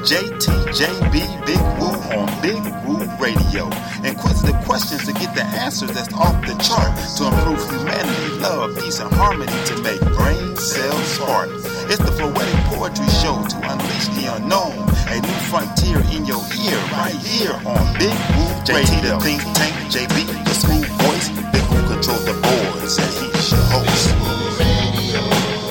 JTJB Big Woo on Big Woo Radio. Inquisitive questions to get the answers that's off the chart. To improve humanity, love, peace, and harmony to make brain cells spark. It's the poetic poetry show to unleash the unknown. A new frontier in your ear, right here on Big Woo Radio. JT the think tank, JB the smooth voice. Big Woo control the boards, and he's your host.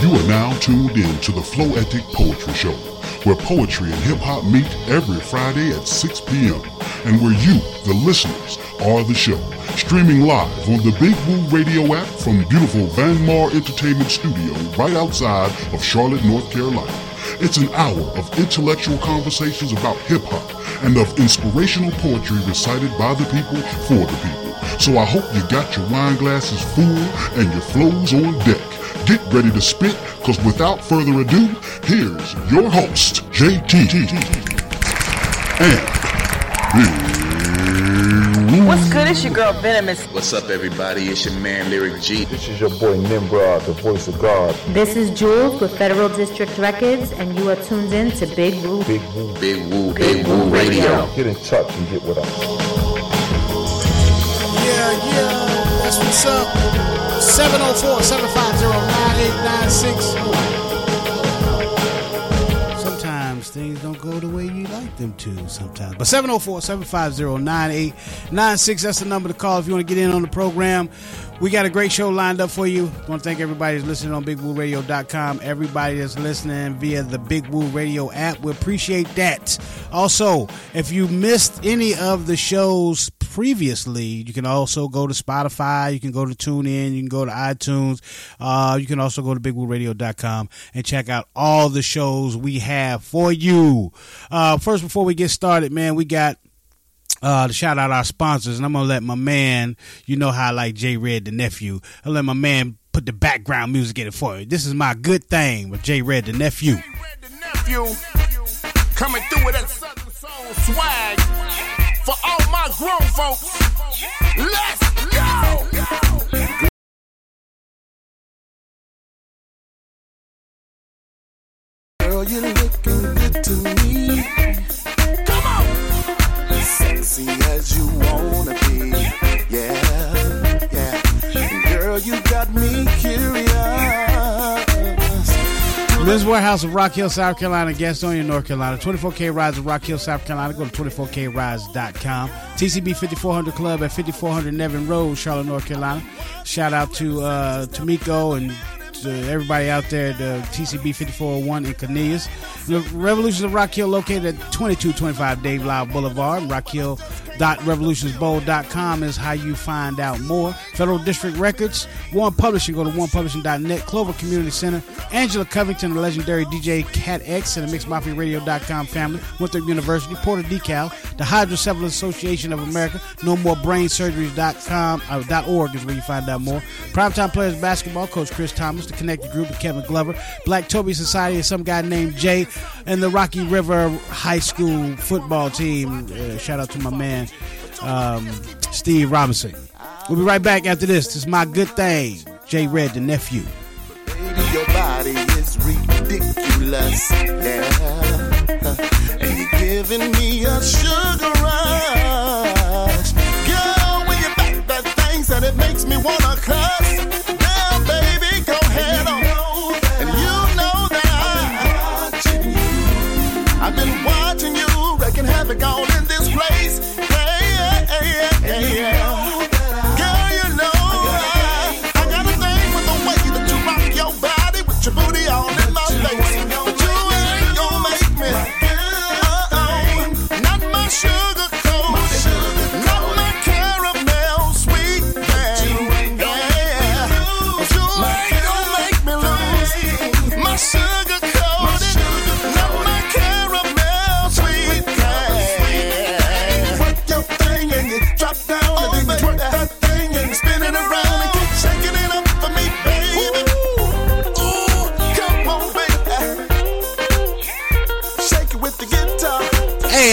You are now tuned in to the Floetic Poetry Show, where poetry and hip hop meet every Friday at 6 p.m. and where you, the listeners, are the show. Streaming live on the Big Woo Radio app from the beautiful Van Mar Entertainment Studio right outside of Charlotte, North Carolina. It's an hour of intellectual conversations about hip hop and of inspirational poetry recited by the people for the people. So I hope you got your wine glasses full and your flows on deck. Get ready to spit, because without further ado, here's your host, JT. And Big What's good? It's your girl Venomous. What's up, everybody? It's your man Lyric G. This is your boy Nimrod, the voice of God. This is Jules with Federal District Records, and you are tuned in to Big Woo. Big Woo. Big Woo, Big Woo Radio. Get in touch and get with us. Yeah, yeah, that's what's up. 704 750 9896. Sometimes things don't go the way you like them to sometimes. But 704 750 9896, that's the number to call if you want to get in on the program. We got a great show lined up for you. Want to thank everybody that's listening on BigWooRadio.com. Everybody that's listening via the Big Woo Radio app. We appreciate that. Also, if you missed any of the shows previously, you can also go to Spotify. You can go to TuneIn. You can go to iTunes. Uh, you can also go to BigWooRadio.com and check out all the shows we have for you. Uh, first, before we get started, man, we got uh, to shout out our sponsors, and I'm gonna let my man, you know how I like J Red the nephew. I'll let my man put the background music in it for you. This is my good thing with J Red the nephew. J Red the nephew coming through with that Southern Soul swag for all my grown folks. Let's go. Girl, you're looking good to me. Sexy as you wanna be. Yeah, yeah. Girl, you got me curious. Liz Warehouse of Rock Hill, South Carolina, Gastonia, North Carolina. 24K Rides of Rock Hill, South Carolina. Go to 24krides.com. TCB 5400 Club at 5400 Nevin Road, Charlotte, North Carolina. Shout out to uh, Tamiko and to everybody out there at the TCB 5401 in Cornelius. The Revolutions of Rock Hill located at 2225 Dave Lyle Boulevard. RockHill.revolutionsbowl.com is how you find out more. Federal District Records, One Publishing, go to onepublishing.net. Clover Community Center, Angela Covington, the legendary DJ Cat X, and the MixedMafiaRadio.com family, Winthrop University, Porter Decal, the Hydrocephalus Association of America, No More Brain Surgeries.com, uh, .org is where you find out more. Primetime Players Basketball, Coach Chris Thomas, the Connected Group with Kevin Glover, Black Toby Society, and some guy named Jay, and the Rocky River High School football team. Uh, shout out to my man, um, Steve Robinson. We'll be right back after this. This is my good thing, Jay Red, the nephew. Your body is ridiculous. Yeah. And you're giving me a sugar rush. Girl, when you back that it makes me wanna cuss.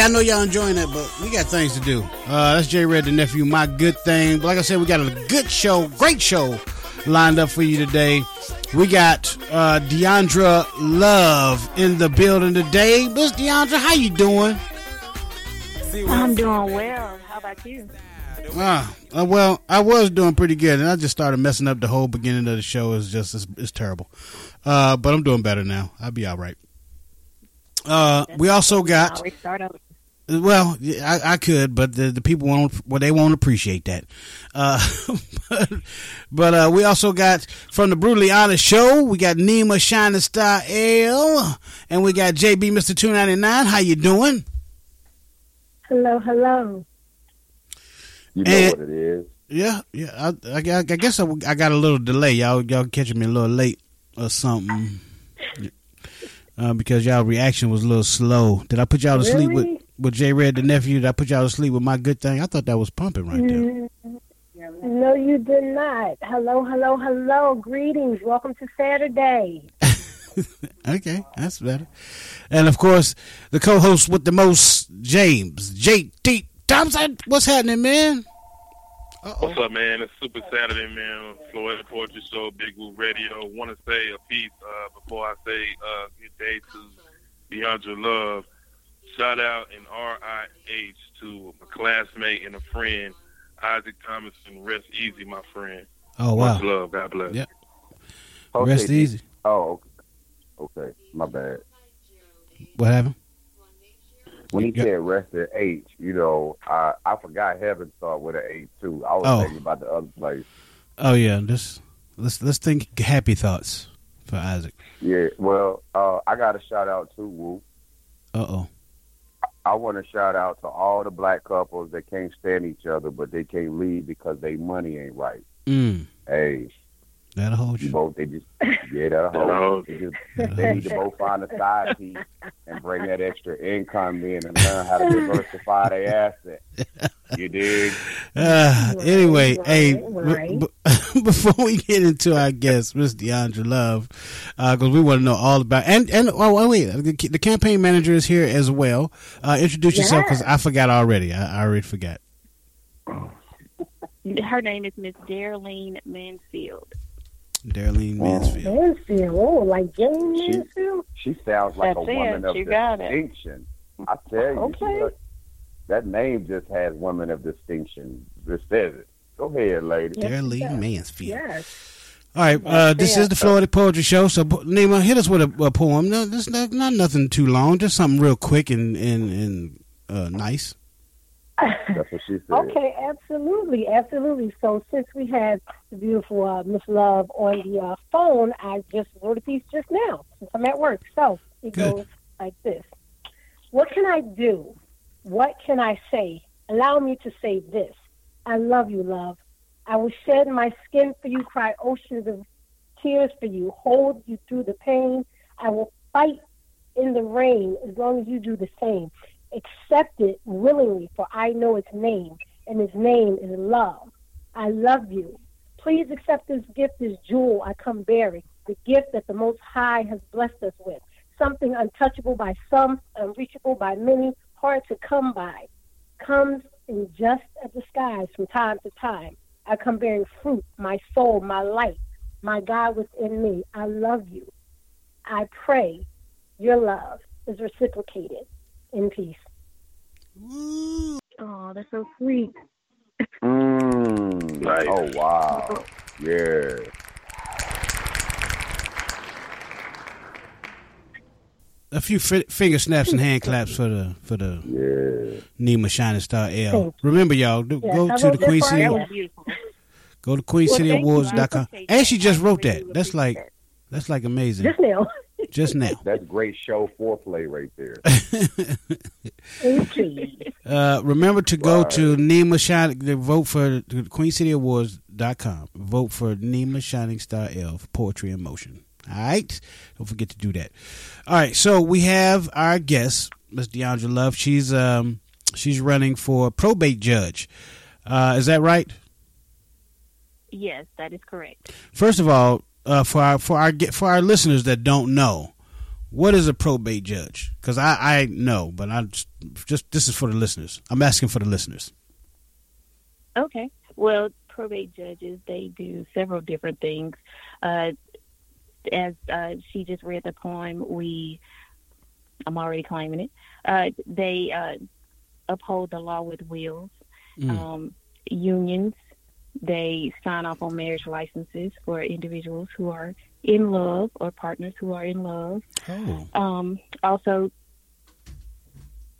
I know y'all enjoying that, but we got things to do. Uh, that's J Red, the nephew, my good thing. But like I said, we got a good show, great show lined up for you today. We got uh, Diondra Love in the building today. Miss Diondra, how you doing? I'm doing well. How about you? Ah, uh, well, I was doing pretty good, and I just started messing up the whole beginning of the show. It's just it's, it's terrible, uh, but I'm doing better now. I'll be all right. Uh, we also got Always start over. Well, I, I could, but the, the people won't. Well, they won't appreciate that. Uh, but but uh, we also got from the brutally honest show. We got Nima Shining Star L, and we got JB Mister Two Ninety Nine. How you doing? Hello, hello. You know And- what it is. Yeah, yeah. I, I, I guess I, I got a little delay. Y'all y'all catching me a little late or something. Uh, because y'all reaction was a little slow. Did I put y'all to sleep with Really? With J Red the nephew? that I put y'all to sleep with my good thing? I thought that was pumping right there. Mm, No, you did not. Hello, hello, hello. Greetings. Welcome to Saturday. Okay, that's better. And of course, the co-host with the most, James J.T. Thompson. What's happening, man? What's up, man? It's Super Saturday, man. Floetic Poetry Show, Big Woo Radio. Want to say a piece uh, before I say uh, good day to Diondra Love. Shout out in RIH to my classmate and a friend, Isaac Thomason. Rest easy, my friend. Oh wow. Much love. God bless. Yep. Okay, Rest easy. Oh, okay. okay. My bad. What happened? When he said rest at H, you know, I I forgot heaven start with an H too. I was Oh. thinking about the other place. Oh yeah, this let's let's think happy thoughts for Isaac. Yeah. Well, uh, I got a shout out to Woo. Uh oh. I want to shout out to all the black couples that can't stand each other, but they can't leave because they money ain't right. Mm. Hey, That'll hold you you. both they just yeah that'll That'll hold. hold. They, just, they need to both find a side piece and bring that extra income in and learn how to diversify their asset. You dig? Uh, anyway, right, hey, right. b- b- before we get into our guest, Miss Diondra Love, because we want to know all about and and oh wait, the, the campaign manager is here as well. Uh, introduce yourself because I forgot already. I, I already forgot. Her name is Miss Darlene Mansfield. Darlene Mansfield. Mansfield. Oh, like Jayne Mansfield? She sounds like That's a woman it. of You got it. distinction. I tell you, Okay. she- that name just has women of distinction. Just says it. Go ahead, lady. Darlene Mansfield. Yes. All right, uh, this is the Floetic Poetry Show. So, Nima, hit us with a, a poem. No, this not, not nothing too long. Just something real quick and and and uh, nice. That's what she said. Okay, absolutely, absolutely. So since we had the beautiful uh, Miss Love on the uh, phone, I just wrote a piece just now since I'm at work. So it Good. goes like this: What can I do? What can I say? Allow me to say this: I love you, love. I will shed my skin for you, cry oceans of tears for you, hold you through the pain. I will fight in the rain as long as you do the same. Accept it willingly, for I know its name, and its name is love. I love you. Please accept this gift, this jewel I come bearing, the gift that the Most High has blessed us with. Something untouchable by some, unreachable by many, hard to come by. Comes in just a disguise from time to time. I come bearing fruit, my soul, my light, my God within me. I love you. I pray your love is reciprocated in peace. Oh, that's so sweet. Mm. Nice. Oh wow. Yeah. A few fi- finger snaps and hand claps for the for the Yeah. Nima Shining Star L. Remember, y'all, do, Yeah, go to the Queen part City. down. That was beautiful. Go to Well, thank. QueenCityAwards.com. I And she just wrote that. That's like that's like amazing. Just now. Just now. That's great show foreplay right there. Thank. Uh, remember to go Right. to Nima Shining. to Vote for QueenCityAwards.com. Vote for Nima Shining Star L for Poetry in Motion. All right, don't forget to do that. All right, so we have our guest, Miss Diondra Love. She's um she's running for probate judge. Uh, is that right? Yes, that is correct. First of all, uh, for our for our for our listeners that don't know, what is a probate judge? Because I I know, but I just, just this is for the listeners. I'm asking for the listeners. Okay. Well, probate judges, they do several different things. Uh, as uh, she just read the poem, we, I'm already claiming it. Uh, they uh, uphold the law with wills, Mm. um, unions. They sign off on marriage licenses for individuals who are in love or partners who are in love. Oh. Um, also,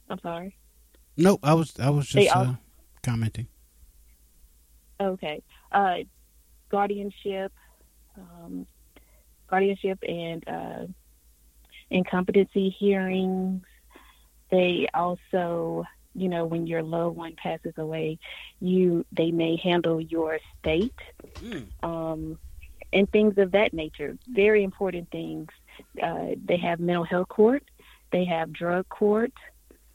I'm sorry. Nope, I was I was just al- uh, commenting. Okay. Uh, guardianship, um, guardianship and uh, incompetency hearings. They also, you know, when your loved one passes away, you they may handle your estate, um, and things of that nature. Very important things. Uh, they have mental health court. They have drug court,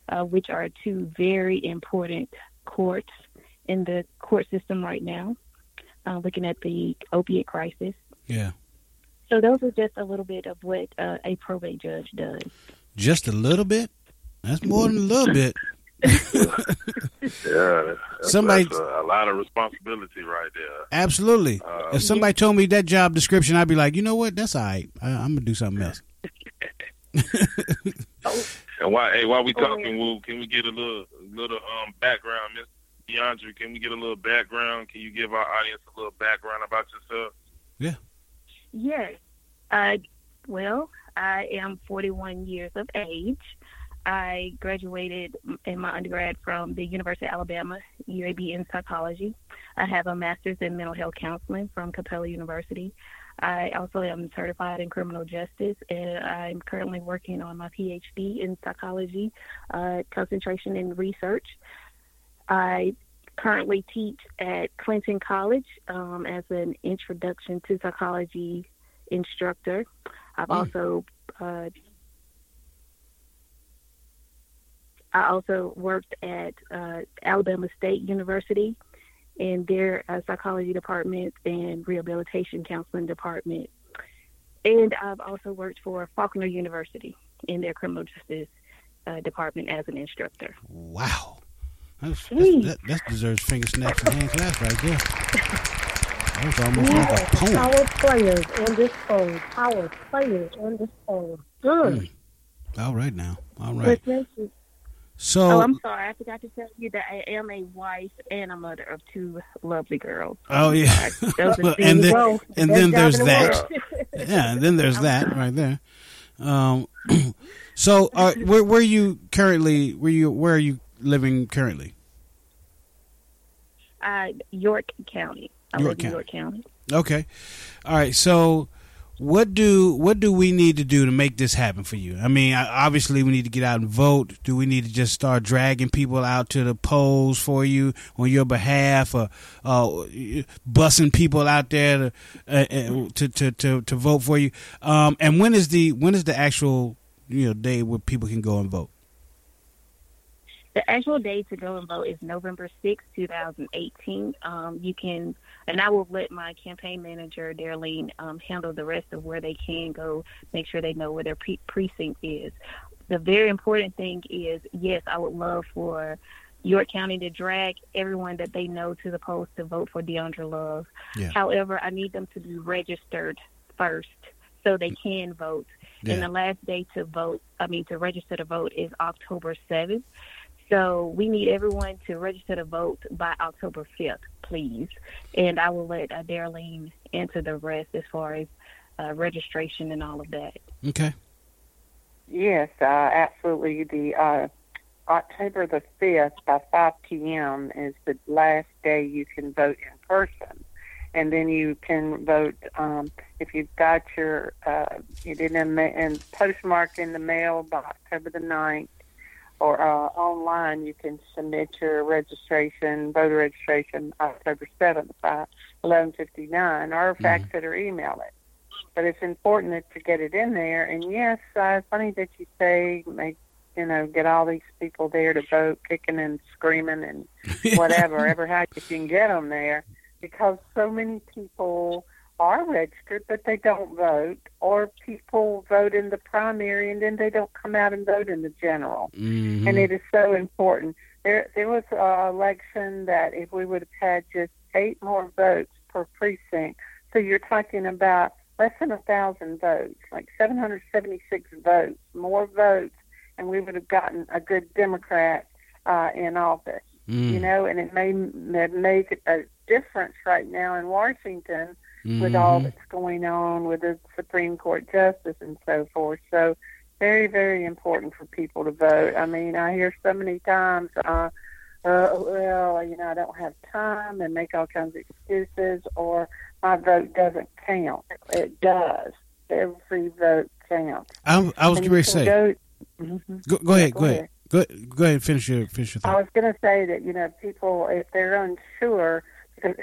uh, which are two very important courts in the court system right now, uh, looking at the opiate crisis. Yeah, So those are just a little bit of what uh, a probate judge does. just a little bit. That's more than a little bit. Yeah, that's, Somebody- that's a, a lot of responsibility right there. Absolutely. Uh, if somebody told me that job description, I'd be like, you know what? That's all right. I, I'm gonna do something else. And why? Hey, while we talking, Woo, can we get a little, little um background, Miss DeAndre? Can we get a little background? Can you give our audience a little background about yourself? Yeah. Yes. Uh, well, I am 41 years of age. I graduated in my undergrad from the University of Alabama, UAB in psychology. I have a master's in mental health counseling from Capella University. I also am certified in criminal justice, and I'm currently working on my PhD in psychology, uh, concentration in research. I currently teach at Clinton College um, as an introduction to psychology instructor. I've Mm. also uh, I also worked at uh, Alabama State University in their uh, psychology department and rehabilitation counseling department. And I've also worked for Faulkner University in their criminal justice uh, department as an instructor. Wow. That's, that's, that, that deserves finger snaps and hand claps right there. That was almost like a poem. Power players on this phone. Power players on this phone. Good. All right now. All right. But thank you. So, oh, I'm sorry. I forgot to tell you that I am a wife and a mother of two lovely girls. oh yeah, and then and best then there's the that. yeah, and then there's that right there. Um, so uh, where where are you currently? Where you where are you living currently? uh, York County. I York live in County. York County. Okay. All right. So what do what do we need to do to make this happen for you? I mean, obviously we need to get out and vote. Do we need to just start dragging people out to the polls for you on your behalf, or uh, bussing people out there to, uh, uh, to to to to vote for you? Um, and when is the when is the actual you know day where people can go and vote? The actual day to go and vote is November sixth, 2018. Um, you can, and I will let my campaign manager, Darlene, um, handle the rest of where they can go, make sure they know where their pre- precinct is. The very important thing is, yes, I would love for York County to drag everyone that they know to the polls to vote for Diondra Love. Yeah. However, I need them to be registered first so they can vote. Yeah. And the last day to vote, I mean, to register to vote is October 7th. So we need everyone to register to vote by October 5th, please. And I will let uh, Darlene answer the rest as far as uh, registration and all of that. Okay. Yes, uh, absolutely. The uh, October the 5th by 5 p.m. is the last day you can vote in person. And then you can vote um, if you've got your uh, you did in, ma- in postmarked in the mail by October the 9th or uh, online you can submit your registration, voter registration October 7th by 11:59 or fax it or email it. But it's important that to get it in there. And yes, uh, it's funny that you say make you know get all these people there to vote, kicking and screaming and whatever, ever how you can get them there, because so many people are registered but they don't vote, or people vote in the primary and then they don't come out and vote in the general. Mhm. And it is so important. There, there was an election that if we would have had just eight more votes per precinct, so you're talking about less than a thousand votes, like 776 votes, more votes, and we would have gotten a good Democrat uh, in office. Mm. You know, and it may m- make a difference right now in Washington with all Mhm. that's going on with the Supreme Court justice and so forth. So very, very important for people to vote. I mean, I hear so many times, uh, uh, well, you know, I don't have time and make all kinds of excuses or my vote doesn't count. It does. Every vote counts. I, I was And you to say. Go, Mhm. Go, go ahead. go Go ahead. ahead. Go, go ahead. Finish your finish your I was going to say that you know people if they're unsure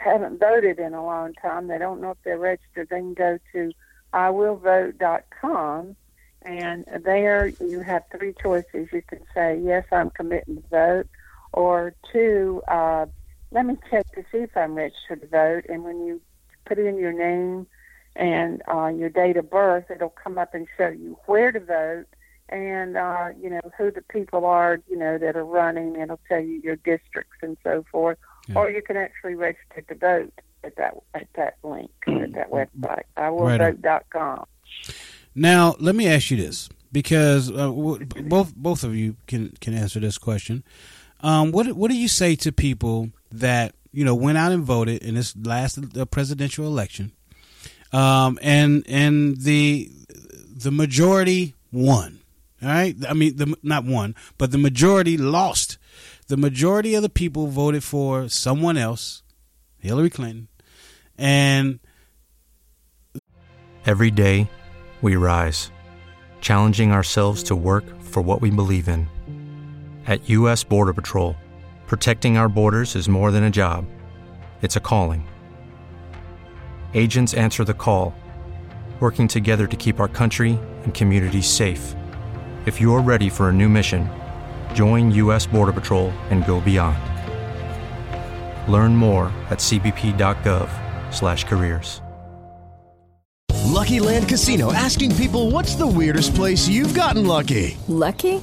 haven't voted in a long time, they don't know if they're registered. They can go to iwillvote.com, and there you have three choices. You can say yes, I'm committing to vote, or two, uh, let me check to see if I'm registered to vote. And when you put in your name and uh, your date of birth, it'll come up and show you where to vote and uh, you know who the people are, you know that are running. It'll tell you your districts and so forth. Or you can actually register to vote at that at that link at that website. iwillvote.com. Now, let me ask you this, because uh, w- both both of you can can answer this question. Um, what what do you say to people that you know went out and voted in this last uh, presidential election, um, and and the the majority won? All right, I mean the not won, but the majority lost. The majority of the people voted for someone else, Hillary Clinton, and Every day, we rise, challenging ourselves to work for what we believe in. At U.S. Border Patrol, protecting our borders is more than a job, it's a calling. Agents answer the call, working together to keep our country and communities safe. If you're ready for a new mission, join U.S. Border Patrol and go beyond. Learn more at cbp.gov/careers. Lucky Land Casino asking people what's the weirdest place you've gotten lucky? Lucky?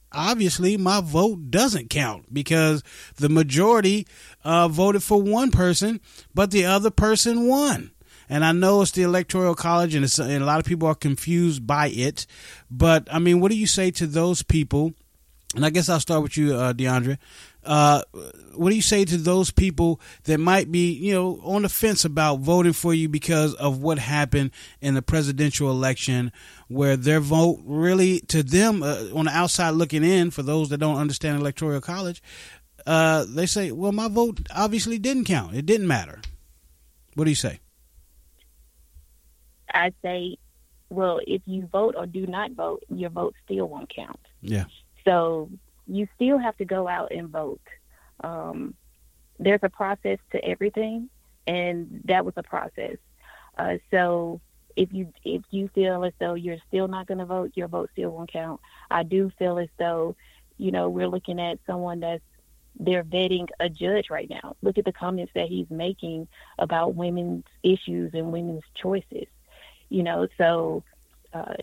obviously my vote doesn't count because the majority uh, voted for one person, but the other person won. And I know it's the electoral college, and, and a lot of people are confused by it. But I mean, what do you say to those people? And I guess I'll start with you, uh, DeAndre. Uh, what do you say to those people that might be, you know, on the fence about voting for you because of what happened in the presidential election, where their vote really, to them, uh, on the outside looking in, for those that don't understand electoral college, uh, they say, well, my vote obviously didn't count. It didn't matter. What do you say? I say, well, if you vote or do not vote, your vote still won't count. Yeah. So you still have to go out and vote. Um, there's a process to everything, and that was a process. Uh, so if you if you feel as though you're still not going to vote, your vote still won't count. I do feel as though, you know, we're looking at someone that's they're vetting a judge right now. Look at the comments that he's making about women's issues and women's choices. You know, so uh,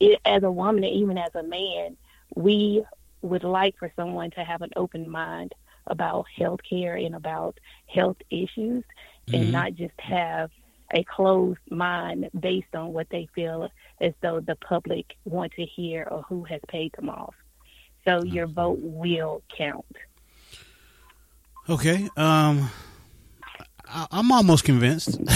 it, as a woman and even as a man, we would like for someone to have an open mind about health care and about health issues mm-hmm. and not just have a closed mind based on what they feel as though the public want to hear or who has paid them off. So your vote will count. Okay. Um, I, am almost convinced.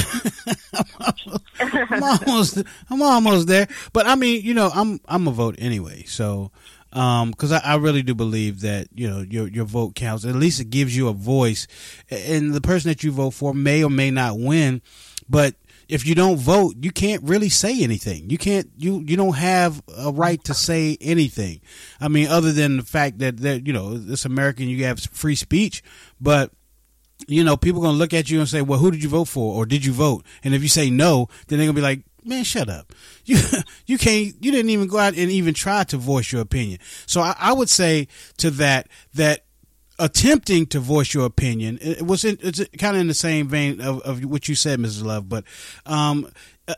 I'm, almost, I'm almost there. But I mean, you know, I'm I'm a vote anyway. So, because um, I, I really do believe that you know your your vote counts. At least it gives you a voice, and the person that you vote for may or may not win, but if you don't vote, you can't really say anything. You can't you you don't have a right to say anything. I mean, other than the fact that that you know this American, you have free speech, but you know people gonna look at you and say, well, who did you vote for, or did you vote? And if you say no, then they're gonna be like, man, shut up. You you can't you didn't even go out and even try to voice your opinion. So I, I would say to that that attempting to voice your opinion. It was in, it's kind of in the same vein of, of what you said, Mrs. Love, but um,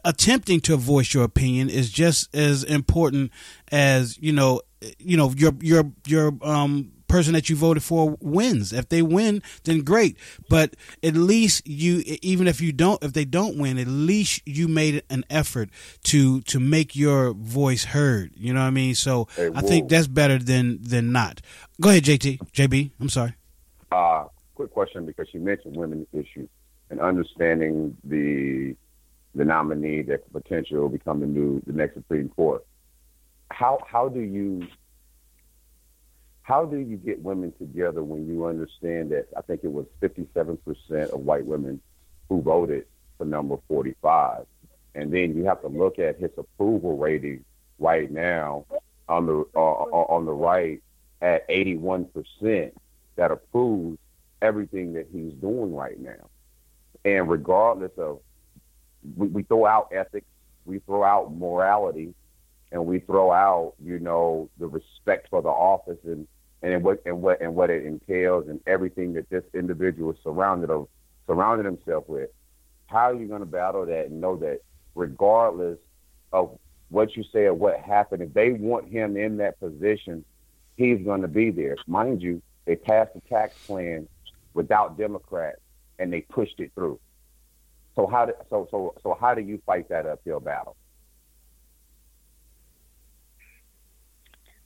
attempting to voice your opinion is just as important as you know, you know your your your um, person that you voted for wins. If they win, then great. But at least you, even if you don't, if they don't win, at least you made an effort to to make your voice heard. You know what I mean? So hey, I think that's better than than not. Go ahead, JT, JB. I'm sorry. Uh, quick question because you mentioned women issues and understanding the the nominee that could potentially become the new the next Supreme Court. How how do you how do you get women together when you understand that I think it was 57% of white women who voted for number 45? And then you have to look at his approval rating right now on the uh, on the right at 81% that approves everything that he's doing right now. And regardless of, we, we throw out ethics, we throw out morality, and we throw out, you know, the respect for the office and and what and what and what it entails and everything that this individual is surrounded of surrounded himself with. How are you going to battle that and know that regardless of what you say or what happened, if they want him in that position, he's going to be there. Mind you, they passed the tax plan without Democrats and they pushed it through. So how do, so so so how do you fight that uphill battle?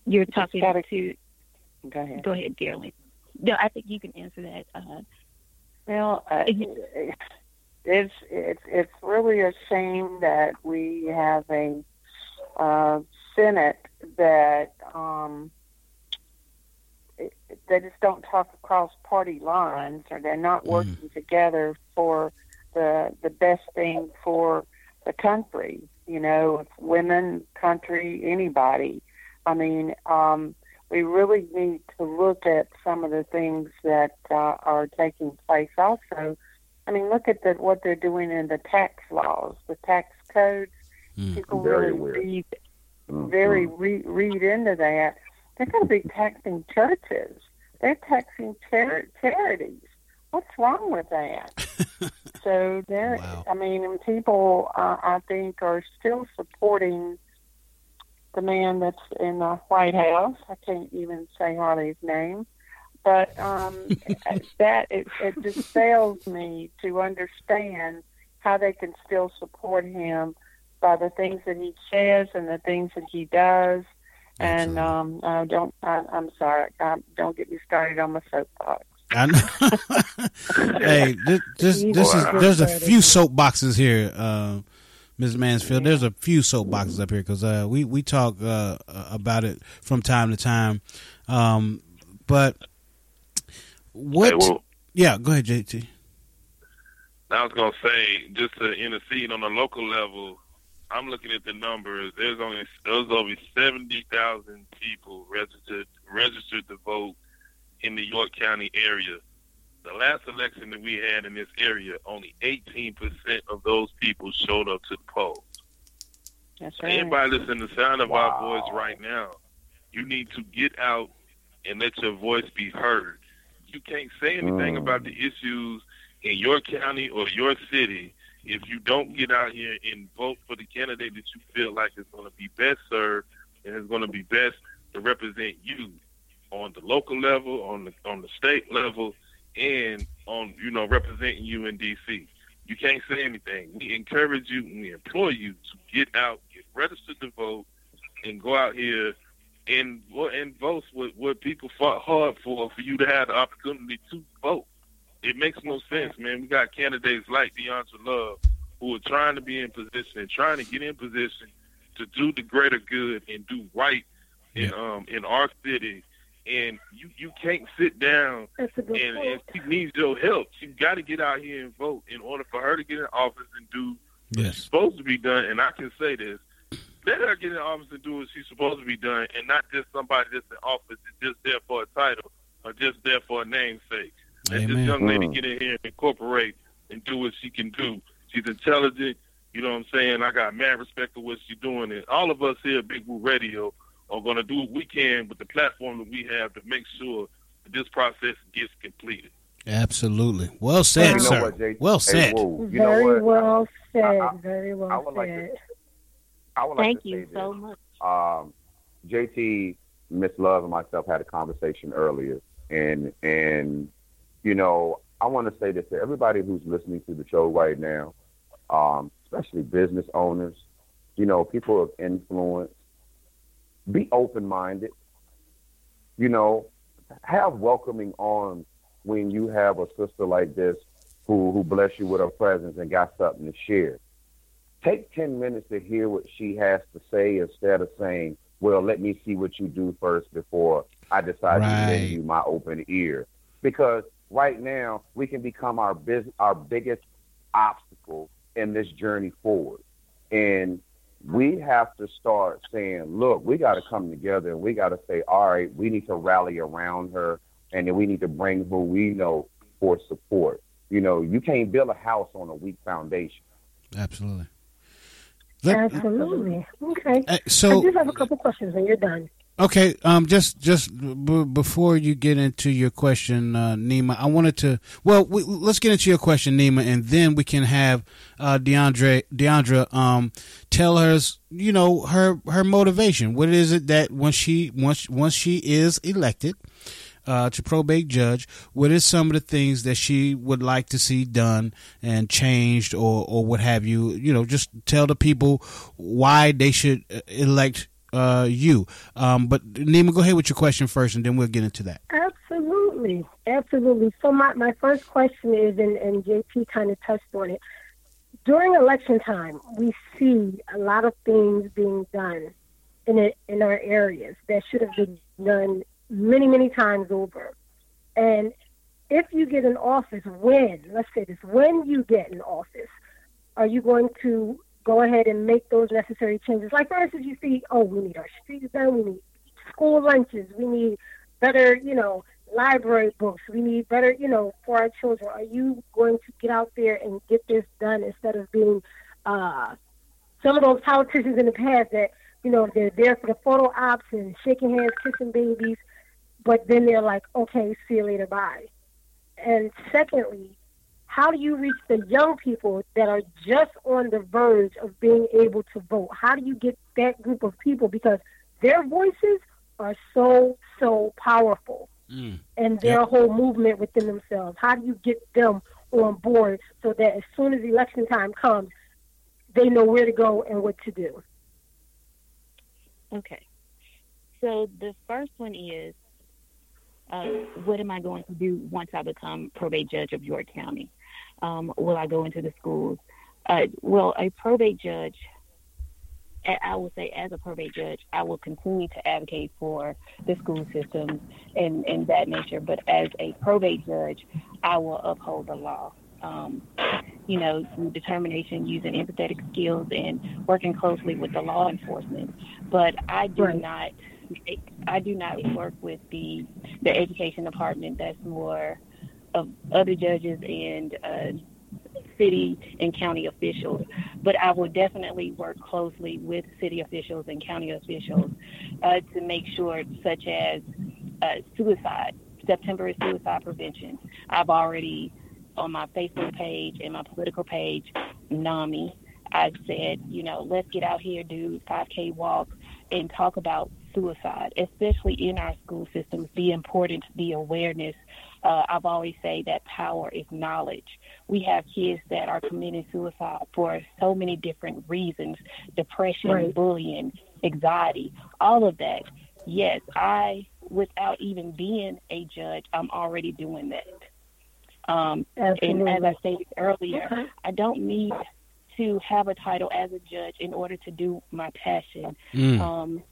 You're talking to Go ahead. Go ahead, dearly. No, I think you can answer that. Uh, well, uh, it's it's it's really a shame that we have a uh, Senate that um, they just don't talk across party lines, or they're not mm-hmm. working mm. together for the the best thing for the country. You know, women, country, anybody. I mean, um, we really need to look at some of the things that uh, are taking place. Also, I mean, look at the, what they're doing in the tax laws, the tax codes. Mm. People very really read, mm-hmm. very re- read into that. They're going to be taxing churches. They're taxing char- charities. What's wrong with that? so there, wow. I mean, people, uh, I think, are still supporting the man that's in the White House. I can't even say hardly his name, but um, that it, it just fails me to understand how they can still support him by the things that he says and the things that he does. And um, I don't. I, I'm sorry. I, don't get me started on my soapbox. I know. hey, this, this, this is there's a few soapboxes here. Uh, Ms. Mansfield. There's a few soapboxes up here because uh, we we talk uh, about it from time to time. Um, but what? Hey, well, yeah, go ahead, JT. I was gonna say just to intercede on a local level. I'm looking at the numbers. There's only there's over seventy thousand people registered registered to vote in the York County area. The last election that we had in this area, only 18% of those people showed up to the polls. That's right. Anybody listening to the sound of our voice right now, you need to get out and let your voice be heard. You can't say anything Mm. about the issues in your county or your city if you don't get out here and vote for the candidate that you feel like is going to be best served and is going to be best to represent you on the local level, on the on the state level, and on you know representing you in DC. You can't say anything. We encourage you and we implore you to get out, get registered to vote, and go out here and and vote what what people fought hard for for you to have the opportunity to vote. It makes no sense, man. We got candidates like DeAndre Love who are trying to be in position and trying to get in position to do the greater good and do right in um in our city. And you you can't sit down That's a good and, point. and she needs your help. She got to get out here and vote in order for her to get in office and do Yes. supposed to be done. And I can say this: let her get in office and do what she's supposed to be done, and not just somebody that's in office that's just there for a title or just there for a namesake. Let this Amen. young lady Mm. get in here and incorporate and do what she can do. She's intelligent. You know what I'm saying? I got mad respect for what she's doing, and all of us here at Big Woo Radio are going to do what we can with the platform that we have to make sure that this process gets completed. Absolutely. Well said, You know sir. what, Jay- well Hey, said. Woo, you know Very what? well said. I- I- very well I would like said. to- I would like Thank to you say so this. much. Um, JT, Miss Love, and myself had a conversation earlier, and and you know, I want to say this to everybody who's listening to the show right now, um, especially business owners, you know, people of influence. Be open minded. You know, have welcoming arms when you have a sister like this who who bless you with her presence and got something to share take 10 minutes to hear what she has to say instead of saying, well, let me see what you do first before I decide to Right. lend you my open ear. Because right now, we can become our, bus- our biggest obstacle in this journey forward. And we have to start saying, look, we got to come together and we got to say, all right, we need to rally around her and then we need to bring who we know for support. You know, you can't build a house on a weak foundation. Absolutely. Absolutely. Okay. Uh, so- I just have a couple questions, and you're done. Okay, um, just just b- before you get into your question, uh, Nima, I wanted to. Well, we, let's get into your question, Nima, and then we can have uh, DeAndre, Diondra, um, tell us, you know, her her motivation. What is it that once she once once she is elected uh, to probate judge, what is some of the things that she would like to see done and changed, or or what have you? You know, just tell the people why they should uh, elect uh, you. Um, but Nima, go ahead with your question first, and then we'll get into that. Absolutely. Absolutely. So my, my first question is, and, and JP kind of touched on it. During election time, we see a lot of things being done in it, in our areas that should have been done many, many times over. And if you get in office, when, let's say this, when you get in office, are you going to go ahead and make those necessary changes? Like, for instance, you see, oh, we need our streets done, we need school lunches, we need better, you know, library books, we need better, you know, for our children. Are you going to get out there and get this done instead of being uh, some of those politicians in the past that, you know, they're there for the photo ops and shaking hands, kissing babies, but then they're like, okay, see you later, bye. And secondly, how do you reach the young people that are just on the verge of being able to vote? How do you get that group of people? Because their voices are so, so powerful and their whole movement within themselves. How do you get them on board so that as soon as election time comes, they know where to go and what to do? Okay. So the first one is, uh, what am I going to do once I become probate judge of York County? Um, will I go into the schools? Uh, well, a probate judge, I I will say as a probate judge, I will continue to advocate for the school systems and, and that nature. But as a probate judge, I will uphold the law. Um, you know, through determination, using empathetic skills, and working closely with the law enforcement. But I do Right. not, I do not work with the the education department. That's more of other judges and uh, city and county officials. But I will definitely work closely with city officials and county officials uh, to make sure, such as uh, suicide. September is suicide prevention. I've already on my Facebook page and my political page, NAMI, I said, you know, let's get out here, do 5K walk, and talk about suicide, especially in our school systems, the importance, the awareness. Uh, I've always say that power is knowledge. We have kids that are committing suicide for so many different reasons: depression, Right. bullying, anxiety, all of that. Yes, I, without even being a judge, I'm already doing that. Um, and as I stated earlier, Okay. I don't need to have a title as a judge in order to do my passion. Mm. Um,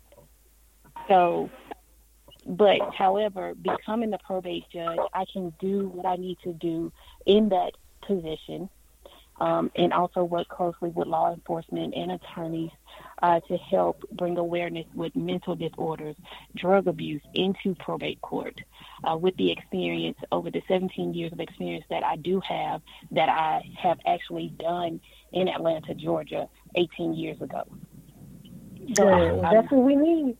so, but however, becoming the probate judge, I can do what I need to do in that position, um, and also work closely with law enforcement and attorneys uh, to help bring awareness with mental disorders, drug abuse into probate court. Uh, with the experience over the 17 years of experience that I do have, that I have actually done in Atlanta, Georgia, 18 years ago. So Good. I'm- That's what we need.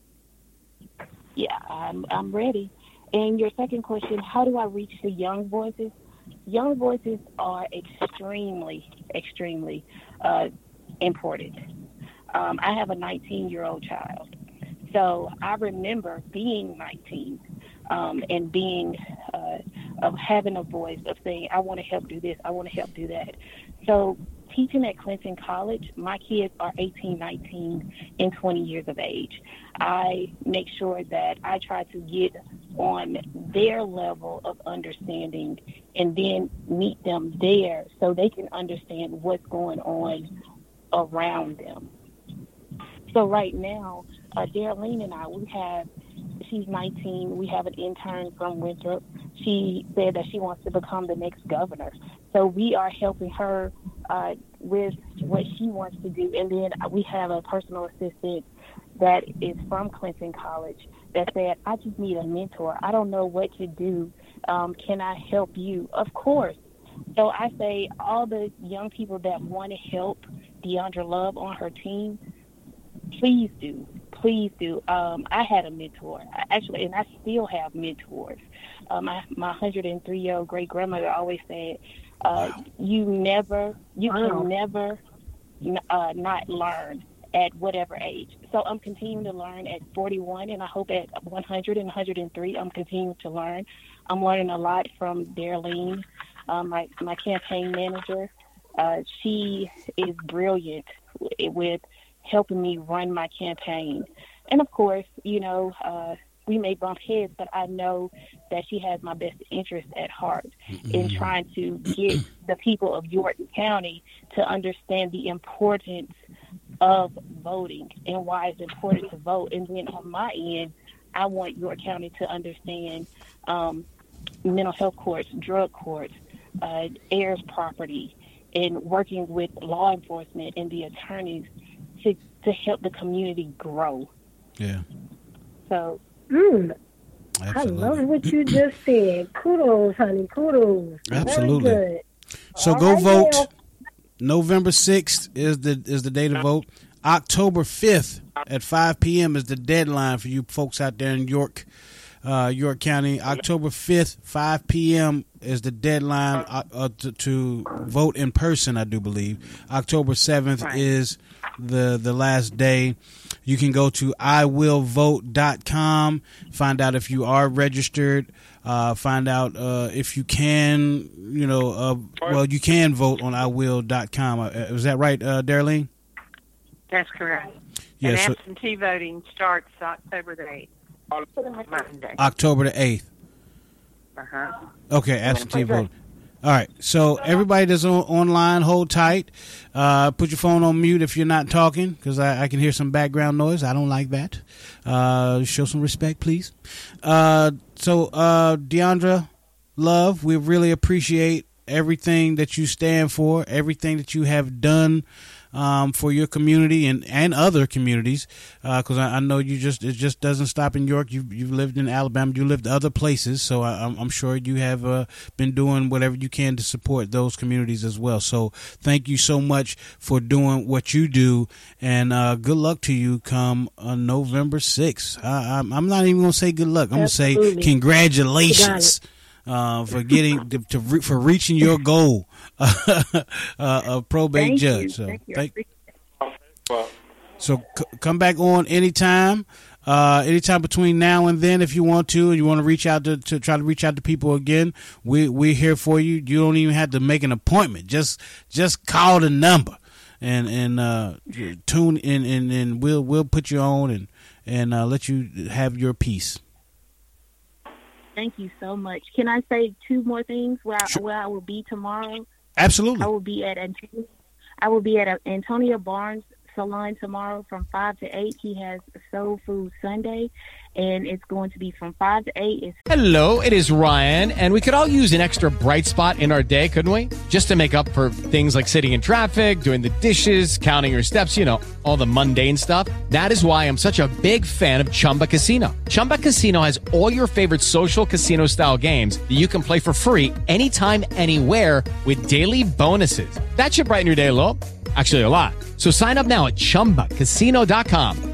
Yeah, I'm I'm ready. And your second question, how do I reach the young voices? Young voices are extremely, extremely uh, important. Um, I have a 19 year old child. So I remember being 19 um, and being, uh, of having a voice of saying, I want to help do this, I want to help do that. So teaching at Clinton College, my kids are 18, 19, and 20 years of age. I make sure that I try to get on their level of understanding and then meet them there so they can understand what's going on around them. So right now, uh, Darlene and I, we have, she's 19. We have an intern from Winthrop. She said that she wants to become the next governor. So we are helping her uh, with what she wants to do. And then we have a personal assistant that is from Clinton College that said, I just need a mentor. I don't know what to do. Um, can I help you? Of course. So I say all the young people that want to help Diondra Love on her team, please do. Please do. Um, I had a mentor, I- actually, and I still have mentors. Uh, my my 103 year old great grandmother always said, uh, "You never, you Wow. can never uh, not learn at whatever age." So I'm continuing to learn at 41, and I hope at 100 and 103, I'm continuing to learn. I'm learning a lot from Darlene, um, my my campaign manager. Uh, she is brilliant with helping me run my campaign. And of course, you know, uh, we may bump heads, but I know that she has my best interest at heart in trying to get the people of York County to understand the importance of voting and why it's important to vote. And then on my end, I want York County to understand um, mental health courts, drug courts, uh, heirs property, and working with law enforcement and the attorneys to, to help the community grow. Yeah. So, Mm, I love what you just said. Kudos, honey. Kudos. Absolutely. So All go right, vote. now. November sixth is the is the day to vote. October fifth at five p.m. is the deadline for you folks out there in York, uh, York County. October fifth, five p.m. is the deadline uh, uh, to, to vote in person. I do believe October seventh is the the last day. You can go to iwillvote.com, find out if you are registered, uh, find out uh, if you can, you know, uh, well, you can vote on iwill.com. Uh, is that right, uh, Darlene? That's correct. Yeah, and so- absentee voting starts October the 8th. Monday. October the 8th. Uh-huh. Okay, absentee vote. All right, so everybody that's on, online, hold tight. Uh, put your phone on mute if you're not talking, because I, I can hear some background noise. I don't like that. Uh, show some respect, please. Uh, so, uh, Diondra, love, we really appreciate everything that you stand for, everything that you have done um, for your community and, and other communities. Because I, I, know you just it just doesn't stop in York. You you've lived in Alabama. You lived other places, so I, am sure you have uh, been doing whatever you can to support those communities as well. So thank you so much for doing what you do, and uh, good luck to you come uh, November sixth. I'm not even gonna say good luck. I'm Absolutely. gonna say congratulations uh, for getting to, to, for reaching your goal uh, of probate Thank judge. You. So Thank thank, so c- come back on anytime. Uh, anytime between now and then, if you want to, and you want to reach out to, to try to reach out to people again, we we're here for you. You don't even have to make an appointment. Just just call the number and and uh, tune in and, and we'll we'll put you on and and uh, let you have your piece. Thank you so much. Can I say two more things where I, where I will be tomorrow? Absolutely. I will be at Antonio, I will be at Antonio Barnes salon tomorrow from five to eight. He has Soul Food Sunday, and it's going to be from five to eight. It's- Hello, it is Ryan, and we could all use an extra bright spot in our day, couldn't we? Just to make up for things like sitting in traffic, doing the dishes, counting your steps, you know, all the mundane stuff. That is why I'm such a big fan of Chumba Casino. Chumba Casino has all your favorite social casino style games that you can play for free anytime, anywhere with daily bonuses. That should brighten your day a little. Actually, a lot. So sign up now at ChumbaCasino.com.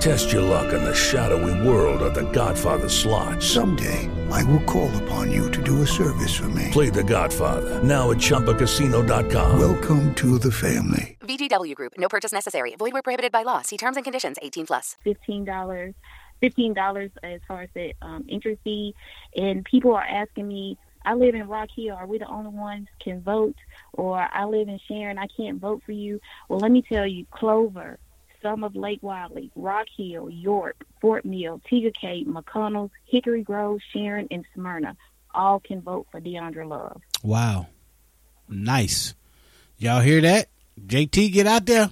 Test your luck in the shadowy world of the Godfather slot. Someday, I will call upon you to do a service for me. Play the Godfather, now at ChumbaCasino.com. Welcome to the family. VGW Group, no purchase necessary. Void where prohibited by law. See terms and conditions 18 plus. $15, $15 as far as the um, entry fee. And people are asking me, I live in Rock Hill. Are we the only ones can vote? Or I live in Sharon. I can't vote for you. Well, let me tell you, Clover some of Lake Wylie, Rock Hill, York, Fort Mill, Tega Cay, McConnell, Hickory Grove, Sharon, and Smyrna all can vote for Diondra Love. Wow. Nice. Y'all hear that? JT, get out there.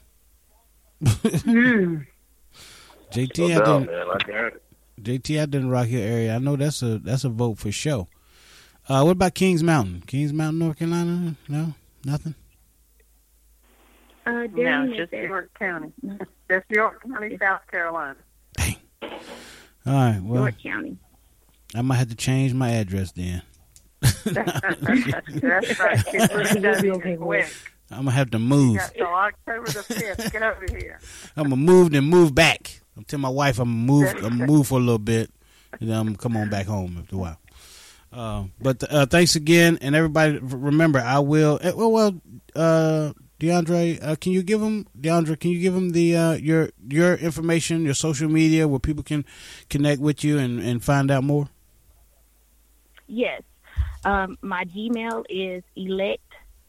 mm. JT no out doubt, there. man. I got it. JT out there in the Rock Hill area. I know that's a that's a vote for sure. Uh, what about Kings Mountain? Kings Mountain, North Carolina? No, nothing. Uh, no, just York County. just York County, South Carolina. Dang. All right. Well, York County. I might have to change my address then. That's right. Get rid of quick. I'm gonna have to move. So October the fifth, get over here. I'm gonna move and move back. I'm telling my wife I'm gonna move. I'm gonna move for a little bit, and then I'm gonna come on back home after a while. Uh, but uh, thanks again, and everybody. Remember, I will. eh, Well, well, uh, Diondra, uh, can you give them Diondra? Can you give them the uh, your your information, your social media, where people can connect with you and, and find out more? Yes. Um, my Gmail is elect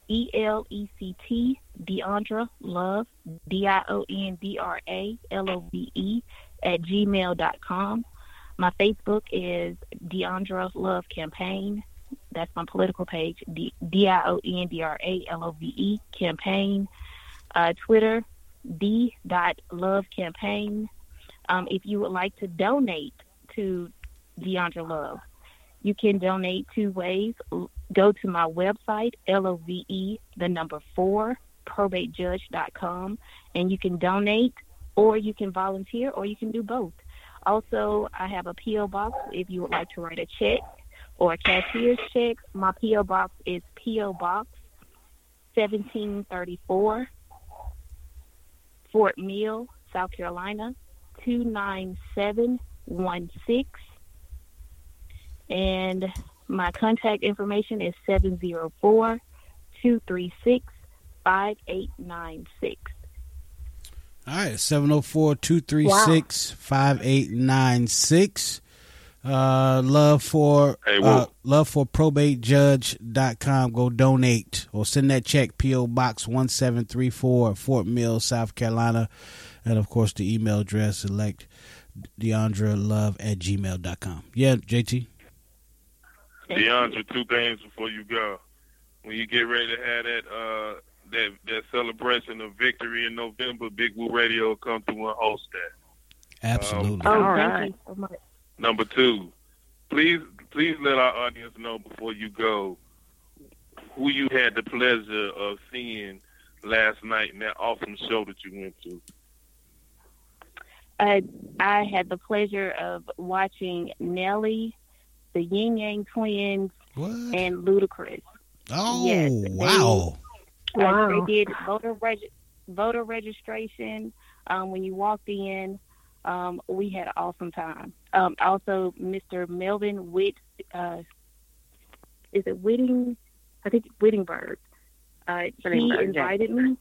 E L E C T Diondra Love D I O N D R A L O V E at gmail dot com. My Facebook is Diondra Love Campaign. That's my political page. D I O N D R A L O V E campaign. Uh, Twitter D dot Love Campaign. Um, if you would like to donate to Diondra Love, you can donate two ways. Go to my website, L O V E, the number four, probatejudge.com, and you can donate or you can volunteer or you can do both. Also, I have a P.O. box if you would like to write a check or cashier's check. My P.O. box is P.O. Box 1734, Fort Mill, South Carolina 29716. And my contact information is 704 236 5896. All right, 704-236-5896. Uh, love for Hey, uh, Will. love for probatejudge.com. Go donate or send that check PO Box 1734 Fort Mill, South Carolina. And of course the email address select Diondra Love at gmail.com. Yeah, JT. Diondra, two things before you go. When you get ready to have that uh that that celebration of victory in November, Big Woo Radio will come through and host that. Absolutely. Oh, All thank you so much. Number two, please please let our audience know before you go who you had the pleasure of seeing last night in that awesome show that you went to. Uh, I had the pleasure of watching Nelly, the Ying Yang Twins, and Ludacris. Oh, Yes, they- wow. Uh, Wow. they did voter reg- voter registration. Um, when you walked in, um, we had an awesome time. Um, also, Mr. Melvin Witt, uh, is it Whitting? I think Whittenburg. Uh, he invited me.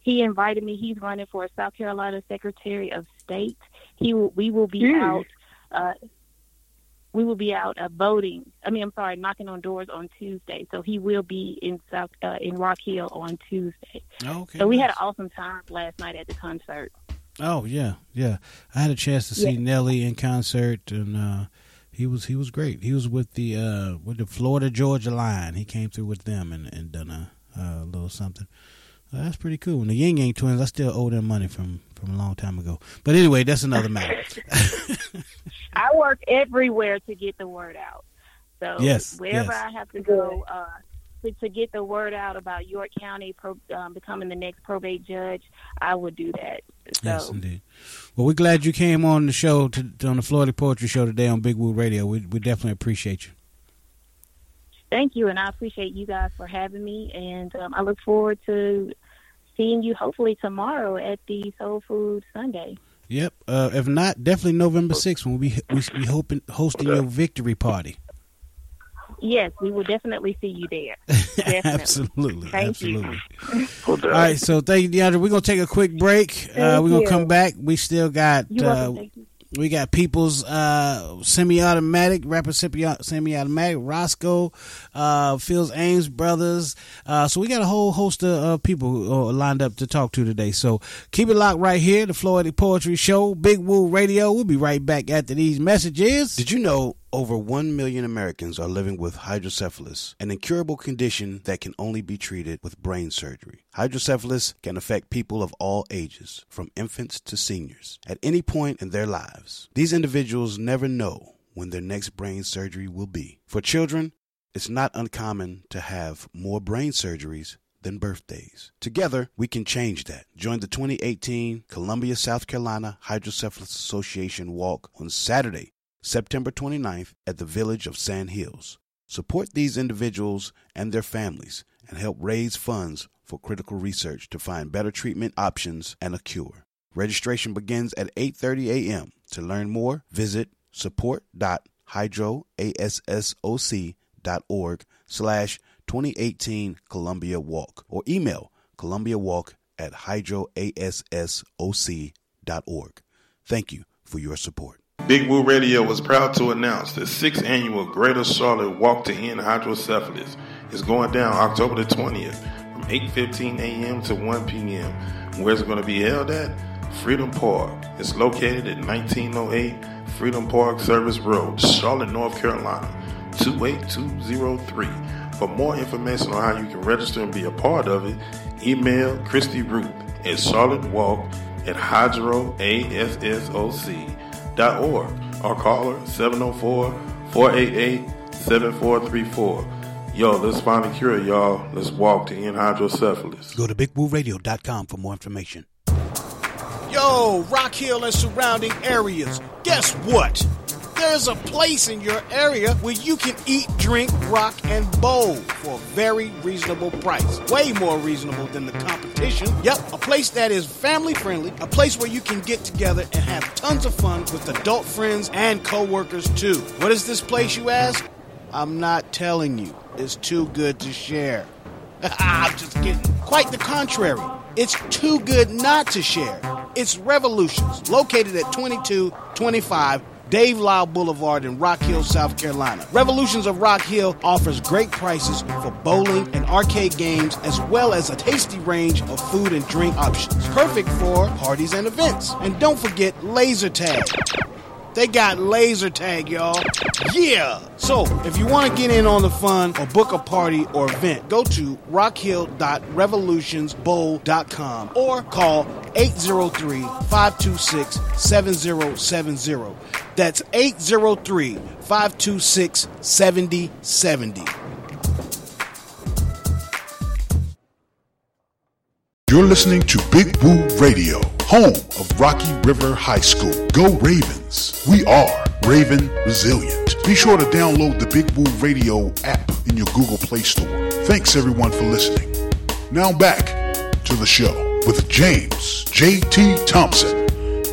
He invited me. He's running for South Carolina Secretary of State. He will, we will be Hmm. out. Uh, we will be out uh, voting. I mean, I'm sorry, knocking on doors on Tuesday. So he will be in South uh, in Rock Hill on Tuesday. Okay. so we had an awesome time last night at the concert. Oh yeah, yeah. I had a chance to see Yeah. Nelly in concert, and uh, he was he was great. He was with the uh, with the Florida Georgia line. He came through with them and, and done a, little something. Uh, that's pretty cool. And the Ying Yang Twins, I still owe them money from from a long time ago. But anyway, that's another matter. I work everywhere to get the word out. So Yes, wherever yes. I have to go uh, to, get the word out about York County pro, um, becoming the next probate judge, I would do that. So Yes, indeed. Well, we're glad you came on the show to, on the Floetic Poetry Show today on Big Woo Radio. We we definitely appreciate you. thank you, and I appreciate you guys for having me, and um, I look forward to seeing you hopefully tomorrow at the Soul Food Sunday. Yep. Uh, if not, definitely November sixth when we we be hoping hosting your victory party. Yes, we will definitely see you there. Definitely. absolutely, Thank absolutely. you. All right, so thank you, Diondra. We're gonna take a quick break. Uh, we're gonna come back. We still got uh, we got people's uh, Simmie Automatic rapper semi- Simmie Automatic Roscoe, uh, Phil's Ames brothers. Uh, so we got a whole host of uh, people uh, lined up to talk to today. So keep it locked right here, the Floetic Poetry Show, Big Woo Radio. We'll be right back after these messages. Did you know over 1 million Americans are living with hydrocephalus, an incurable condition that can only be treated with brain surgery? Hydrocephalus can affect people of all ages, from infants to seniors, at any point in their lives. These individuals never know when their next brain surgery will be. For children, it's not uncommon to have more brain surgeries than birthdays. Together, we can change that. Join the 2018 Columbia, South Carolina Hydrocephalus Association Walk on Saturday, September 29th at the Village of Sand Hills. Support these individuals and their families and help raise funds for critical research to find better treatment options and a cure. Registration begins at 8:30 a.m. To learn more, visit support.hydroassoc.org slash 2018 Columbia Walk or email columbiawalk at hydroassoc.org. Thank you for your support. Big Woo Radio was proud to announce the sixth annual Greater Charlotte Walk to End Hydrocephalus is going down October the 20th from 8.15 a.m. to 1 p.m. Where's it going to be held at? Freedom Park. It's located at 1908 Freedom Park Service Road, Charlotte, North Carolina, 28203. For more information on how you can register and be a part of it, email Christy Ruth at charlottewalk at hydroassoc.org or call her 704-488-7434. Yo, let's find a cure, y'all. Let's walk to end hydrocephalus. Go to bigwooradio.com for more information. Yo, Rock Hill and surrounding areas. Guess what? There's a place in your area where you can eat, drink, rock, and bowl for a very reasonable price. Way more reasonable than the competition. Yep, a place that is family friendly, a place where you can get together and have tons of fun with adult friends and coworkers too. What is this place, you ask? I'm not telling you. It's too good to share. I'm just kidding. Quite the contrary. It's too good not to share. It's Revolutions, located at 2225 Dave Lyle Boulevard in Rock Hill, South Carolina. Revolutions of Rock Hill offers great prices for bowling and arcade games, as well as a tasty range of food and drink options. Perfect for parties and events. And don't forget laser tag. They got laser tag, y'all. Yeah! So, if you want to get in on the fun or book a party or event, go to rockhill.revolutionsbowl.com or call 803 526 7070. That's 803 526 7070. You're listening to Big Woo Radio, home of Rocky River High School. Go Ravens! We are Raven Resilient. Be sure to download the Big Woo Radio app in your Google Play Store. Thanks everyone for listening. Now back to the show with James J.T. Thompson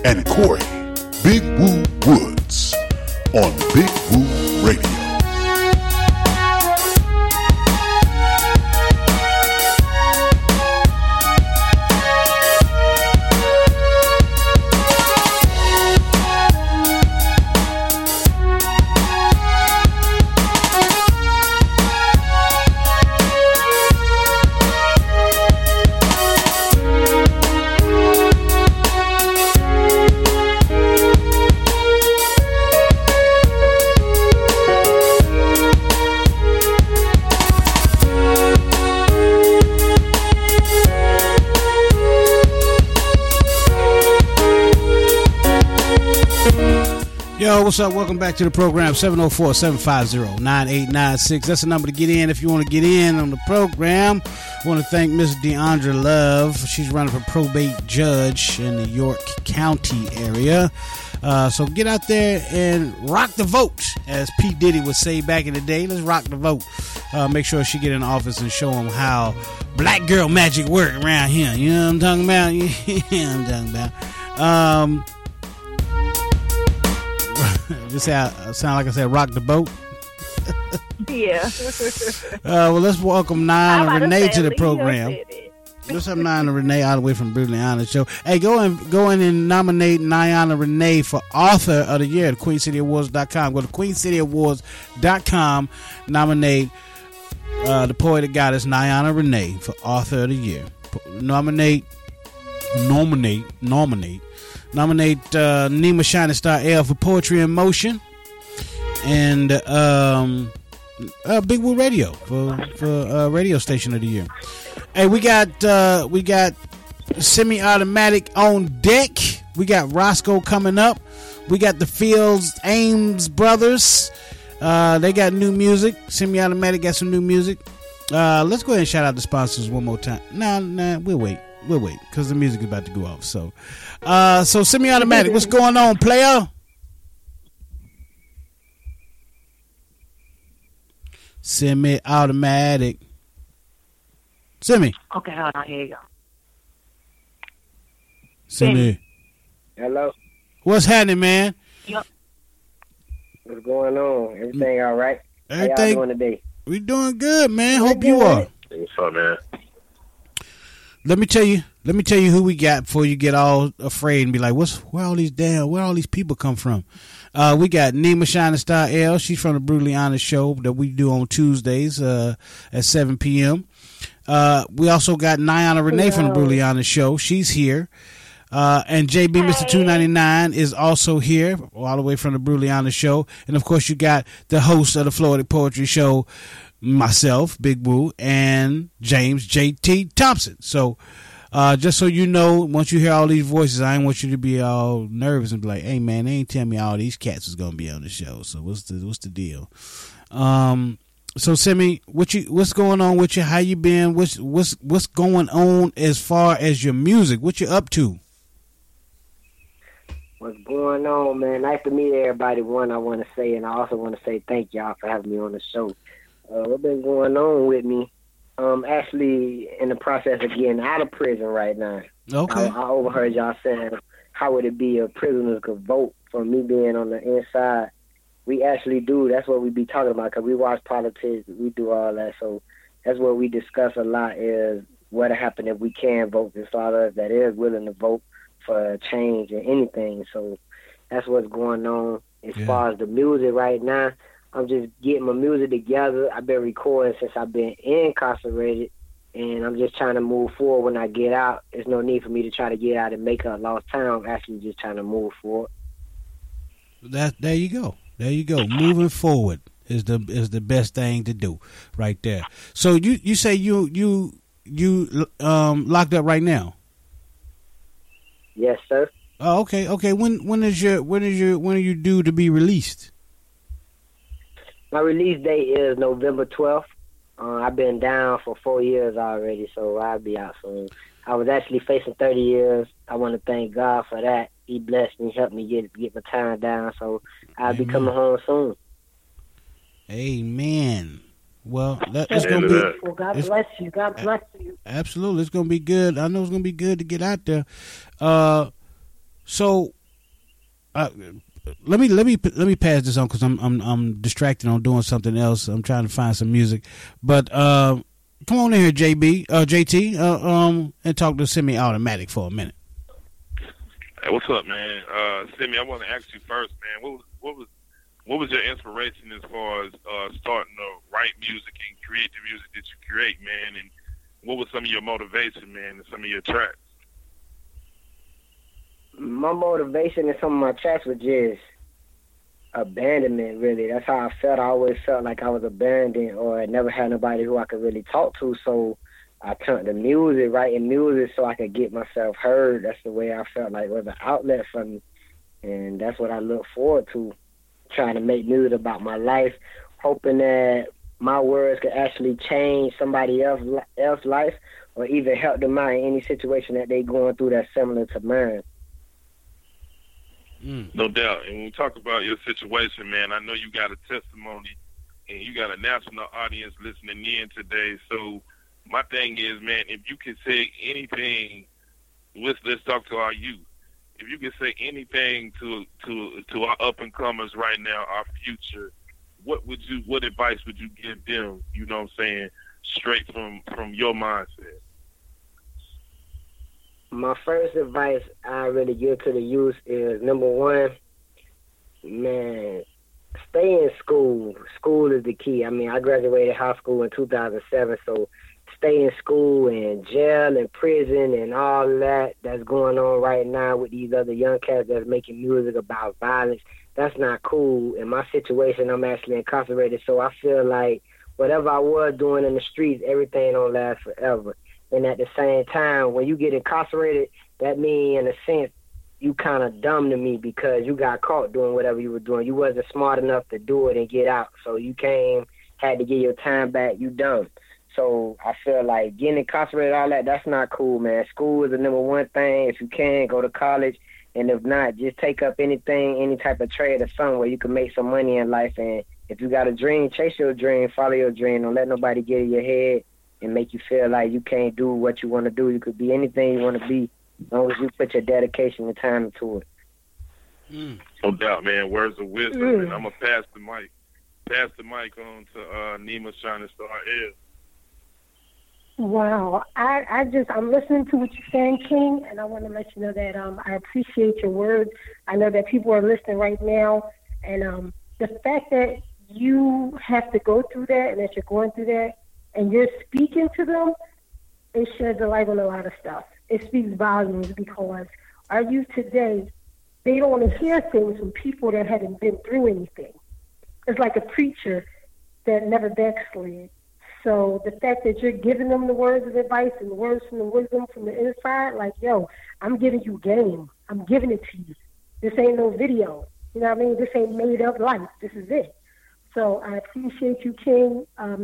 and Corey Big Woo Woods on Big Woo Radio. Yo, what's up? Welcome back to the program 704 750 9896. That's the number to get in if you want to get in on the program. I want to thank Miss Diondra Love. She's running for probate judge in the York County area. Uh, so get out there and rock the vote, as P. Diddy would say back in the day. Let's rock the vote. Uh, make sure she get in the office and show them how black girl magic work around here. You know what I'm talking about? Yeah, I'm talking about. Um, just say I sound like I said rock the boat. Yeah. Uh, well, let's welcome Nine to Renee to the program. it. Let's have Nina Renee all the way from Brutally Honest Show. Hey, go and go in and nominate Niana Renee for Author of the Year at QueenCityAwards.com. Go to QueenCityAwards.com. Nominate uh, the poet that got us, Niana Renee, for Author of the Year. Nominate, nominate, nominate, nominate uh, Nima Shining Star L for Poetry in Motion, and um, uh, Big Woo Radio for for uh, Radio Station of the Year. Hey, we got uh, we got Simmie Automatic on deck. We got Roscoe coming up. We got the Fields Ames brothers. Uh, they got new music. Simmie Automatic got some new music. Uh, let's go ahead and shout out the sponsors one more time. Nah, nah, we'll wait. We'll wait because the music is about to go off. So, uh, so Simmie Automatic. What's going on, player? Simmie Automatic. Semi. Okay, hold on. Here you go. Semi. Hello. What's happening, man? Yep. What's going on? Everything all right? How Everything- y'all doing today? We doing good, man. Hope you are. What's up, man? Let me tell you. Let me tell you who we got before you get all afraid and be like, "What's where all these damn where all these people come from?" Uh, we got Nima Shining Star L. She's from the Brutally Honest show that we do on Tuesdays uh, at seven p.m. Uh, we also got Niana Renee from the Brutally Honest show. She's here. Uh, and JB Mr. 299 is also here, all the way from the Brutally Honest show. And of course, you got the host of the Floetic Poetry Show, myself, Big Woo, and James JT Thompson. So, uh, just so you know, once you hear all these voices, I want you to be all nervous and be like, "Hey, man, they ain't tell me all these cats was gonna be on the show." So what's the what's the deal? Um, so Simmie, what you what's going on with you? How you been? What's what's what's going on as far as your music? What you up to? What's going on, man? Nice to meet everybody. One, I want to say, and I also want to say thank y'all for having me on the show. Uh, what's been going on with me? Um, actually, in the process of getting out of prison right now. Okay. I, I overheard y'all saying, how would it be if prisoners could vote for me being on the inside? We actually do. That's what we be talking about because we watch politics. We do all that. So that's what we discuss a lot is what happen if we can vote. There's a lot of us that is willing to vote for change in anything. So that's what's going on. As Yeah. far as the music right now, I'm just getting my music together. I've been recording since I've been incarcerated, and I'm just trying to move forward when I get out. There's no need for me to try to get out and make a lost time. I'm actually just trying to move forward. That there you go. There you go. Moving forward is the is the best thing to do, right there. So you you say you you you um locked up right now? Yes, sir. Oh, okay, okay. When when is your when is your when are you due to be released? My release date is November 12th. Uh, I've been down for four years already, so I'll be out soon. I was actually facing 30 years. I want to thank God for that. He blessed me, helped me get get my time down, so I'll be coming home soon. Amen. Well, that, it's gonna be. Well, God bless you. God bless you. Absolutely, it's gonna be good. I know it's gonna be good to get out there. Uh, so, uh, let me let me let me pass this on because I'm I'm I'm distracted on doing something else. I'm trying to find some music, but uh, come on in here, JB, uh, JT, uh, um, and talk to Simmie Automatic for a minute. Hey, what's up, man? Uh, Simmie, I want to ask you first, man. What was what was what was your inspiration as far as uh, starting to write music and create the music that you create, man? And what was some of your motivation, man, and some of your tracks? My motivation in some of my tracks was just abandonment, really. That's how I felt. I always felt like I was abandoned or I never had nobody who I could really talk to. So I turned to music, writing music so I could get myself heard. That's the way I felt like was an outlet for me. And that's what I look forward to, trying to make music about my life, hoping that my words could actually change somebody else else's life or even help them out in any situation that they're going through that's similar to mine. Mm. No doubt. And when we talk about your situation, man, I know you got a testimony and you got a national audience listening in today. So my thing is, man, if you could say anything, let's let's talk to our youth. If you could say anything to to to our up and comers right now, our future, what would you what advice would you give them? You know what I'm saying? Straight from from your mindset. My first advice I really give to the youth is number one, man, stay in school. School is the key. I mean, I graduated high school in 2007, so stay in school and jail and prison and all that that's going on right now with these other young cats that's making music about violence. That's not cool. In my situation, I'm actually incarcerated, so I feel like whatever I was doing in the streets, everything don't last forever. And at the same time, when you get incarcerated, that means in a sense you kind of dumb to me because you got caught doing whatever you were doing. You wasn't smart enough to do it and get out, so you came, had to get your time back. You dumb. So I feel like getting incarcerated, all that, that's not cool, man. School is the number one thing. If you can, go to college. And if not, just take up anything, any type of trade or something where you can make some money in life. And if you got a dream, chase your dream, follow your dream. Don't let nobody get in your head and make you feel like you can't do what you want to do. You could be anything you want to be as long as you put your dedication and time into it. Mm. No doubt, man. Words of wisdom. Mm. And I'm gonna pass the mic, pass the mic on to uh, Nima Shining Star Air. Wow. I, I just, I'm listening to what you're saying, King, and I want to let you know that um, I appreciate your words. I know that people are listening right now, and um, the fact that you have to go through that and that you're going through that and you're speaking to them, it sheds a light on a lot of stuff. It speaks volumes because our youth today, they don't want to hear things from people that haven't been through anything. It's like a preacher that never backslid. So the fact that you're giving them the words of advice and the words from the wisdom from the inside, like, yo, I'm giving you game. I'm giving it to you. This ain't no video. You know what I mean? This ain't made up life. This is it. So I appreciate you, King. Um,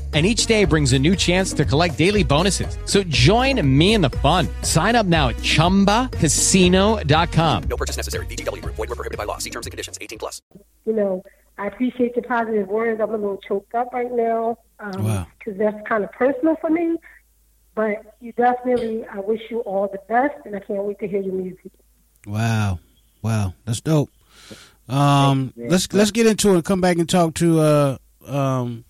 And each day brings a new chance to collect daily bonuses. So join me in the fun. Sign up now at chumbacasino.com. No purchase necessary. VGW Group. Void were prohibited by law. See terms and conditions. 18 plus. You know, I appreciate the positive words. I'm a little choked up right now because Wow. that's kind of personal for me. But you definitely, I wish you all the best, and I can't wait to hear your music. Wow, wow, that's dope. Um, let's let's get into it. and Come back and talk to uh um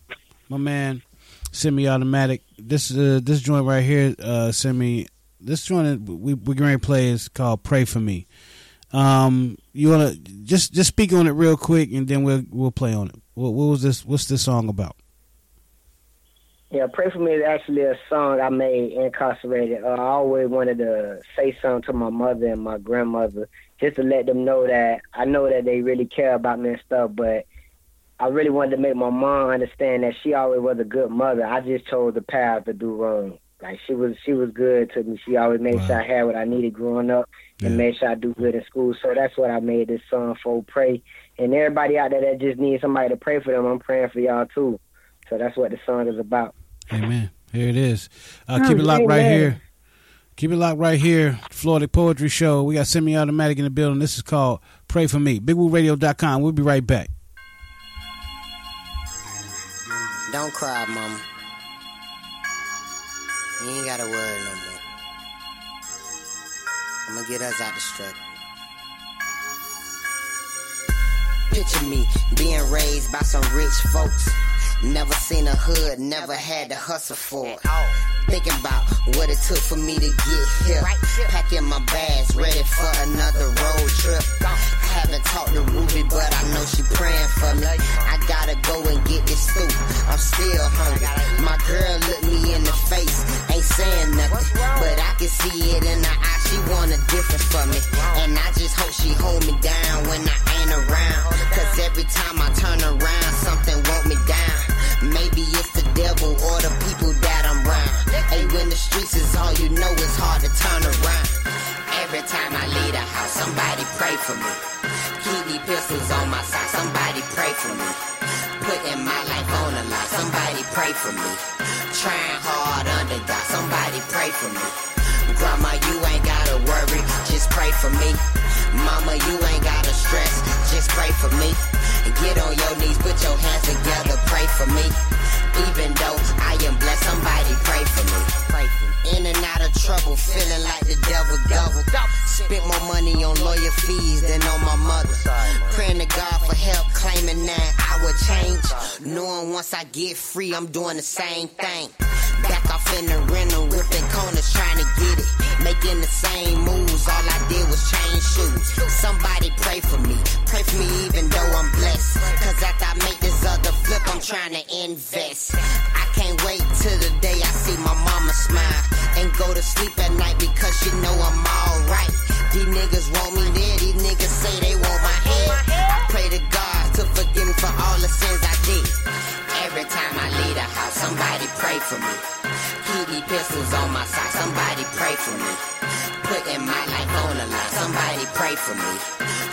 my man Simmie Automatic. This uh, this joint right here, uh, semi. This joint we we're going to play is called "Pray for Me." Um, you wanna just just speak on it real quick, and then we'll we'll play on it. What, what was this? What's this song about? Yeah, Pray For Me is actually a song I made incarcerated. Uh, I always wanted to say something to my mother and my grandmother just to let them know that I know that they really care about me and stuff, but I really wanted to make my mom understand that she always was a good mother. I just chose the path to do wrong. Like she was she was good to me. She always made sure I had what I needed growing up and made sure I do good in school. So that's what I made this song for pray. And everybody out there that just needs somebody to pray for them, I'm praying for y'all too. So that's what the song is about. Amen. Here it is. Uh, Oh, keep it locked right here. Keep it locked right here. Floetic Poetry Show. We got Simmie Automatic in the building. This is called "Pray for Me." BigWooRadio.com. We'll be right back. Don't cry, mama. You ain't gotta worry no more. I'ma get us out the struggle. Picture me being raised by some rich folks. Never seen a hood, never had to hustle for it. Thinking about what it took for me to get here. Packing my bags, ready for another road trip. Haven't talked to Ruby, but I know she praying for me. I gotta go and get this stew. I'm still hungry. My girl looked me in the face, ain't saying nothing, but I can see it in her eye. She want a difference from me, and I just hope she hold me down when I ain't around. Cause every time I turn around, something want me down. Maybe it's the devil or the people that I'm around. Hey, when the streets is all you know, it's hard to turn around. Every time I leave the house, somebody pray for me. Keep these pistols on my side, somebody pray for me. Putting my life on the line, somebody pray for me. Trying hard under God, somebody pray for me. Grandma, you ain't gotta worry, just pray for me. Mama, you ain't gotta stress, just pray for me. Get on your knees, put your hands together, pray for me. Even though I am blessed, somebody pray for me. Pray for me. In and out of trouble, feeling like the devil double. Spent more money on lawyer fees than on my mother. Praying to God for help, claiming that I would change. Knowing once I get free, I'm doing the same thing. Back off in the rental, ripping corners, trying to get it. Making the same moves, all I did was change shoes. Somebody pray for me, pray for me even though I'm blessed. Cause after I make this other flip, I'm trying to invest. I can't wait till the day I see my mama smile and go to sleep at night because she know I'm alright. These niggas want me there, these niggas say they want my head. I pray to God to forgive me for all the sins I did. Every time I leave the house, somebody pray for me. Keep pistols on my side, somebody pray for me. Putting my life on the line, somebody pray for me.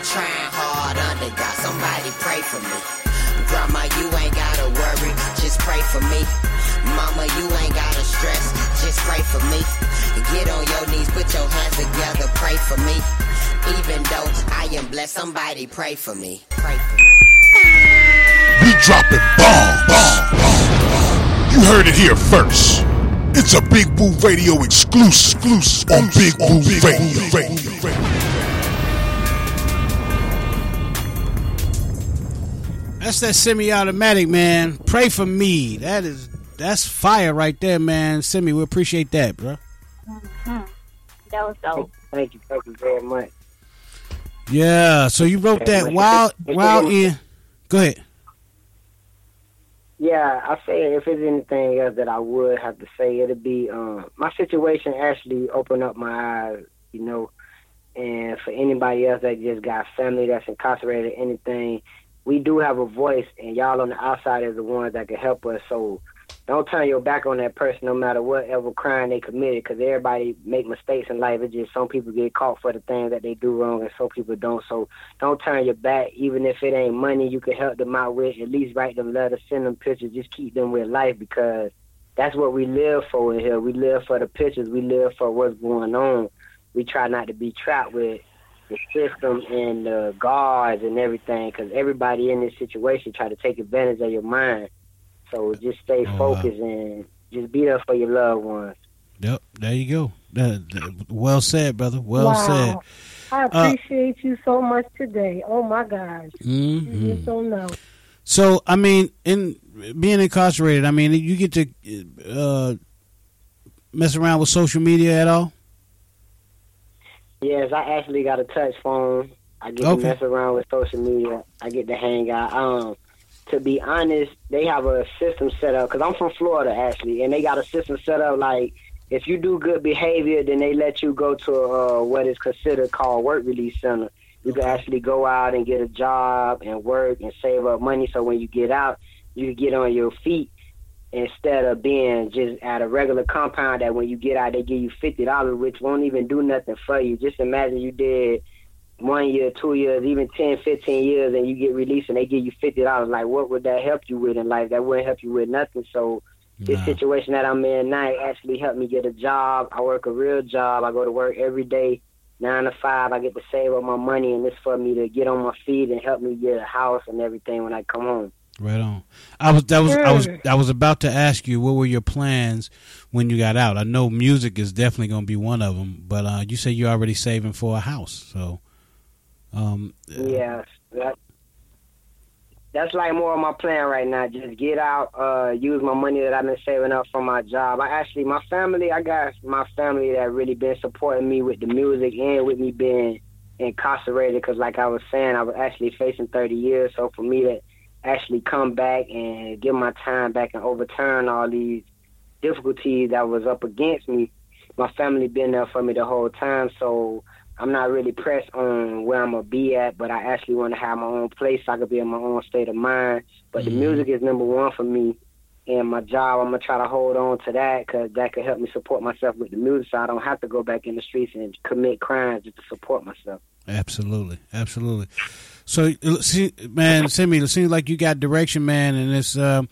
Trying hard under God, somebody pray for me. Grandma, you ain't gotta worry, just pray for me. Mama, you ain't gotta stress, just pray for me. Get on your knees, put your hands together, pray for me. Even though I am blessed, somebody pray for me. Pray for me. We dropping bombs. bombs. You heard it here first. It's a Big Woo Radio exclusive, exclusive on Big Woo Radio. That's that Simmie Automatic, man. Pray for me. That is that's fire right there, man. Simmie, we appreciate that, bro. Mhm. That was dope. Thank you, thank you very much. Yeah. So you wrote that while while in. Go ahead. Yeah, I say if there's anything else that I would have to say, it'd be um, my situation actually opened up my eyes. You know, And for anybody else that just got family that's incarcerated, anything, we do have a voice, and y'all on the outside is the ones that can help us. So don't turn your back on that person, no matter whatever crime they committed, because everybody make mistakes in life. It's just some people get caught for the things that they do wrong, and some people don't. So don't turn your back, even if it ain't money you can help them out with. At least write them letters, send them pictures, just keep them with life because that's what we live for in here. We live for the pictures. We live for what's going on. We try not to be trapped with the system and the guards and everything because everybody in this situation try to take advantage of your mind. So just stay Oh, wow. focused and just be there for your loved ones. Yep, there you go. That- that- well said, brother. Well wow. said. I Uh, appreciate you so much today. Oh my gosh. You Mhm. just don't know. So, I mean, in being incarcerated, I mean, you get to uh, mess around with social media at all? Yes, I actually got a touch phone. I get Okay. to mess around with social media. I get to hang out. Um, to be honest, they have a system set up because I'm from Florida actually, and they got a system set up like if you do good behavior, then they let you go to uh, what is considered called work release center. You can actually go out and get a job and work and save up money. So when you get out, you can get on your feet instead of being just at a regular compound that when you get out they give you fifty dollars which won't even do nothing for you. Just imagine you did one year, two years, even 10, 15 years and you get released and they give you fifty dollars. Like what would that help you with in life? That wouldn't help you with nothing. So this situation that I'm in now actually helped me get a job. I work a real job. I go to work every day, nine to five. I get to save up my money and this for me to get on my feet and help me get a house and everything when I come home. Right on. I was that was I was I was about to ask you what were your plans when you got out. I know music is definitely going to be one of them, but uh, you say you're already saving for a house. So, um, Yeah, that, that's like more of my plan right now. Just get out, uh, use my money that I've been saving up from my job. I actually, my family, I got my family that really been supporting me with the music and with me being incarcerated. Because, like I was saying, I was actually facing 30 years. So for me to actually come back and give my time back and overturn all these difficulties that was up against me, my family been there for me the whole time. So I'm not really pressed on where I'm gonna be at, but I actually want to have my own place. So I could be in my own state of mind. But the music is number one for me, and my job. I'm gonna try to hold on to that because that could help me support myself with the music, so I don't have to go back in the streets and commit crimes just to support myself. Absolutely, absolutely. So, uh, see, man, Simmie, it seems like you got direction, man, and it's, um,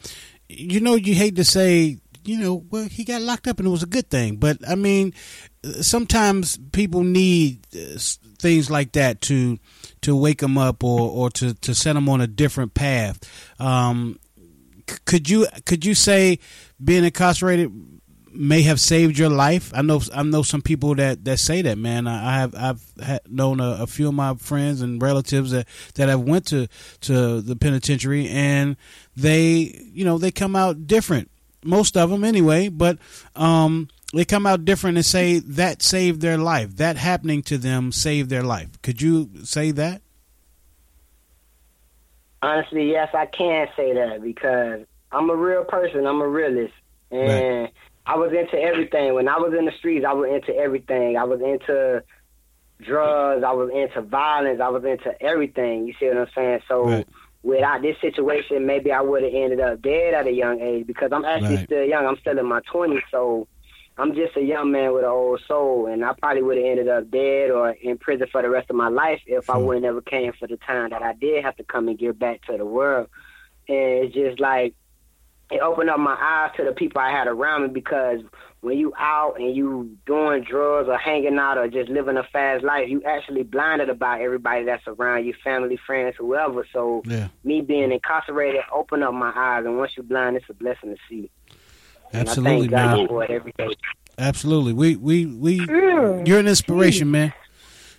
you know, you hate to say, you know, well, he got locked up and it was a good thing, but I mean, sometimes people need uh, things like that to to wake them up or or to to set them on a different path. Um, could you could you say being incarcerated may have saved your life. I know I know some people that, that say that, man. I have I've known a, a few of my friends and relatives that, that have went to, to the penitentiary and they you know they come out different. Most of them anyway, but um, they come out different and say that saved their life. That happening to them saved their life. Could you say that? Honestly, yes, I can say that because I'm a real person. I'm a realist, and I was into everything. When I was in the streets, I was into everything. I was into drugs. I was into violence. I was into everything. You see what I'm saying? So. Without this situation, maybe I would have ended up dead at a young age because I'm actually Right. still young. I'm still in my 20s, so I'm just a young man with an old soul, and I probably would have ended up dead or in prison for the rest of my life if I would have never came for the time that I did have to come and give back to the world. And it's just like it opened up my eyes to the people I had around me because when you out and you doing drugs or hanging out or just living a fast life, you actually blinded about everybody that's around you, family, friends, whoever. So Yeah. me being incarcerated opened up my eyes, and once you're blind, it's a blessing to see. Absolutely, thank God man. for it every day. Absolutely. We we we you're an inspiration, man.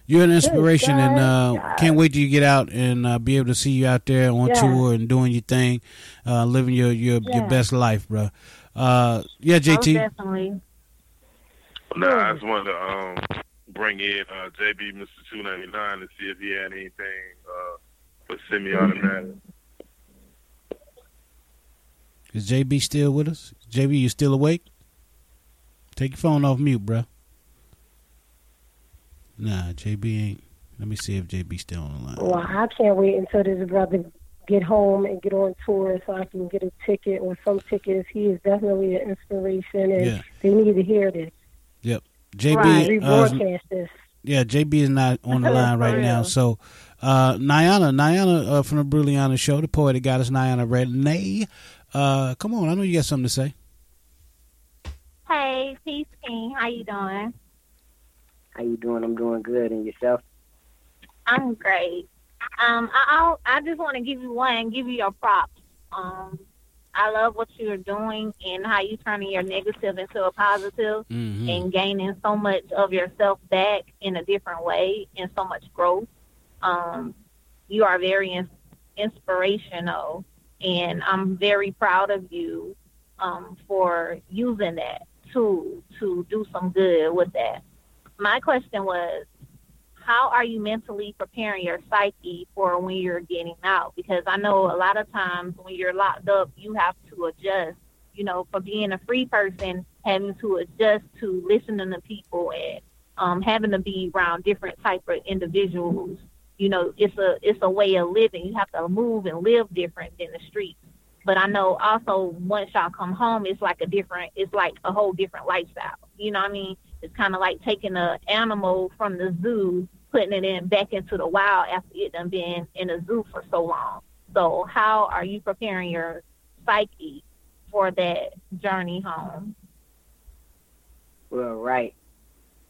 You're an inspiration, and uh, can't wait till you get out and uh, be able to see you out there on Yeah. tour and doing your thing, uh, living your your, Yeah. your best life, bro. Uh, yeah, JT. definitely. Nah, I just wanted to um, bring in uh, JB Mr. Two Ninety Nine to see if he had anything uh, for Simmie Automatic. Is JB still with us? JB, you still awake? Take your phone off mute, bro. Nah, JB ain't. Let me see if JB still on the line. Well, I can't wait until this brother get home and get on tour so I can get a ticket or some tickets. He is definitely an inspiration, and Yeah. they need to hear this. Yep. JB. right, uh, this. yeah, JB is not on the line right now. So, uh, Nyana, Nyana uh, from the Brilliana show, the poetic goddess Nyana Renee. Uh, come on, I know you got something to say. Hey, Peace King, how you doing? How you doing? I'm doing good. And yourself? I'm great. Um, I I'll, I just want to give you one, give you your props. Um, I love what you're doing and how you're turning your negative into a positive Mhm. and gaining so much of yourself back in a different way and so much growth. Um, you are very ins- inspirational, and I'm very proud of you um, for using that to to do some good with that. My question was, how are you mentally preparing your psyche for when you're getting out? Because I know a lot of times when you're locked up, you have to adjust. You know, for being a free person, having to adjust to listening to people and um, having to be around different type of individuals. You know, it's a it's a way of living. You have to move and live different than the streets. But I know also once y'all come home, it's like a different, it's like a whole different lifestyle. You know what I mean? It's kind of like taking an animal from the zoo, putting it in back into the wild after it done been in a zoo for so long. So how are you preparing your psyche for that journey home? Well, right.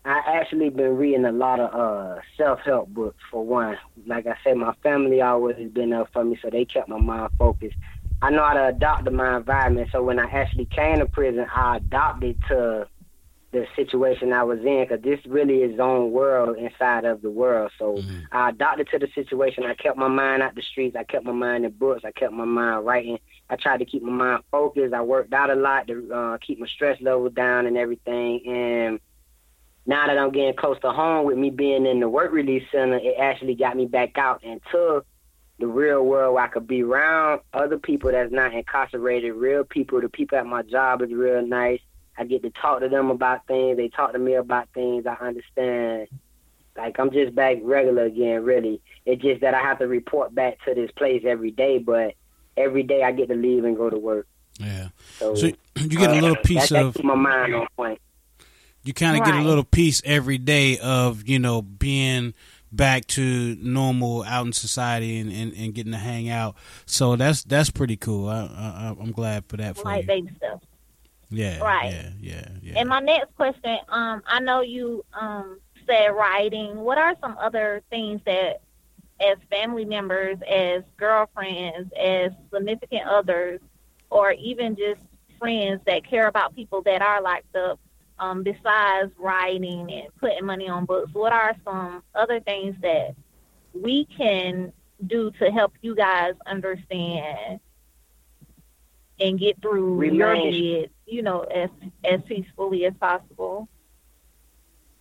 I actually been reading a lot of uh self help books for one. Like I said, my family always been there for me, so they kept my mind focused. I know how to adapt to my environment, so when I actually came to prison, I adopted to the situation I was in because this really is own world inside of the world. So I adopted to the situation. I kept my mind out the streets. I kept my mind in books. I kept my mind writing. I tried to keep my mind focused. I worked out a lot to uh, keep my stress level down and everything. And now that I'm getting close to home with me being in the work release center, it actually got me back out into the real world where I could be around other people that's not incarcerated, real people. The people at my job is real nice. I get to talk to them about things. They talk to me about things. I understand. Like I'm just back regular again, really. It's just that I have to report back to this place every day, but every day I get to leave and go to work. Yeah. So, So you get a uh, little piece that, that of keep my mind on point. you kind of get a little piece every day of you know being back to normal out in society and, and, and getting to hang out. So that's that's pretty cool. I, I I'm glad for that for Like you. baby stuff. Yeah. Right. Yeah. Yeah. Yeah. And my next question, um, I know you um said writing. What are some other things that as family members, as girlfriends, as significant others, or even just friends that care about people that are locked up, um, besides writing and putting money on books, what are some other things that we can do to help you guys understand and get through your Remain- bid, you know, as as peacefully as possible?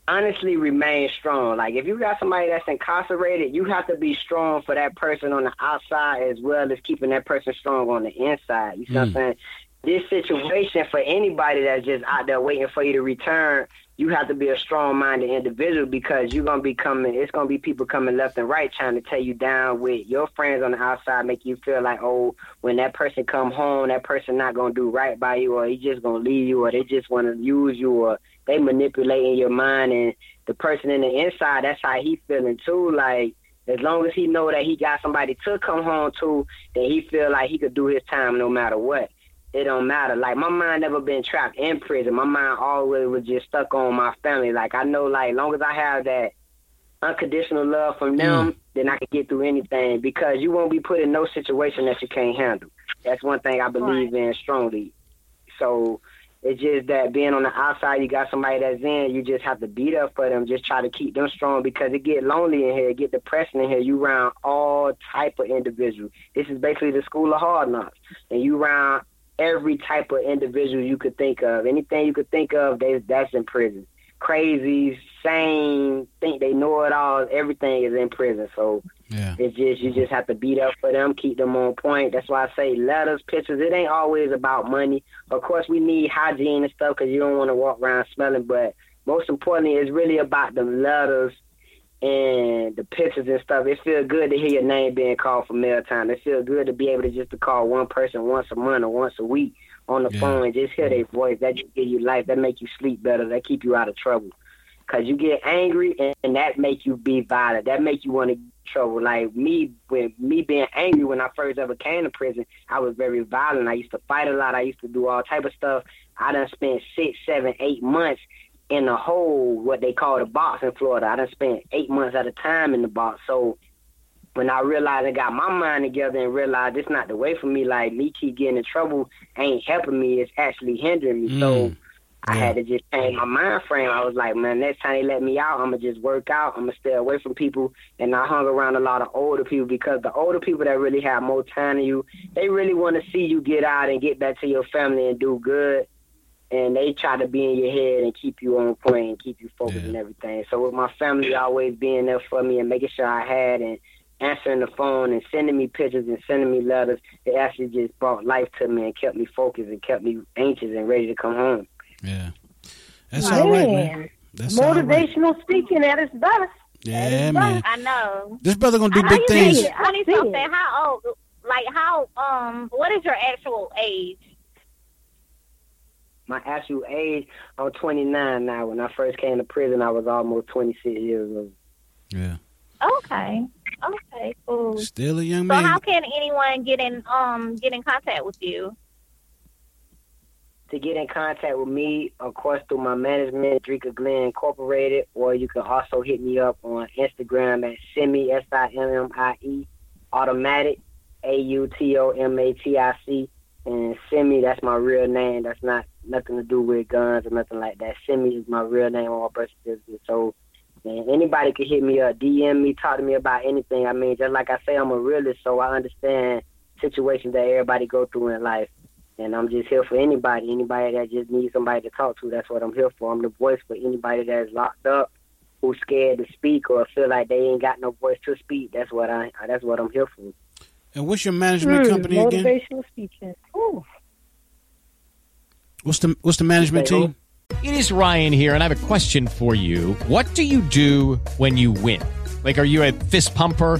honestly remain strong. Like if you got somebody that's incarcerated, you have to be strong for that person on the outside as well as keeping that person strong on the inside. You see what I'm Mm. saying? This situation for anybody that's just out there waiting for you to return, you have to be a strong minded individual because you're gonna be coming it's gonna be people coming left and right trying to tear you down with your friends on the outside, make you feel like, oh, when that person come home, that person not gonna do right by you or he just gonna leave you or they just wanna use you or they manipulating your mind and the person in the inside, that's how he feeling too. Like as long as he know that he got somebody to come home to, then he feel like he could do his time no matter what. It don't matter. Like my mind never been trapped in prison. My mind always was just stuck on my family. Like I know, like long as I have that unconditional love from mm. them, then I can get through anything. Because you won't be put in no situation that you can't handle. That's one thing I believe in strongly. So it's just that being on the outside, you got somebody that's in, you just have to beat up for them. Just try to keep them strong because it get lonely in here, it get depressing in here. You around all type of individuals. This is basically the school of hard knocks, and you around every type of individual you could think of. Anything you could think of, they that's in prison. Crazy, sane, think they know it all. Everything is in prison. So yeah. it's just you just have to beat up for them, keep them on point. That's why I say letters, pictures. It ain't always about money. Of course, we need hygiene and stuff because you don't want to walk around smelling. But most importantly, it's really about the letters and the pictures and stuff. It feels good to hear your name being called for mail time. It feels good to be able to just to call one person once a month or once a week on the Yeah. phone and just hear their voice. That just give you life. That make you sleep better. That keep you out of trouble. Cause you get angry and, and that make you be violent. That make you want to get trouble. Like me, when me being angry when I first ever came to prison, I was very violent. I used to fight a lot. I used to do all type of stuff. I done spent six, seven, eight months in a hole, what they call the box in Florida. I done spent eight months at a time in the box. So when I realized I got my mind together and realized it's not the way for me, like me keep getting in trouble ain't helping me, it's actually hindering me. So mm. I had to just change my mind frame. I was like, man, next time they let me out, I'm gonna just work out. I'm gonna stay away from people. And I hung around a lot of older people because the older people that really have more time than you, they really want to see you get out and get back to your family and do good. And they try to be in your head and keep you on point and keep you focused and everything. So with my family always being there for me and making sure I had and answering the phone and sending me pictures and sending me letters, it actually just brought life to me and kept me focused and kept me anxious and ready to come home. Yeah. That's all right, man. That's all right. Motivational speaking at its best. Yeah, man. I know. This brother gonna do How big things. think- Twenty something. How old? Like how? Um. What is your actual age? My actual age, I'm 29 now. When I first came to prison, I was almost 26 years old. Yeah. Okay. Okay. Cool. Still a young So man. how can anyone get in um get in contact with you? To get in contact with me, of course, through my management, Drika Glenn Incorporated, or you can also hit me up on Instagram at Simmie, S I M M I E, Automatic, A U T O M A T I C. And Simmie, that's my real name. That's not nothing to do with guns or nothing like that. Simmie is my real name on my birth certificate. So, man, anybody can hit me up, DM me, talk to me about anything. I mean, just like I say, I'm a realist, so I understand situations that everybody go through in life. And I'm just here for anybody, anybody that just needs somebody to talk to. That's what I'm here for. I'm the voice for anybody that's locked up, who's scared to speak or feel like they ain't got no voice to speak. That's what I. That's what I'm here for. And what's your management Hmm, company again? motivational speaking. Ooh. What's the What's the management team? It is Ryan here, and I have a question for you. What do you do when you win? Like, are you a fist pumper?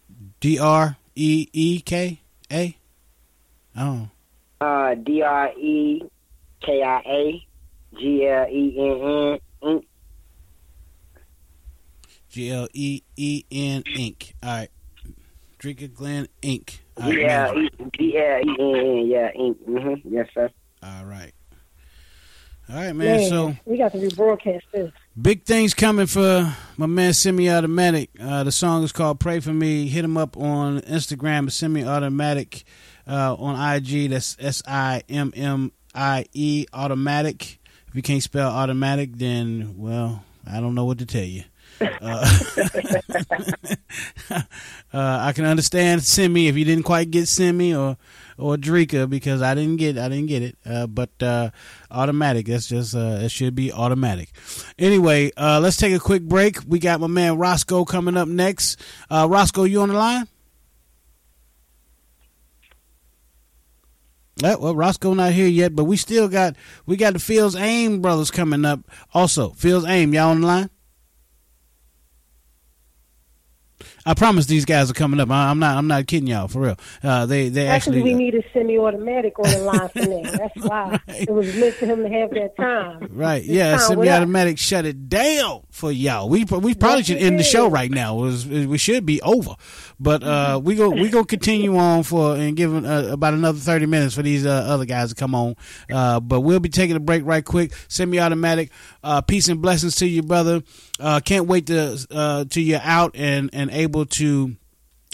D R E E K A? Oh, Uh, D R E K I A G L E N N Inc. G L E E N Inc. All right, Drinker Glen Inc. All right, G L man. E G L E N N. Yeah, Inc. Mm-hmm. Yes, sir. All right. All right, man. So we got to rebroadcast this. Big things coming for my man Simmie Automatic. Uh, the song is called "Pray for Me." Hit him up on Instagram, Simmie Automatic. Uh, on IG, that's S I M M I E Automatic. If you can't spell automatic, then well, I don't know what to tell you. Uh, uh, I can understand Simmie if you didn't quite get Simmie or or Drika because I didn't get I didn't get it. Uh, but uh, automatic that's just uh, it should be automatic. Anyway, uh, let's take a quick break. We got my man Roscoe coming up next. Uh, Roscoe, you on the line? Well, Roscoe not here yet, but we still got we got the Fields Aim brothers coming up. Also, Fields Aim, y'all on the line? I promise these guys are coming up. I, am not. I'm not kidding y'all for real. Uh, they they actually, actually. we need a semi-automatic on the line for them. That's why it was meant for him to have that time. Right. His Yeah. time Simmie Automatic shut it down for y'all. We we probably Yes, should it end the show right now. It was we should be over, but uh, we go we go continue on for and give uh, about another thirty minutes for these uh, other guys to come on. Uh, but we'll be taking a break right quick. Simmie Automatic. Uh, peace and blessings to you, brother. Uh, can't wait to uh, to you're out and and able to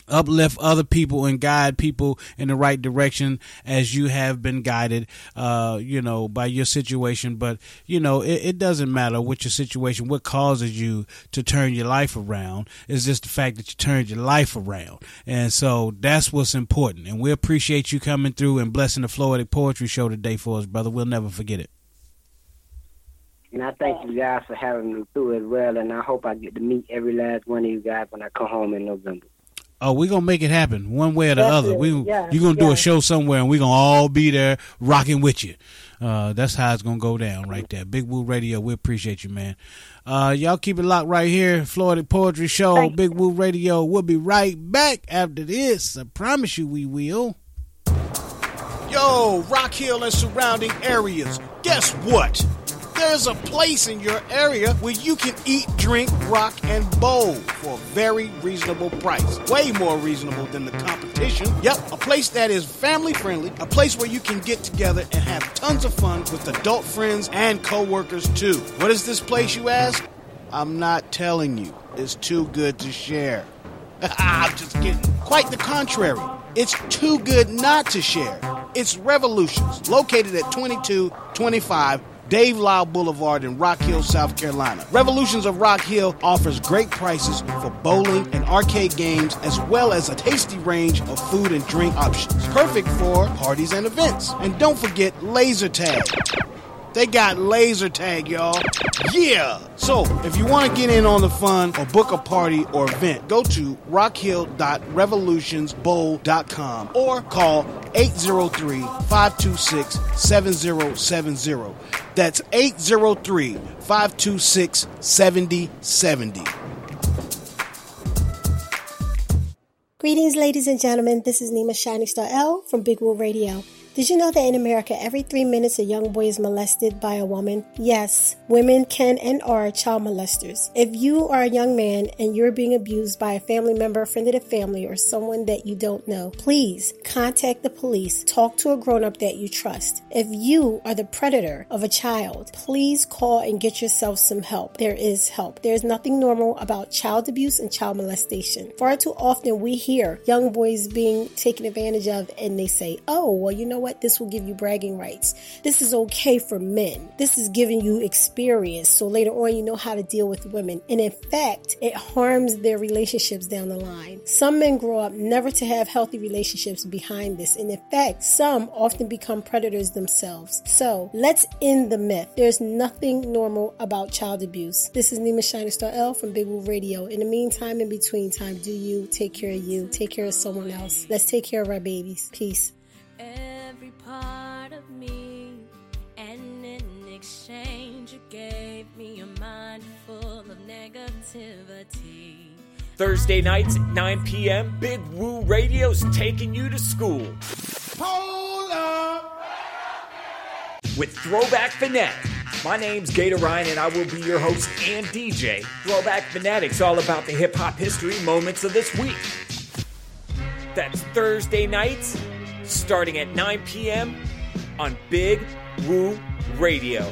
uplift other people and guide people in the right direction as you have been guided uh you know by your situation. But you know it, it doesn't matter what your situation what causes you to turn your life around. It's just the fact that you turned your life around. And so that's what's important. And we appreciate you coming through and blessing the Floetic Poetry Show today for us brother. We'll never forget it. And I thank you guys for having me through as well. And I hope I get to meet every last one of you guys when I come home in November. Oh, we're gonna make it happen one way or the other. We yeah, you're gonna do yeah. a show somewhere, and we're gonna all be there rocking with you. Uh, that's how it's gonna go down right there. Big Woo Radio, we appreciate you, man. Uh, y'all keep it locked right here, Floetic Poetry Show, Big Woo Radio. We'll be right back after this. I promise you, we will. Yo, Rock Hill and surrounding areas. Guess what? There's a place in your area where you can eat, drink, rock, and bowl for a very reasonable price. Way more reasonable than the competition. Yep, a place that is family friendly, a place where you can get together and have tons of fun with adult friends and coworkers too. What is this place, you ask? I'm not telling you. It's too good to share. I'm just kidding. Quite the contrary. It's too good not to share. It's Revolutions, located at 2225 Dave Lyle Boulevard in Rock Hill, South Carolina. Revolutions of Rock Hill offers great prices for bowling and arcade games, as well as a tasty range of food and drink options. Perfect for parties and events. And don't forget laser tag. They got laser tag, y'all. Yeah! So, if you want to get in on the fun or book a party or event, go to rockhill.revolutionsbowl.com or call 803-526-7070. That's 803-526-7070. Greetings, ladies and gentlemen. This is Nima Shining Star L from Big Woo Radio. Did you know that in America, every three minutes a young boy is molested by a woman? Yes, women can and are child molesters. If you are a young man and you're being abused by a family member, a friend of the family, or someone that you don't know, please contact the police. Talk to a grown up that you trust. If you are the predator of a child, please call and get yourself some help. There is help. There is nothing normal about child abuse and child molestation. Far too often we hear young boys being taken advantage of and they say, oh, well, you know what? This will give you bragging rights. This is okay for men. This is giving you experience. So later on, you know how to deal with women. And in fact, it harms their relationships down the line. Some men grow up never to have healthy relationships behind this. And in fact, some often become predators themselves. So let's end the myth. There's nothing normal about child abuse. This is Nima Shining Star L from Big Woo Radio. In the meantime, in between time, do you take care of you, take care of someone else. Let's take care of our babies. Peace. every part of me. And in exchange, you gave me a mind full of negativity. Thursday nights at 9 p.m., Big Woo Radio's taking you to school. Hold up! With Throwback Fanatic. My name's Gator Ryan, and I will be your host and DJ. Throwback Fanatic's all about the hip hop history moments of this week. That's Thursday nights, starting at 9 p.m. on Big Woo Radio.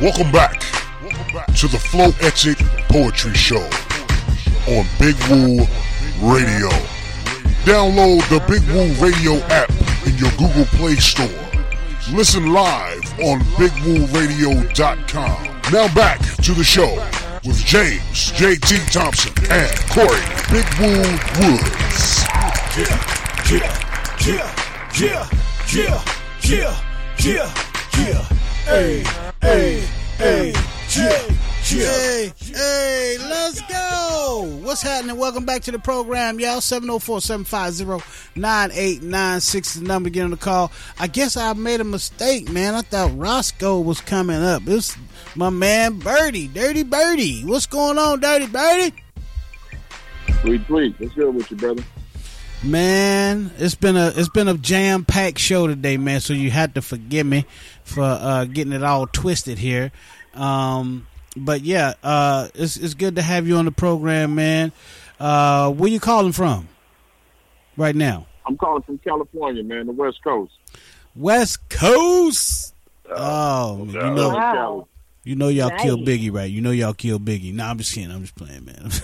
Welcome back to the Flow Ethic Poetry Show on Big Woo Radio. Download the Big Woo Radio app in your Google Play Store. Listen live on BigWooRadio.com. Now back to the show with James J.T. Thompson and Corey Big Woo Woods. Yeah, yeah, yeah, yeah, yeah, yeah, yeah, yeah. Hey, hey, hey, yeah, Hey, hey, let's go. What's happening? Welcome back to the program, y'all. 704-750-9896 is the number to get on the call. I guess I made a mistake, man. I thought Roscoe was coming up. It's my man Birdie, Dirty Birdie. What's going on, Dirty Birdie? Sweet, sweet. What's good with you, brother? Man, it's been a it's been a jam packed show today, man. So you had to forgive me for uh, getting it all twisted here. Um, but yeah, uh, it's it's good to have you on the program, man. Uh, where you calling from right now? I'm calling from California, man, the West Coast. West Coast. oh, no you know, Wow. you know y'all Nice. killed Biggie, right? You know y'all kill Biggie. No, I'm just kidding. I'm just playing, man.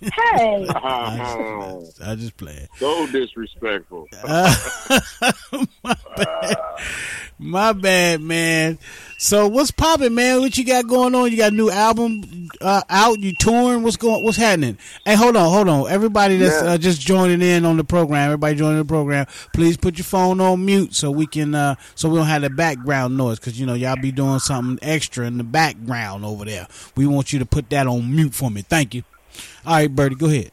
Hey. Oh, I just playing. so disrespectful. My, bad. Man. So what's popping, man? What you got going on? You got a new album uh, out? You touring? What's going? What's happening? Hey, hold on, hold on. Everybody that's Yeah. uh, just joining in on the program, everybody joining the program, please put your phone on mute so we can, uh, so we don't have the background noise because you know y'all be doing something extra in the background over there. We want you to put that on mute for me. Thank you. All right, Birdie, go ahead.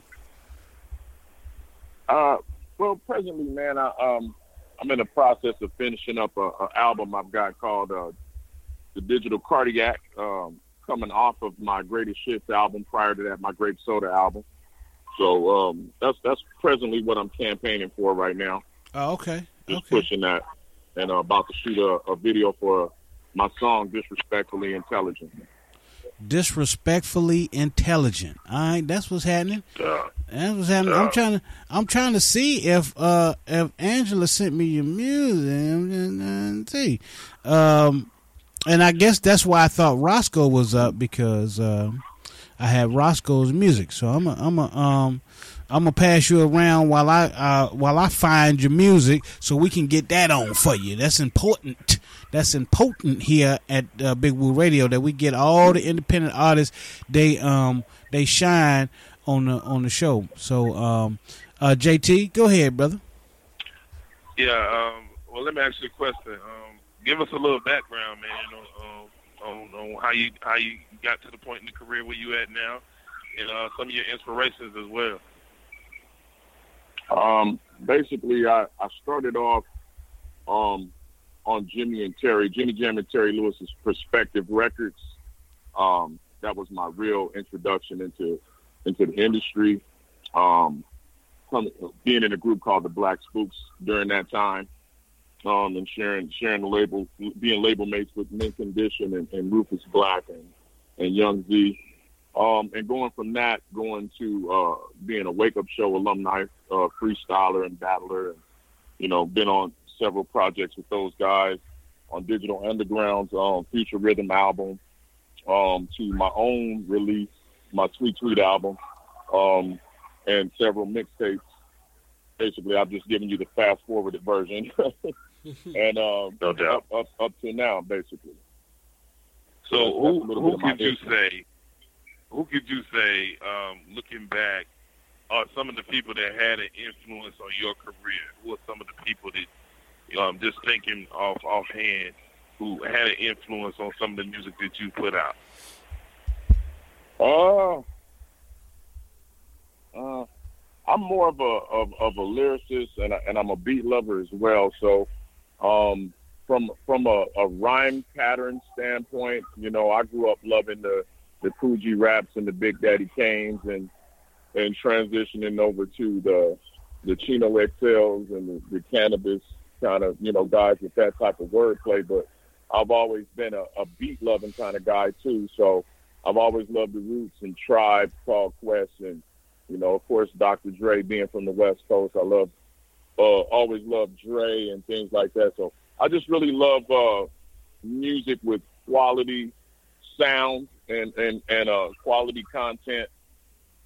Uh, well, presently, man, I, um, I'm in the process of finishing up a, a album I've got called uh, the Digital Cardiac, um, coming off of my Greatest Hits album. Prior to that, my Grape Soda album. So um, that's that's presently what I'm campaigning for right now. Oh, okay. Just pushing that, and uh, about to shoot a, a video for my song "Disrespectfully Intelligent." Disrespectfully intelligent. All right, that's what's happening. Yeah. That's what's happening. I'm trying to I'm trying to see if uh if Angela sent me your music. and see. Um and I guess that's why I thought Roscoe was up because um I had Roscoe's music. So I'm a I'm a um I'm gonna pass you around while I uh, while I find your music so we can get that on for you. That's important. That's important here at uh, Big Woo Radio that we get all the independent artists. They um they shine on the on the show. So um uh JT, go ahead, brother. Yeah. Um, well, let me ask you a question. Um, give us a little background, man, on, um, on, on how you how you got to the point in the career where you at now, and uh, some of your inspirations as well. Um, basically, I, I started off um, on Jimmy and Terry, Jimmy Jam and Terry Lewis's Perspective Records. Um, that was my real introduction into into the industry. Um, being in a group called the Black Spooks during that time, um, and sharing sharing the label, being label mates with Mint Condition and, and Rufus Blaq and and Young Zee. Um, and going from that, going to uh, being a Wake Up Show alumni, uh, freestyler and battler, and you know, been on several projects with those guys on Digital Underground's um, Future Rhythm album, um, to my own release, my Tweet Tweet album, um, and several mixtapes. Basically, I've just given you the fast forwarded version, and um, No doubt. Up, up up to now, basically. So That's- who who bit of my could you history. say? Who could you say, um, looking back, are some of the people that had an influence on your career? Who are some of the people that, um, just thinking off offhand, who had an influence on some of the music that you put out? Oh, uh, I'm more of a of, of a lyricist and, a, and I'm a beat lover as well. So, um, from from a, a rhyme pattern standpoint, you know, I grew up loving the the Kool G Raps and the Big Daddy Kanes and and transitioning over to the the Chino XLs and the, the Canibus kind of you know guys with that type of wordplay. But I've always been a, a beat loving kind of guy too. So I've always loved the roots and Tribe, Called Quest, and you know, of course, Dr. Dre being from the West Coast. I love, uh, always loved Dre and things like that. So I just really love uh, music with quality sound and and and uh, quality content,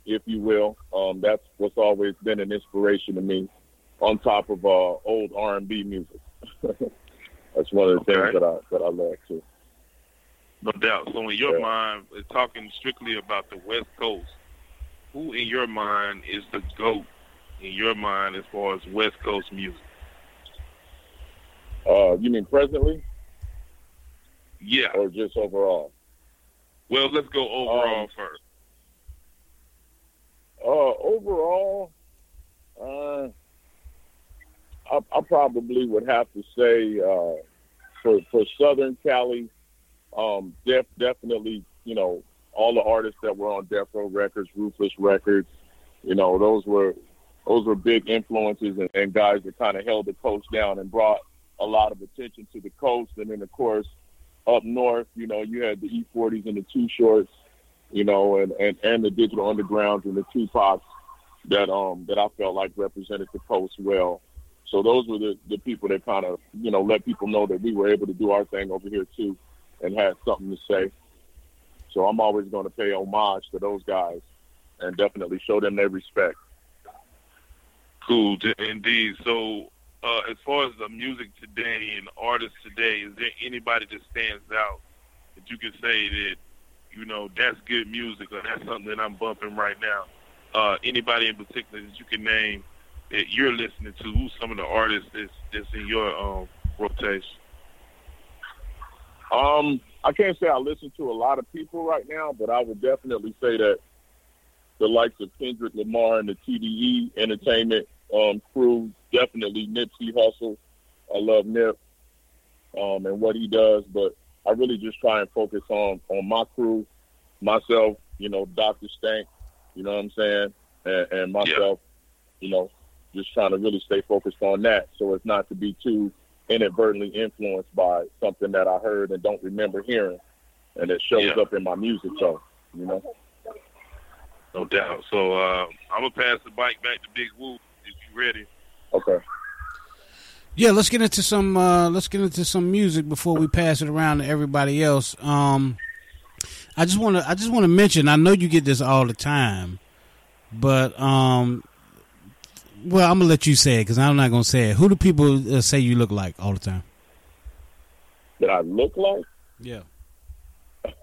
if you will. Um, that's what's always been an inspiration to me. On top of uh, old R and B music, that's one of the Okay. things that I that I love too. No doubt. So in your Yeah. mind, talking strictly about the West Coast, who in your mind is the GOAT in your mind as far as West Coast music? Uh, you mean presently? Yeah. Or just overall? Well, let's go overall first. Uh, overall, uh, I, I probably would have to say uh, for for Southern Cali, um, def, definitely, you know, all the artists that were on Death Row Records, Ruthless Records, you know, those were those were big influences and, and guys that kind of held the coast down and brought a lot of attention to the coast. And then, of course, up north, you know, you had the E40s and the Too Shorts, you know, and, and, and the Digital Undergrounds and the Tupacs that um that I felt like represented the coast well. So those were the, the people that kind of, you know, let people know that we were able to do our thing over here too and had something to say. So I'm always going to pay homage to those guys and definitely show them their respect. Cool, indeed. So, uh, as far as the music today and artists today, is there anybody that stands out that you can say that, you know, that's good music or that's something that I'm bumping right now? Uh, anybody in particular that you can name that you're listening to? Who's some of the artists that's, that's in your um, rotation? Um, I can't say I listen to a lot of people right now, but I would definitely say that the likes of Kendrick Lamar and the TDE Entertainment um, crew, definitely Nipsey Hussle. I love Nip um, and what he does, but I really just try and focus on on my crew, myself, you know, Dr. Stank, you know what I'm saying, and, and myself, you know, just trying to really stay focused on that so as not to be too inadvertently influenced by something that I heard and don't remember hearing, and it shows Yeah. up in my music. So, you know. No doubt. So uh, I'm gonna pass the bike back to Big Woo if you ready. Okay. Yeah, let's get into some. Uh, let's get into some music before we pass it around to everybody else. Um, I just want to. I just want to mention. I know you get this all the time, but um, well, I'm gonna let you say it because I'm not gonna say it. Who do people uh, say you look like all the time? That I look like? Yeah.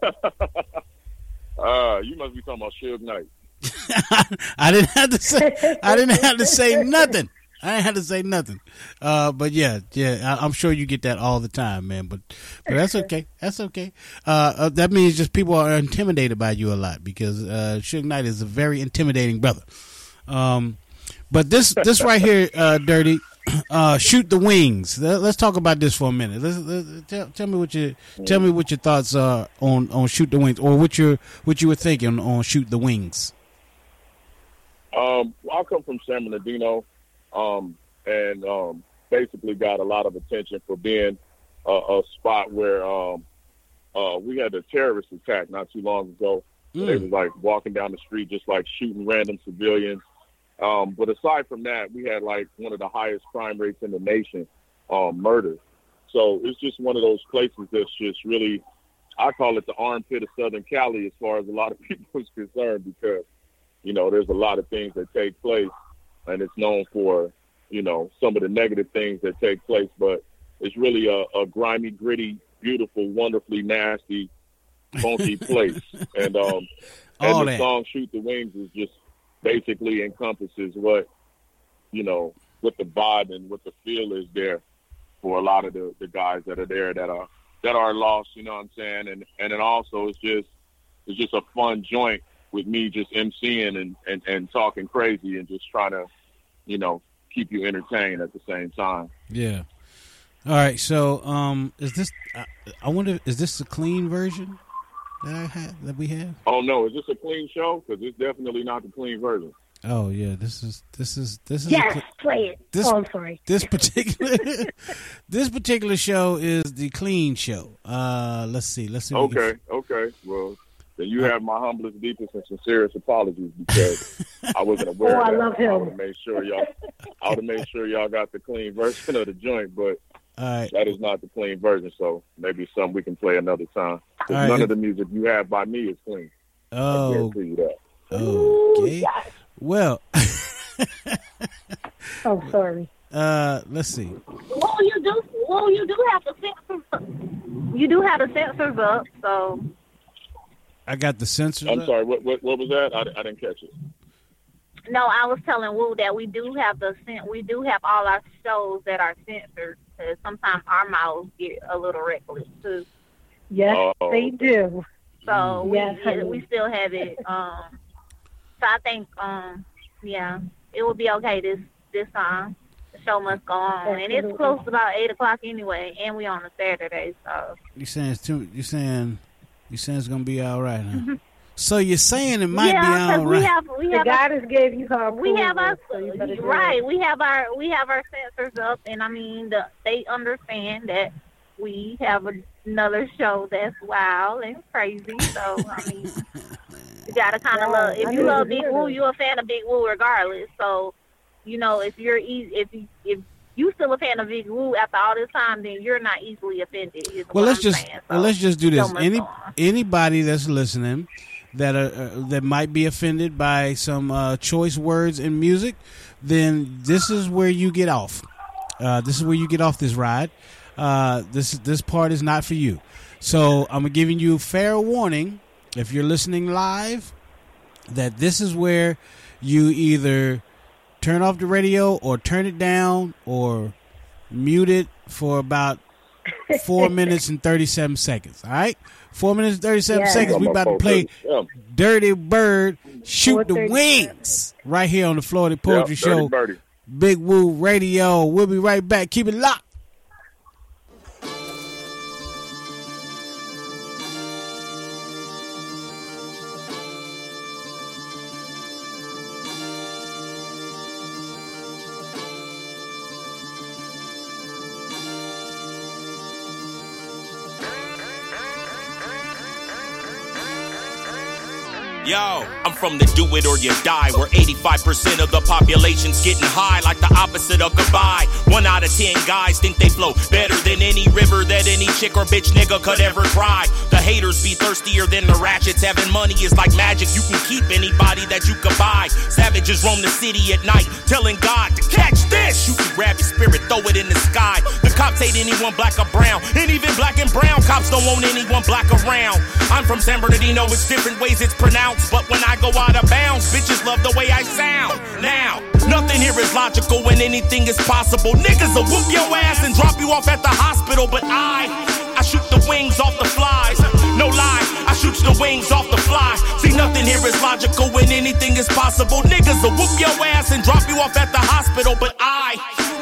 Uh, you must be talking about Suge Knight. I didn't have to say. I didn't have to say nothing. I didn't have to say nothing. Uh, but yeah, yeah, I, I'm sure you get that all the time, man. But but that's okay. That's okay. Uh, uh, that means just people are intimidated by you a lot because uh, Suge Knight is a very intimidating brother. Um, but this this right here, uh, dirty. Uh, shoot the wings. Let- Let's talk about this for a minute. Let's, let's- tell, tell me what your tell me what your thoughts are on, on shoot the wings, or what you what you were thinking on shoot the wings. Um, I come from San Bernardino, um, and um, basically got a lot of attention for being a, a spot where um, uh, we had a terrorist attack not too long ago. Mm. They was like walking down the street, just like shooting random civilians. Um, but aside from that, we had like one of the highest crime rates in the nation, um, murder. So it's just one of those places that's just really, I call it the armpit of Southern Cali as far as a lot of people is concerned because you know, there's a lot of things that take place, and it's known for, you know, some of the negative things that take place. But it's really a, a grimy, gritty, beautiful, wonderfully nasty, funky place. And um, All and the that. song "Shoot the Wings" is just basically encompasses what, you know, what the vibe and what the feel is there for a lot of the, the guys that are there that are that are lost. You know what I'm saying? And and then also it's just it's just a fun joint with me just emceeing and, and, and talking crazy and just trying to, you know, keep you entertained at the same time. Yeah. All right. So, um, is this? I, I wonder, is this the clean version that I have that we have? Oh no, is this a clean show? Because it's definitely not the clean version. Oh yeah, this is this is this is a Yes, cle- play it. This- oh, I'm sorry. this particular this particular show is the clean show. Uh, let's see, let's see. if we can- Okay, okay. Well, then you have my humblest, deepest, and sincerest apologies because I wasn't aware Oh, of I love him. I would have made sure y'all. I would have made sure y'all got the clean version of the joint, but All right. that is not the clean version. So maybe it's something we can play another time. 'Cause All right. none of the music you have by me is clean. I Oh, guarantee you that. okay. Well, Oh, sorry. uh, let's see. Well, you do. Well, you do have the censors. You do have the censors up, so I got the censors. I'm up. sorry. What, what what was that? I, I didn't catch it. no. I was telling Wu that we do have the cen- we do have all our shows that are censored because sometimes our mouths get a little reckless too. Yes, Oh. they do. So we Yes, honey. we still have it. Um, so I think um, yeah, it will be okay this this time. The show must go on, and it's close to about eight o'clock anyway, and we on a Saturday, so You saying it's too? You saying you saying it's gonna be all right? Huh? so you're saying it might yeah, be 'cause all we have we The have goddess gave you her we have our approval, so you better do right. We have our we have our sensors up, and I mean the, they understand that we have another show that's wild and crazy. So I mean, you gotta kind of love. If you love Big Woo, you're a fan of Big Woo regardless. So you know if you're easy, if you if you still a fan of Big Woo after all this time, then you're not easily offended. Well, let's I'm just saying. well, let's just do this. Any on. anybody that's listening that uh, uh, that might be offended by some uh, choice words in music, then this is where you get off. Uh, this is where you get off this ride. Uh, this this part is not for you. So I'm giving you fair warning if you're listening live that this is where you either turn off the radio or turn it down or mute it for about four minutes and 37 seconds. All right? Four minutes and 37 Yeah. seconds. We about to play Yeah. Dirty Bird Shoot the Wings right here on the Floetic Poetry Yep, Show. Birdie. Big Woo Radio. We'll be right back. Keep it locked. Yo, I'm from the do it or you die, where 85% of the population's getting high, like the opposite of goodbye. One out of 10 guys think they flow better than any river that any chick or bitch nigga could ever cry. The haters be thirstier than the ratchets. Having money is like magic, you can keep anybody that you could buy. Savages roam the city at night, telling God to catch this. You can grab your spirit, throw it in the sky. The cops hate anyone black or brown, and even black and brown cops don't want anyone black around. I'm from San Bernardino, it's different ways it's pronounced, but when I go out of bounds, bitches love the way I sound. Now, nothing here is logical when anything is possible. Niggas will whoop your ass and drop you off at the hospital, but I, I shoot the wings off the flies. No lie, I shoot the wings off the flies. See, nothing here is logical when anything is possible. Niggas will whoop your ass and drop you off at the hospital, but I,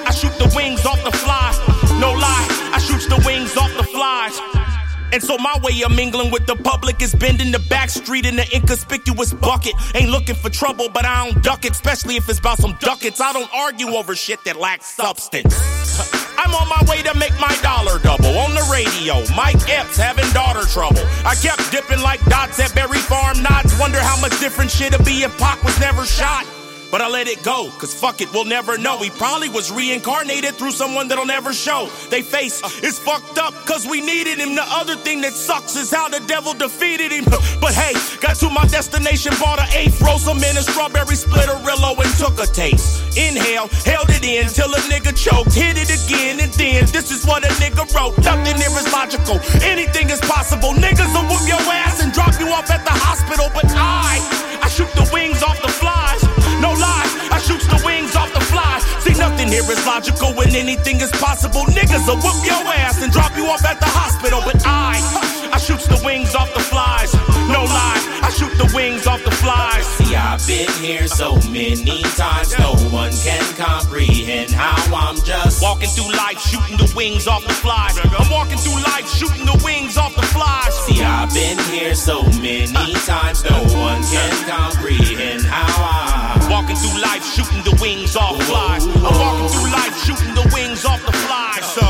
I shoot the wings off the flies. No lie, I shoot the wings off the flies. And so my way of mingling with the public is bending the back street in the inconspicuous bucket. Ain't looking for trouble, but I don't duck it, especially if it's about some ducats. I don't argue over shit that lacks substance. I'm on my way to make my dollar double on the radio. Mike Epps having daughter trouble. I kept dipping like dots at Berry Farm Knott's. Wonder how much different shit'd be if Pac was never shot. But I let it go, cause fuck it, we'll never know. He probably was reincarnated through someone that'll never show. They face is fucked up, cause we needed him. The other thing that sucks is how the devil defeated him. But hey, got to my destination, bought an eighth, roll some in a strawberry splitterillo and took a taste. Inhale, held it in till a nigga choked, hit it again, and then this is what a nigga wrote. Nothing here is logical, anything is possible. Niggas will whoop your ass and drop you off at the hospital, but I, I shoot the wings off the flies. No lie, I shoot the wings off the flies. See, nothing here is logical when anything is possible. Niggas will whoop your ass and drop you off at the hospital. But I, I shoots the wings off the flies. No lie, I shoot the wings off the flies. See, I've been here so many times, no one can comprehend how I'm just walking through life shooting the wings off the flies. I'm walking through life shooting the wings off the flies. See, I've been here so many times, no one can comprehend how I'm walking through life shooting the wings off flies. I'm walking through life shooting the wings off the flies. So,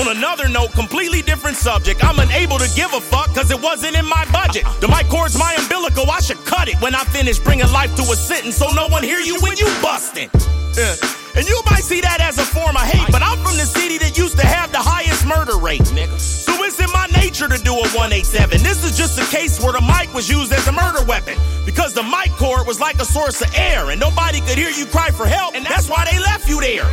on another note, completely different subject. I'm unable to give a fuck because it wasn't in my budget. The mic cord's my umbilical. I should cut it when I finish bringing life to a sentence so no one hear you when you bustin'. And you might see that as a form of hate, but I'm from the city that used to have the highest murder rate. So it's in my nature to do a 187. This is just a case where the mic was used as a murder weapon. Because the mic cord was like a source of air, and nobody could hear you cry for help, and that's why they left you there.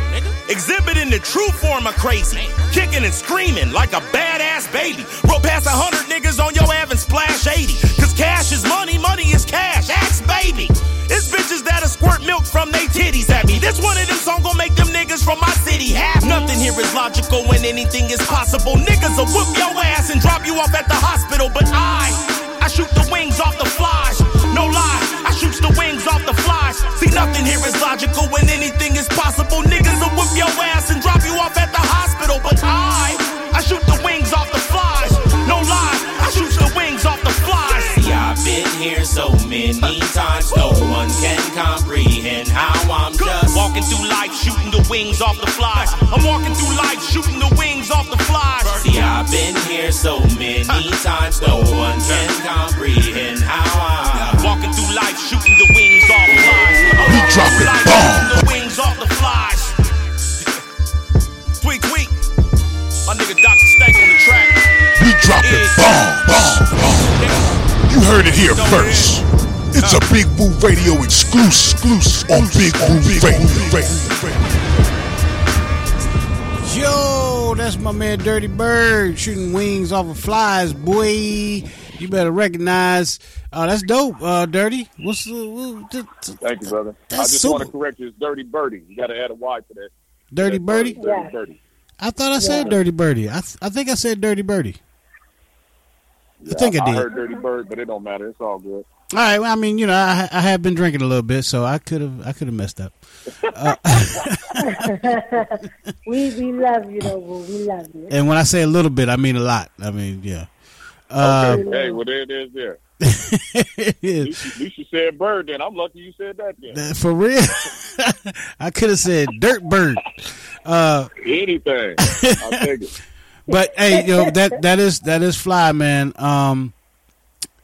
Exhibiting the true form of crazy. Kicking and screaming like a badass baby. Roll past a hundred niggas on your Evan splash 80. Cause cash is money, money is cash. Ask baby. It's bitches that'll squirt milk from they titties at me. This one of them song gon' make them niggas from my city happy. Nothing here is logical when anything is possible. Niggas will whoop your ass and drop you off at the hospital, but I, I shoot the wings off the flies. No lie, I shoots the wings off the flies. See, nothing here is logical when anything is possible. Niggas will whip your ass and drop you off at the hospital. But I, I shoot the wings off the flies. No lie, I shoots the wings off the flies. See, I've been here so many times, no one can comprehend how I'm walking through life shooting the wings off the flies. I'm walking through life shooting the wings off the flies. See, I've been here so many times, no one can comprehend how I'm walking through life shooting the wings off the flies. Oh, I'm We it life bomb. shooting the wings off the flies. tweet, tweet. My nigga Dr. Stank on the track. We drop it bomb, bomb, bomb. You heard it here first. It's a Big Woo Radio exclusive on Big Woo Radio. Yo, that's my man Dirty Bird shooting wings off of flies, boy. You better recognize. Uh, that's dope, uh, Dirty. What's the what, th- th- Thank you, brother. I just super. want to correct you. It's Dirty Birdie. You got to add a Y to that. Dirty Birdie? Dirty Birdie. I thought I said Dirty Birdie. I th- I think I said Dirty Birdie. I think I I did. heard Dirty Bird, but it don't matter. It's all good. All right. Well, I mean, you know, I, I have been drinking a little bit, so I could have I could have messed up. Uh, we we love you though, boo. We love you. and when I say a little bit, I mean a lot. I mean, yeah. Uh, Okay. hey, well, there it is there. it At least, at you said bird then. I'm lucky you said that then. For real, I could have said Dirt Bird. Uh, Anything. I'll take it. but hey, yo, that that is that is fly, man. Um,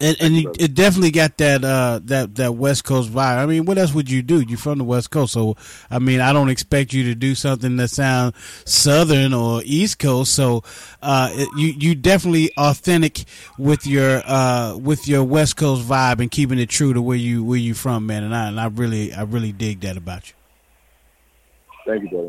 and, and it, it definitely got that uh that that West Coast vibe. I mean, what else would you do? You're from the West Coast, so I mean, I don't expect you to do something that sounds Southern or East Coast. So, uh, it, you you definitely authentic with your uh with your West Coast vibe and keeping it true to where you where you from, man. And I and I really I really dig that about you. Thank you, brother.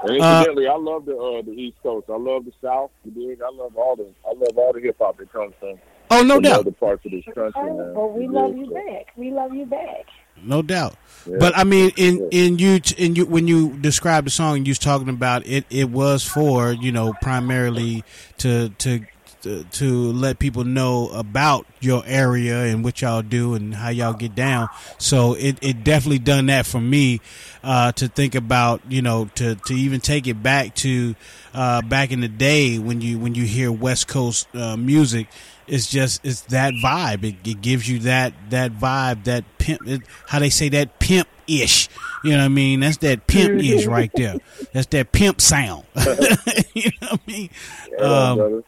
And Uh, incidentally, I love the uh, the East Coast. I love the South. You dig? I love all the I love all the hip hop that comes from. Oh, no doubt. Other parts of this country, man. Well, we You love dig? you back. We love you back. No doubt. Yeah. But I mean, in in you in you when you described the song, you was talking about it. It was for you know primarily to to to, to let people know about your area and what y'all do and how y'all get down. So it, it definitely done that for me uh, to think about you know to, to even take it back to uh, back in the day when you when you hear West Coast uh, music. It's just it's that vibe. It, it gives you that that vibe, that pimp. It, how they say that pimp ish. You know what I mean? That's that pimp ish right there. That's that pimp sound. you know what I mean? Um,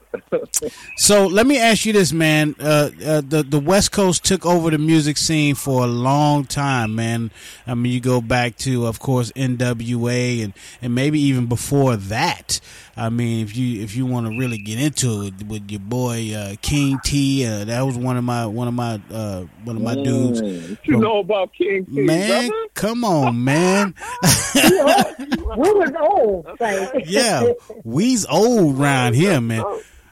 so let me ask you this, man. Uh, uh, the the West Coast took over the music scene for a long time, man. I mean, you go back to, of course, N.W.A. and and maybe even before that. I mean, if you if you want to really get into it with your boy uh, King T, uh, that was one of my one of my uh, one of my dudes. Mm, what you know about King T, Man, brother? come on, man. we was old. Yeah, we's old round here, man.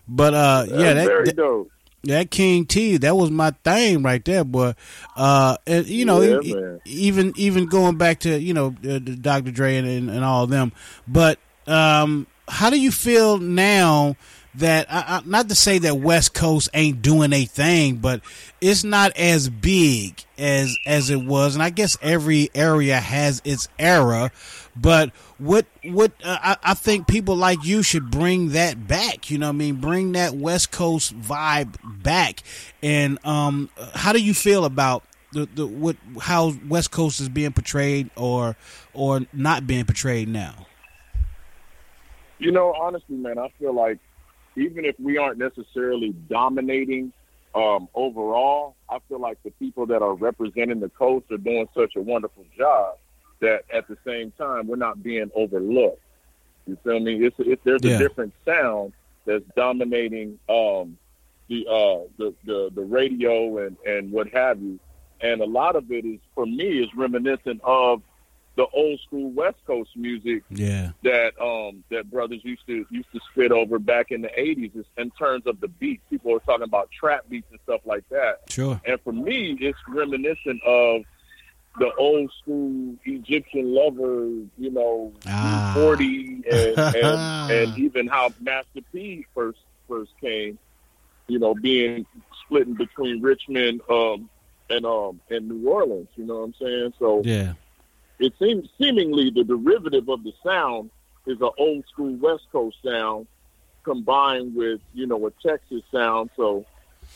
But uh, yeah, that, that that King T, that was my thing right there, boy. Uh, and you know, Yeah, e- even even going back to you know uh, Dr. Dre and, and, all of them. But um, how do you feel now? That I, I, not to say that West Coast ain't doing a thing, but it's not as big as as it was, and I guess every area has its era. But what what uh, I, I think people like you should bring that back. You know, I mean, bring that West Coast vibe back. And um, how do you feel about the, the what how West Coast is being portrayed or or not being portrayed now? You know, honestly, man, I feel like even if we aren't necessarily dominating um, overall, I feel like the people that are representing the coast are doing such a wonderful job that at the same time we're not being overlooked. You feel me? It's, it's there's Yeah. a different sound that's dominating um, the, uh, the the the radio and and what have you, and a lot of it is for me is reminiscent of the old school West Coast music Yeah. that um that brothers used to used to spit over back in the eighties in terms of the beats. People were talking about trap beats and stuff like that. Sure. And for me, it's reminiscent of the old school Egyptian lover, you know, Ah. forty and, and and even how Master P first first came, you know, being splitting between Richmond um, and um, and New Orleans. You know what I'm saying? So Yeah. It seems seemingly the derivative of the sound is an old school West Coast sound combined with you know a Texas sound. So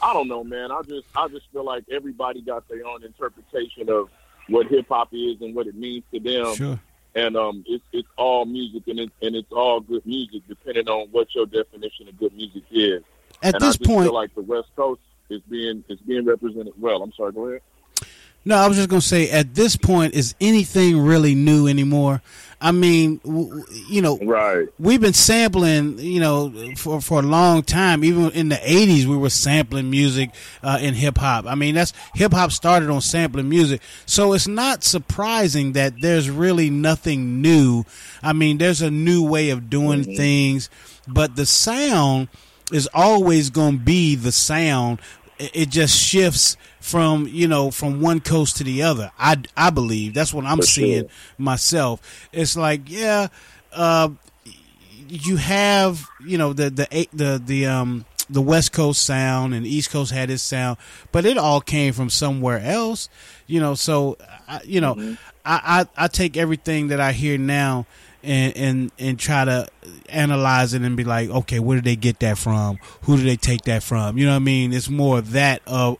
I don't know, man. I just I just feel like everybody got their own interpretation of what hip hop is and what it means to them. Sure. And um, it's it's all music and it, and it's all good music depending on what your definition of good music is. At and this I just point- feel like the West Coast is being is being represented well. I'm sorry, go ahead. No, I was just gonna say at this point, is anything really new anymore? I mean, w- you know, right? We've been sampling, you know, for for a long time. Even in the '80s, we were sampling music uh, in hip hop. I mean, that's hip hop started on sampling music, so it's not surprising that there's really nothing new. I mean, there's a new way of doing things, but the sound is always going to be the sound. It, just shifts from you know from one coast to the other. I I believe that's what I'm For sure. seeing myself. It's like yeah, uh, you have you know the the the the um the West Coast sound and East Coast had its sound, but it all came from somewhere else. You know, so I, you know, I, I I take everything that I hear now and and and try to analyze it and be like, okay, where did they get that from? Who did they take that from? You know what I mean? It's more of that uh,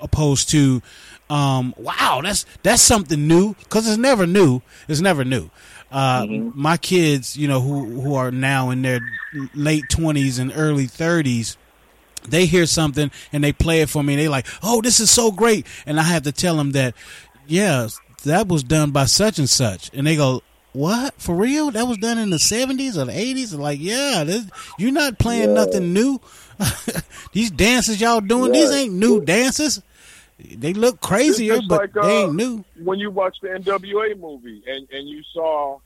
opposed to, um, wow, that's that's something new because it's never new. It's never new. Uh, My kids, you know, who who are now in their late twenties and early thirties, they hear something and they play it for me and they like, oh, this is so great, and I have to tell them that, yeah, that was done by such and such, and they go, what for real? That was done in the seventies or the eighties? Like, yeah, this, you're not playing Yeah. nothing new. these dances y'all doing, these ain't new dances. They look crazier, but like, they uh, ain't new. When you watch the NWA movie and, and you saw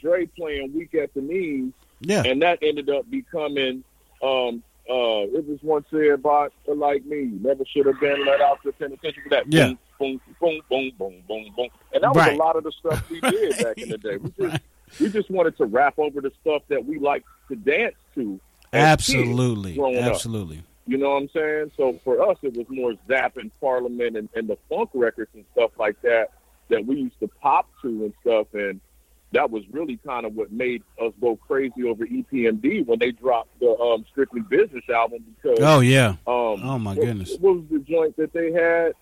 Dre playing Weak at the Knees, Yeah. and that ended up becoming, um, uh, it was once said uh, like me, never should have been let out to the penitentiary for that. Yeah. Boom, boom, boom, boom, boom, boom. And that was Right. a lot of the stuff we did back in the day. We just, we just wanted to rap over the stuff that we liked to dance to. kids Absolutely, up. absolutely. You know what I'm saying? So for us, it was more Zapp and Parliament and, and the funk records and stuff like that that we used to pop to and stuff. And that was really kind of what made us go crazy over EPMD when they dropped the um, Strictly Business album. Because Oh, yeah. um, Oh, my what- goodness. what was the joint that they had?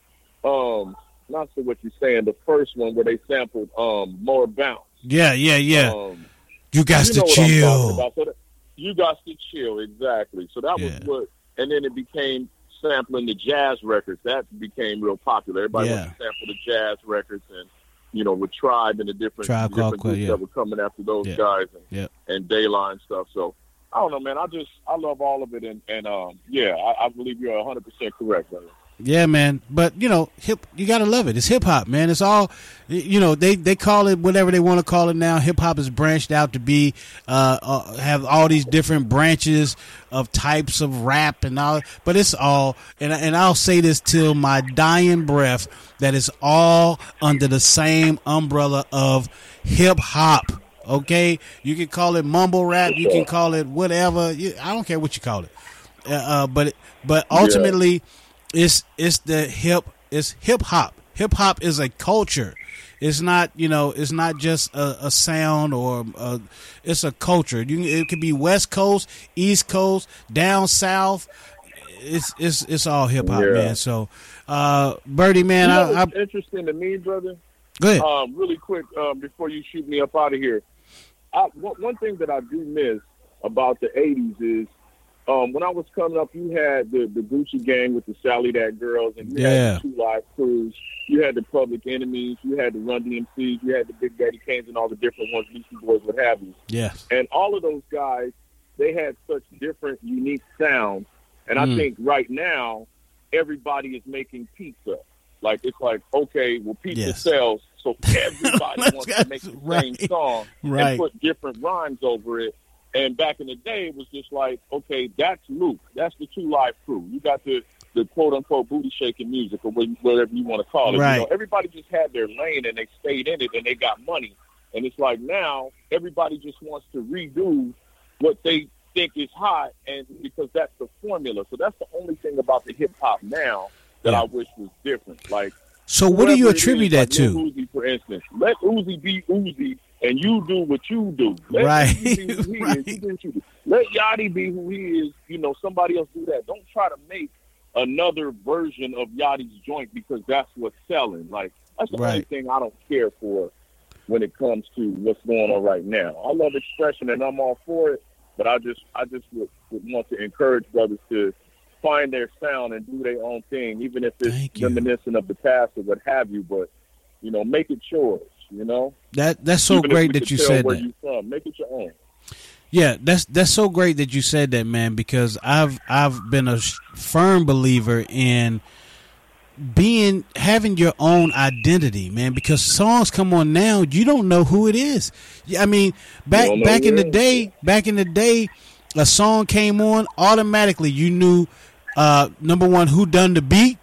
Um, not so what you're saying. The first one where they sampled um, more bounce. Yeah, yeah, yeah. Um, you got you to know what I'm talking chill. So that, you got to chill, exactly. So that was what, and then it became sampling the jazz records. That became real popular. Everybody Yeah. wanted to sample the jazz records, and you know, with Tribe and the different, Tribe the different groups yeah. that were coming after those Yeah. guys, and, Yeah. and Dayline stuff. So I don't know, man. I just I love all of it, and and um, yeah, I, I believe you're 100 percent correct, brother. Yeah, man. But you know, hip. You gotta love it. It's hip hop, man. It's all, you know. They they call it whatever they want to call it now. Hip hop is branched out to be, uh, uh, have all these different branches of types of rap and all. But it's all, and and I'll say this till my dying breath that it's all under the same umbrella of hip hop. Okay, you can call it mumble rap. You can call it whatever. I don't care what you call it. Uh, uh, but but Yeah. It's it's the hip it's hip hop. Hip hop is a culture. It's not you know it's not just a, a sound or a, it's a culture. You it could be West Coast, East Coast, down south. It's it's it's all hip hop, Yeah. man. So, uh, Birdie, man, you know I, I what's interesting to me, brother? Go ahead. Um, really quick, um, before you shoot me up out of here, I, one thing that I do miss about the '80s is um, when I was coming up, you had the, the Gucci Gang with the Sally That Girls, and you Yeah. had the Two Live Crews. You had the Public Enemies. You had the Run DMCs. You had the Big Daddy Kanes and all the different ones, Beastie Boys, what have you. yes, And all of those guys, they had such different, unique sounds. And I Mm. think right now, everybody is making pizza. Like it's like, okay, well, pizza Yes. sells, so everybody wants to make the same song Right. and put different rhymes over it. And back in the day, it was just like, okay, that's Luke, that's the Two Live Crew. You got the the quote unquote booty shaking music or whatever you want to call it. Right. You know, everybody just had their lane and they stayed in it and they got money. And it's like now everybody just wants to redo what they think is hot, and because that's the formula. So that's the only thing about the hip hop now that I wish was different. Like, So what do you attribute is, that like to? Uzi, for instance, let Uzi be Uzi, and you do what you do. Let Right. Uzi be who he is, you do you do. Let Yachty be who he is. You know, somebody else do that. Don't try to make another version of Yachty's joint because that's what's selling. Like that's the only thing I don't care for when it comes to what's going on right now. I love expression and I'm all for it, but I just I just would, would want to encourage brothers to find their sound and do their own thing, even if it's reminiscent of the past or what have you. But you know, make it yours. You know, That that's so Even great that you said where that. you from. Make it your own. Yeah, that's that's so great that you said that, man. Because I've I've been a firm believer in being having your own identity, man. Because songs come on now, you don't know who it is. Yeah, I mean, back back in the it day, back in the day, a song came on automatically. You knew uh, number one who done the beat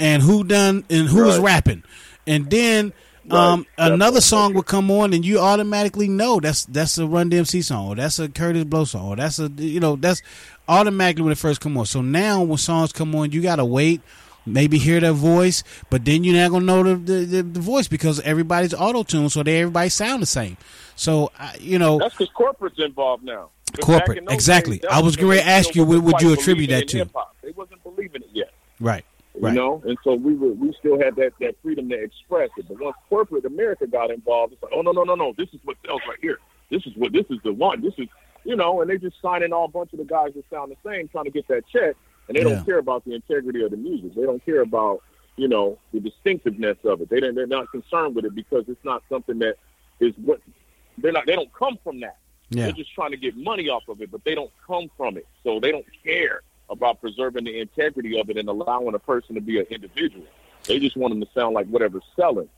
and who done and who was rapping, and then. Um, another song would come on, and you automatically know that's that's a Run DMC song, or that's a Kurtis Blow song, or that's a you know that's automatically when it first come on. So now when songs come on, you gotta wait, maybe hear their voice, but then you're not gonna know the the, the, the voice because everybody's auto tuned, so they everybody sound the same. So I- you know, That's because corporate's involved now. Corporate, back in those exactly. days, I was going to ask you, what would you attribute that to? hip-hop. They wasn't believing it yet. right, You right, know, and so we were we still had that that freedom to express it. But once corporate America got involved, it's like, oh no no no no, this is what sells right here. This is what this is the one. This is you know, and they just signing all a bunch of the guys that sound the same, trying to get that check, and they Yeah. don't care about the integrity of the music. They don't care about you know the distinctiveness of it. They they're not concerned with it because it's not something that is what they're not. They don't come from that. Yeah. They're just trying to get money off of it, but they don't come from it. So they don't care about preserving the integrity of it and allowing a person to be an individual. They just want them to sound like whatever's selling.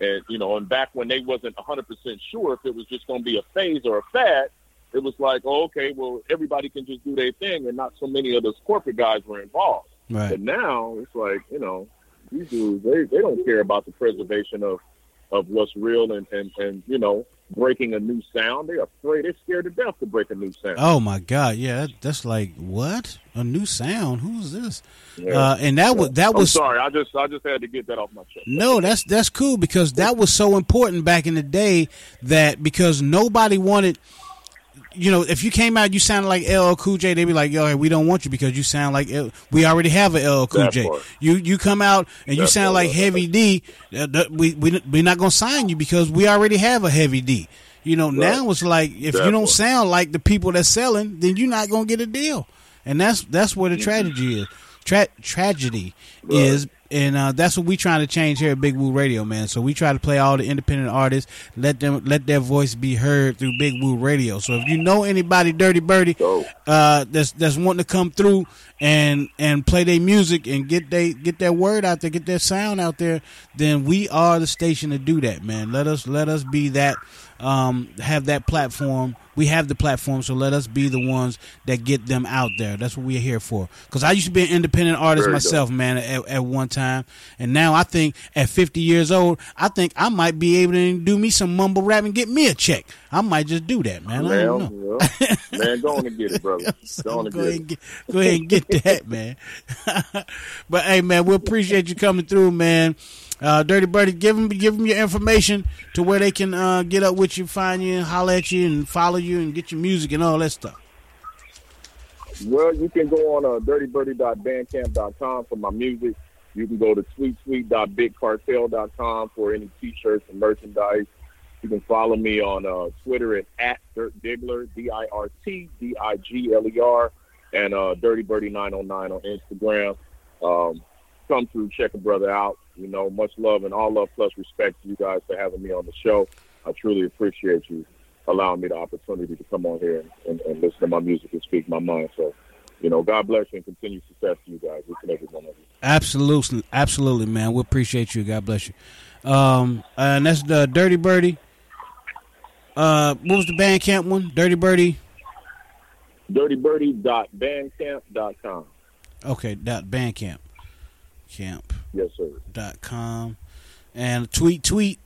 And, you know, and back when they wasn't 100% sure if it was just going to be a phase or a fad, it was like, oh, okay, well, everybody can just do their thing and not so many of those corporate guys were involved. Right. But now it's like, you know, these dudes, they, they don't care about the preservation of, of what's real and, and, and, you know, breaking a new sound. They're afraid. They're scared to death to break a new sound. Oh my God! Yeah, that's like what a new sound. Who's this? Yeah. Uh, and that was that I'm was sorry. I just I just had to get that off my chest. no. That's that's cool because that was so important back in the day that because nobody wanted. You know, if you came out, you sounded like LL Cool J. They'd be like, "Yo, hey, we don't want you because you sound like L- we already have a LL Cool That J." part. You you come out and you sound part, like Heavy D. uh, that- we we we're not gonna sign you because we already have a Heavy D. You know, now it's like if That you don't part. sound like the people that's selling, then you're not gonna get a deal, and that's that's where the tragedy is. Tra- tragedy is, and uh, that's what we trying to change here at Big Woo Radio, man. So we try to play all the independent artists, let them let their voice be heard through Big Woo Radio. So if you know anybody, Dirty Birdie, uh, that's that's wanting to come through and and play their music and get they get their word out there, get their sound out there, then we are the station to do that, man. Let us let us be that um, have that platform. We have the platform, so let us be the ones that get them out there. That's what we're here for. Because I used to be an independent artist Very myself, man, at, at one time, and now I think at 50 years old, I think I might be able to do me some mumble rap and get me a check. I might just do that, man. I don't know. Man, yeah. man, go on and get it, brother. Go on and Go get it. get, go ahead and get that, man. but hey, man, we appreciate you coming through, man. Uh, Dirty Birdie, give them give them your information to where they can uh, get up with you, find you, and holler at you, and follow you, and get your music and all that stuff. Well, you can go on uh, dirtybirdy.bandcamp.com for my music. You can go to sweetsweet.bigcartel.com for any T-shirts and merchandise. You can follow me on uh, Twitter at, at Dirt Diggler, D-I-R-T-D-I-G-L-E-R, and uh, Dirty Birdie 909 on Instagram. Um, come through, check a brother out. You know, much love and all love plus respect to you guys for having me on the show. I truly appreciate you allowing me the opportunity to come on here and, and, and listen to my music and speak my mind. So, you know, God bless you and continue success to you guys, each and every one of you. Absolutely, absolutely, man. We appreciate you. God bless you. Um, and that's the Dirty Birdie. Uh, what was the band camp one? Dirty Birdie. Dirtybirdy.bandcamp.com. Okay, dot Bandcamp. Camp. Yes, sir. Dot com. And tweet tweet.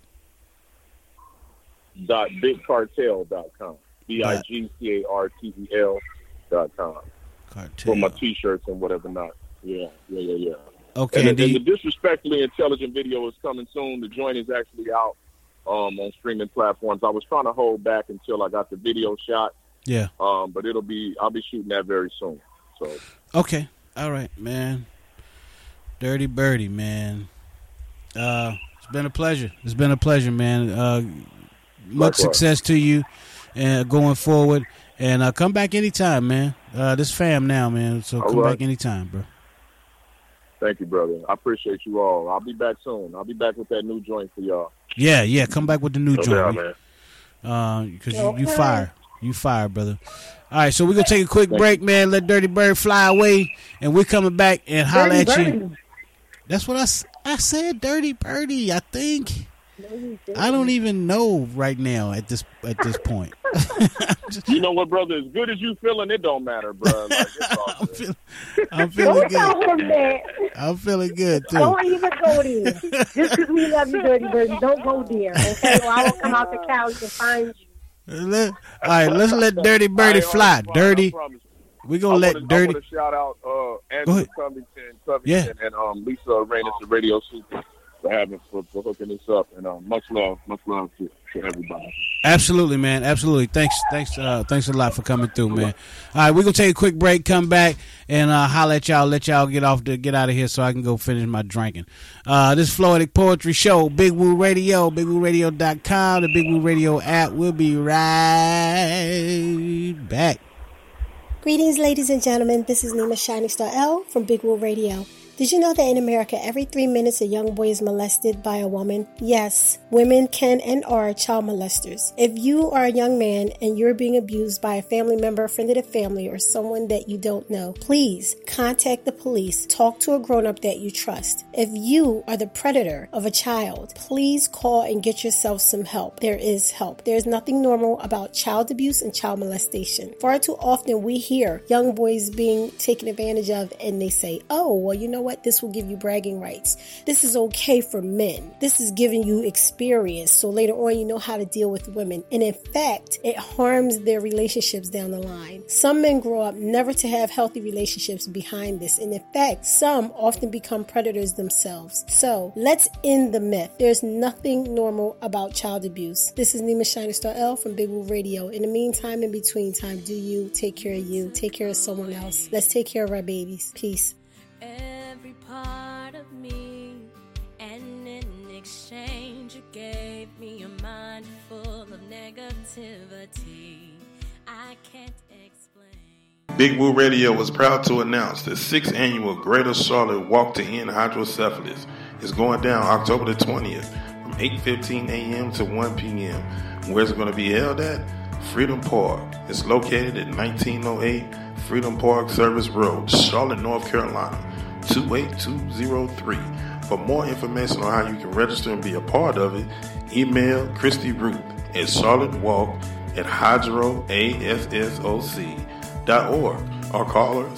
Dot bigcartel.com. B I G C A R T E L cartel.com for my T-shirts and whatever not. Yeah, yeah, yeah, yeah. Okay, and, and the disrespectfully intelligent video is coming soon. The joint is actually out um, on streaming platforms. I was trying to hold back until I got the video shot, Yeah. um, but it'll be I'll be shooting that very soon. So Okay. All right, man. Dirty Birdie, man. Uh, it's been a pleasure. It's been a pleasure, man. Uh, much Likewise. success to you, and going forward. And uh, come back anytime, man. Uh, this fam now, man. So All come right. back anytime, bro. thank you, brother. I appreciate you all. I'll be back soon. I'll be back with that new joint for y'all. Yeah, yeah. Come back with the new No joint. doubt, Uh, because you, you fire. You fire, brother. All right, so we're gonna take a quick break, man. Let Dirty Bird fly away, and we're coming back and holler at Dirty you. Birdie. That's what I, I said, Dirty Birdie. I think. I don't even know right now at this at this point. You know what, brother? As good as you feeling, it don't matter, bro. Like, I'm feeling, I'm feeling Don't tell good. him that. I'm feeling good too. Don't even go there. Just because we love you, Dirty Birdie, don't go there, okay? Or I will come out the couch and find you. Let- all right, let's let Dirty Birdie fly. Dirty. We gonna I let wanna, Dirty. to shout out uh, Andrew. Covington, Covington Yeah. and um, Lisa Arenas, the Radio Super, for having for, for hooking this up. And um, much love, much love to, to everybody. Absolutely, man. Absolutely. Thanks, thanks, uh, thanks a lot for coming through, man. All right, we're gonna take a quick break, come back, and uh, holler at y'all. Let y'all get off the get out of here so I can go finish my drinking. Uh, this Floetic Poetry Show, Big Woo Radio, BigWooRadio.com, the Big Woo Radio app. We'll be right back. Greetings, ladies and gentlemen. This is Nima Shining Star L from Big Woo Radio. Did you know that in America, every three minutes a young boy is molested by a woman? Yes, women can and are child molesters. If you are a young man and you're being abused by a family member, a friend of the family, or someone that you don't know, please contact the police. Talk to a grown up that you trust. If you are the predator of a child, please call and get yourself some help. There is help. There is nothing normal about child abuse and child molestation. Far too often we hear young boys being taken advantage of and they say, oh, well, you know what? This will give you bragging rights. This is okay for men. This is giving you experience. So later on, you know how to deal with women. And in fact, it harms their relationships down the line. Some men grow up never to have healthy relationships behind this. And in fact, some often become predators themselves. So let's end the myth. There's nothing normal about child abuse. This is Nima Shining Star L from Big Woo Radio. In the meantime, in between time, do you take care of you, take care of someone else. Let's take care of our babies. Peace. Part of me. And in exchange, you gave me a mind full of negativity. I can't explain. Big Woo Radio was proud to announce the sixth annual Greater Charlotte Walk to End Hydrocephalus is going down October the 20th from 8.15 a.m. to 1 p.m. Where's it going to be held at? Freedom Park. It's located at 1908 Freedom Park Service Road, Charlotte, North Carolina, 28203. For more information on how you can register and be a part of it, email Christy Ruth at charlottewalk at hydroassoc.org or call her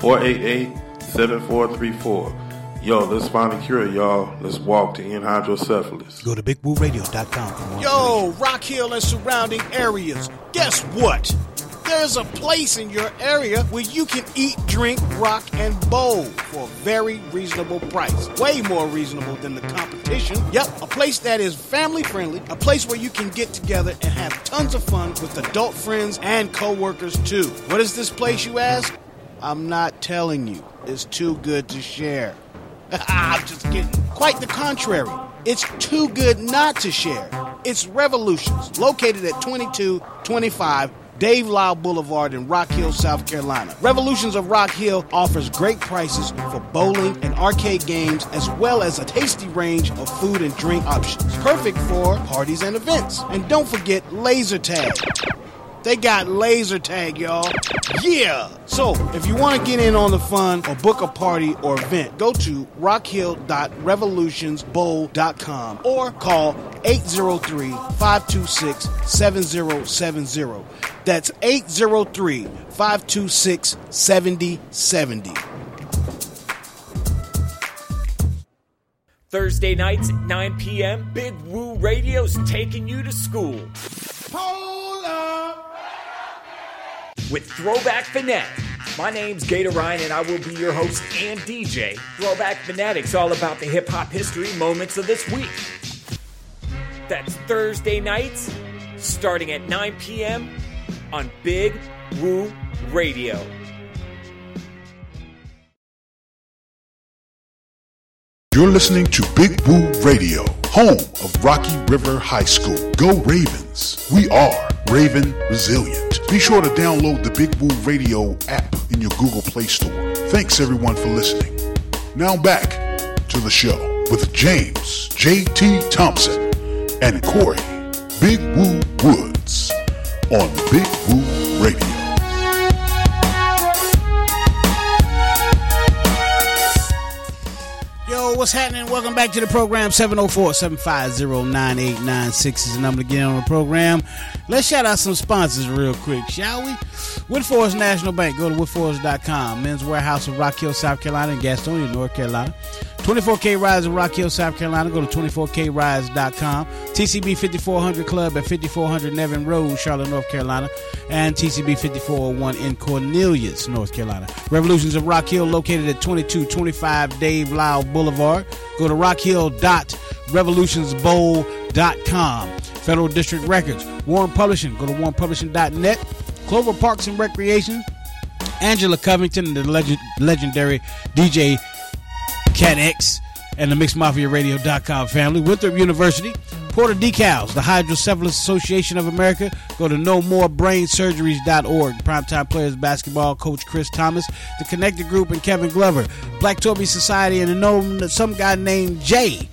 704-488-7434. Yo, let's find a cure, y'all. Let's walk to end hydrocephalus. Go to BigWooRadio.com for more. Yo, Rock Hill and surrounding areas. Guess what? There's a place in your area where you can eat, drink, rock, and bowl for a very reasonable price. Way more reasonable than the competition. Yep, a place that is family friendly, a place where you can get together and have tons of fun with adult friends and coworkers too. What is this place, you ask? I'm not telling you. It's too good to share. I'm just kidding. Quite the contrary. It's too good not to share. It's Revolutions, located at 2225 Dave Lyle Boulevard in Rock Hill, South Carolina. Revolutions of Rock Hill offers great prices for bowling and arcade games, as well as a tasty range of food and drink options. Perfect for parties and events. And don't forget laser tag. They got laser tag, y'all. Yeah! So, if you want to get in on the fun or book a party or event, go to rockhill.revolutionsbowl.com or call 803 526 7070. That's 803 526 7070. Thursday nights at 9 p.m., Big Woo Radio's taking you to school. With Throwback Fanatic. My name's Gator Ryan, and I will be your host and DJ. Throwback Fanatic's all about the hip hop history moments of this week. That's Thursday nights, starting at 9 p.m. on Big Woo Radio. You're listening to Big Woo Radio, home of Rocky River High School. Go Ravens. We are Raven Resilient. Be sure to download the Big Woo Radio app in your Google Play Store. Thanks everyone for listening. Now back to the show with James J.T. Thompson and Corey Big Woo Woods on Big Woo Radio. What's happening? Welcome back to the program. 704-750-9896 is the number to get on the program. Let's shout out some sponsors real quick, shall we? Woodforest National Bank. Go to woodforest.com. Men's Wearhouse of Rock Hill, South Carolina, and Gastonia, North Carolina. 24K Rise of Rock Hill, South Carolina. Go to 24krise.com. TCB 5400 Club at 5400 Nevin Road, Charlotte, North Carolina. And TCB 5401 in Cornelius, North Carolina. Revolutions of Rock Hill located at 2225 Dave Lyle Boulevard. Go to rockhill.revolutionsbowl.com. Federal District Records. Warren Publishing. Go to warrenpublishing.net. Clover Parks and Recreation. Angela Covington and the legend, legendary DJ Cat X and the MixedMafiaRadio.com family. Winthrop University. Porter Decals, the Hydrocephalus Association of America. Go to no more brain surgeries.org. Primetime Players Basketball Coach Chris Thomas, the Connected Group, and Kevin Glover. Black Toby Society and known some guy named Jay.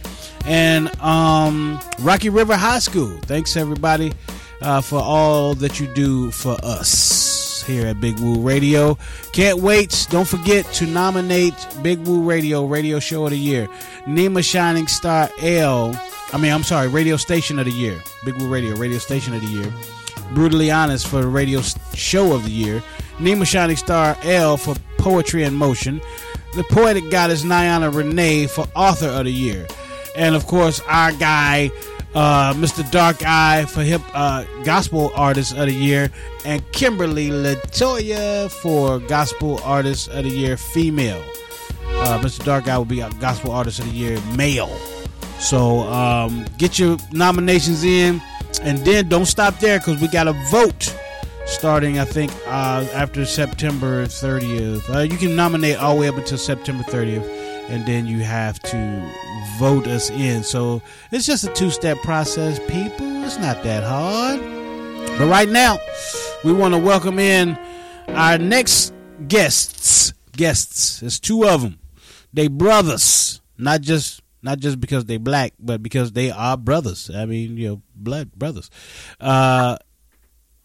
And um, Rocky River High School. Thanks everybody uh, for all that you do for us here at Big Woo Radio. Can't wait. Don't forget to nominate Big Woo Radio Radio Show of the Year. Nima Shining Star L. I mean, I'm sorry, Radio Station of the Year. Big Woo Radio, Radio Station of the Year. Brutally Honest for Radio Show of the Year. Nima Shining Star L for Poetry in Motion. The Poetic Goddess Nyana Renee for Author of the Year. And of course, our guy, uh, Mr. Dark Eye for Hip uh, Gospel Artist of the Year. And Kimberly Latoya for Gospel Artist of the Year Female. Uh, Mr. Dark Eye will be Gospel Artist of the Year Male. So um, get your nominations in, and then don't stop there because we got a vote starting, I think, uh, after September 30th. Uh, you can nominate all the way up until September 30th, and then you have to vote us in. So it's just a two step process, people. It's not that hard. But right now, we want to welcome in our next guests. Guests. There's two of them. They brothers, not just not just because they black, but because they are brothers. I mean, you know, blood brothers. Uh,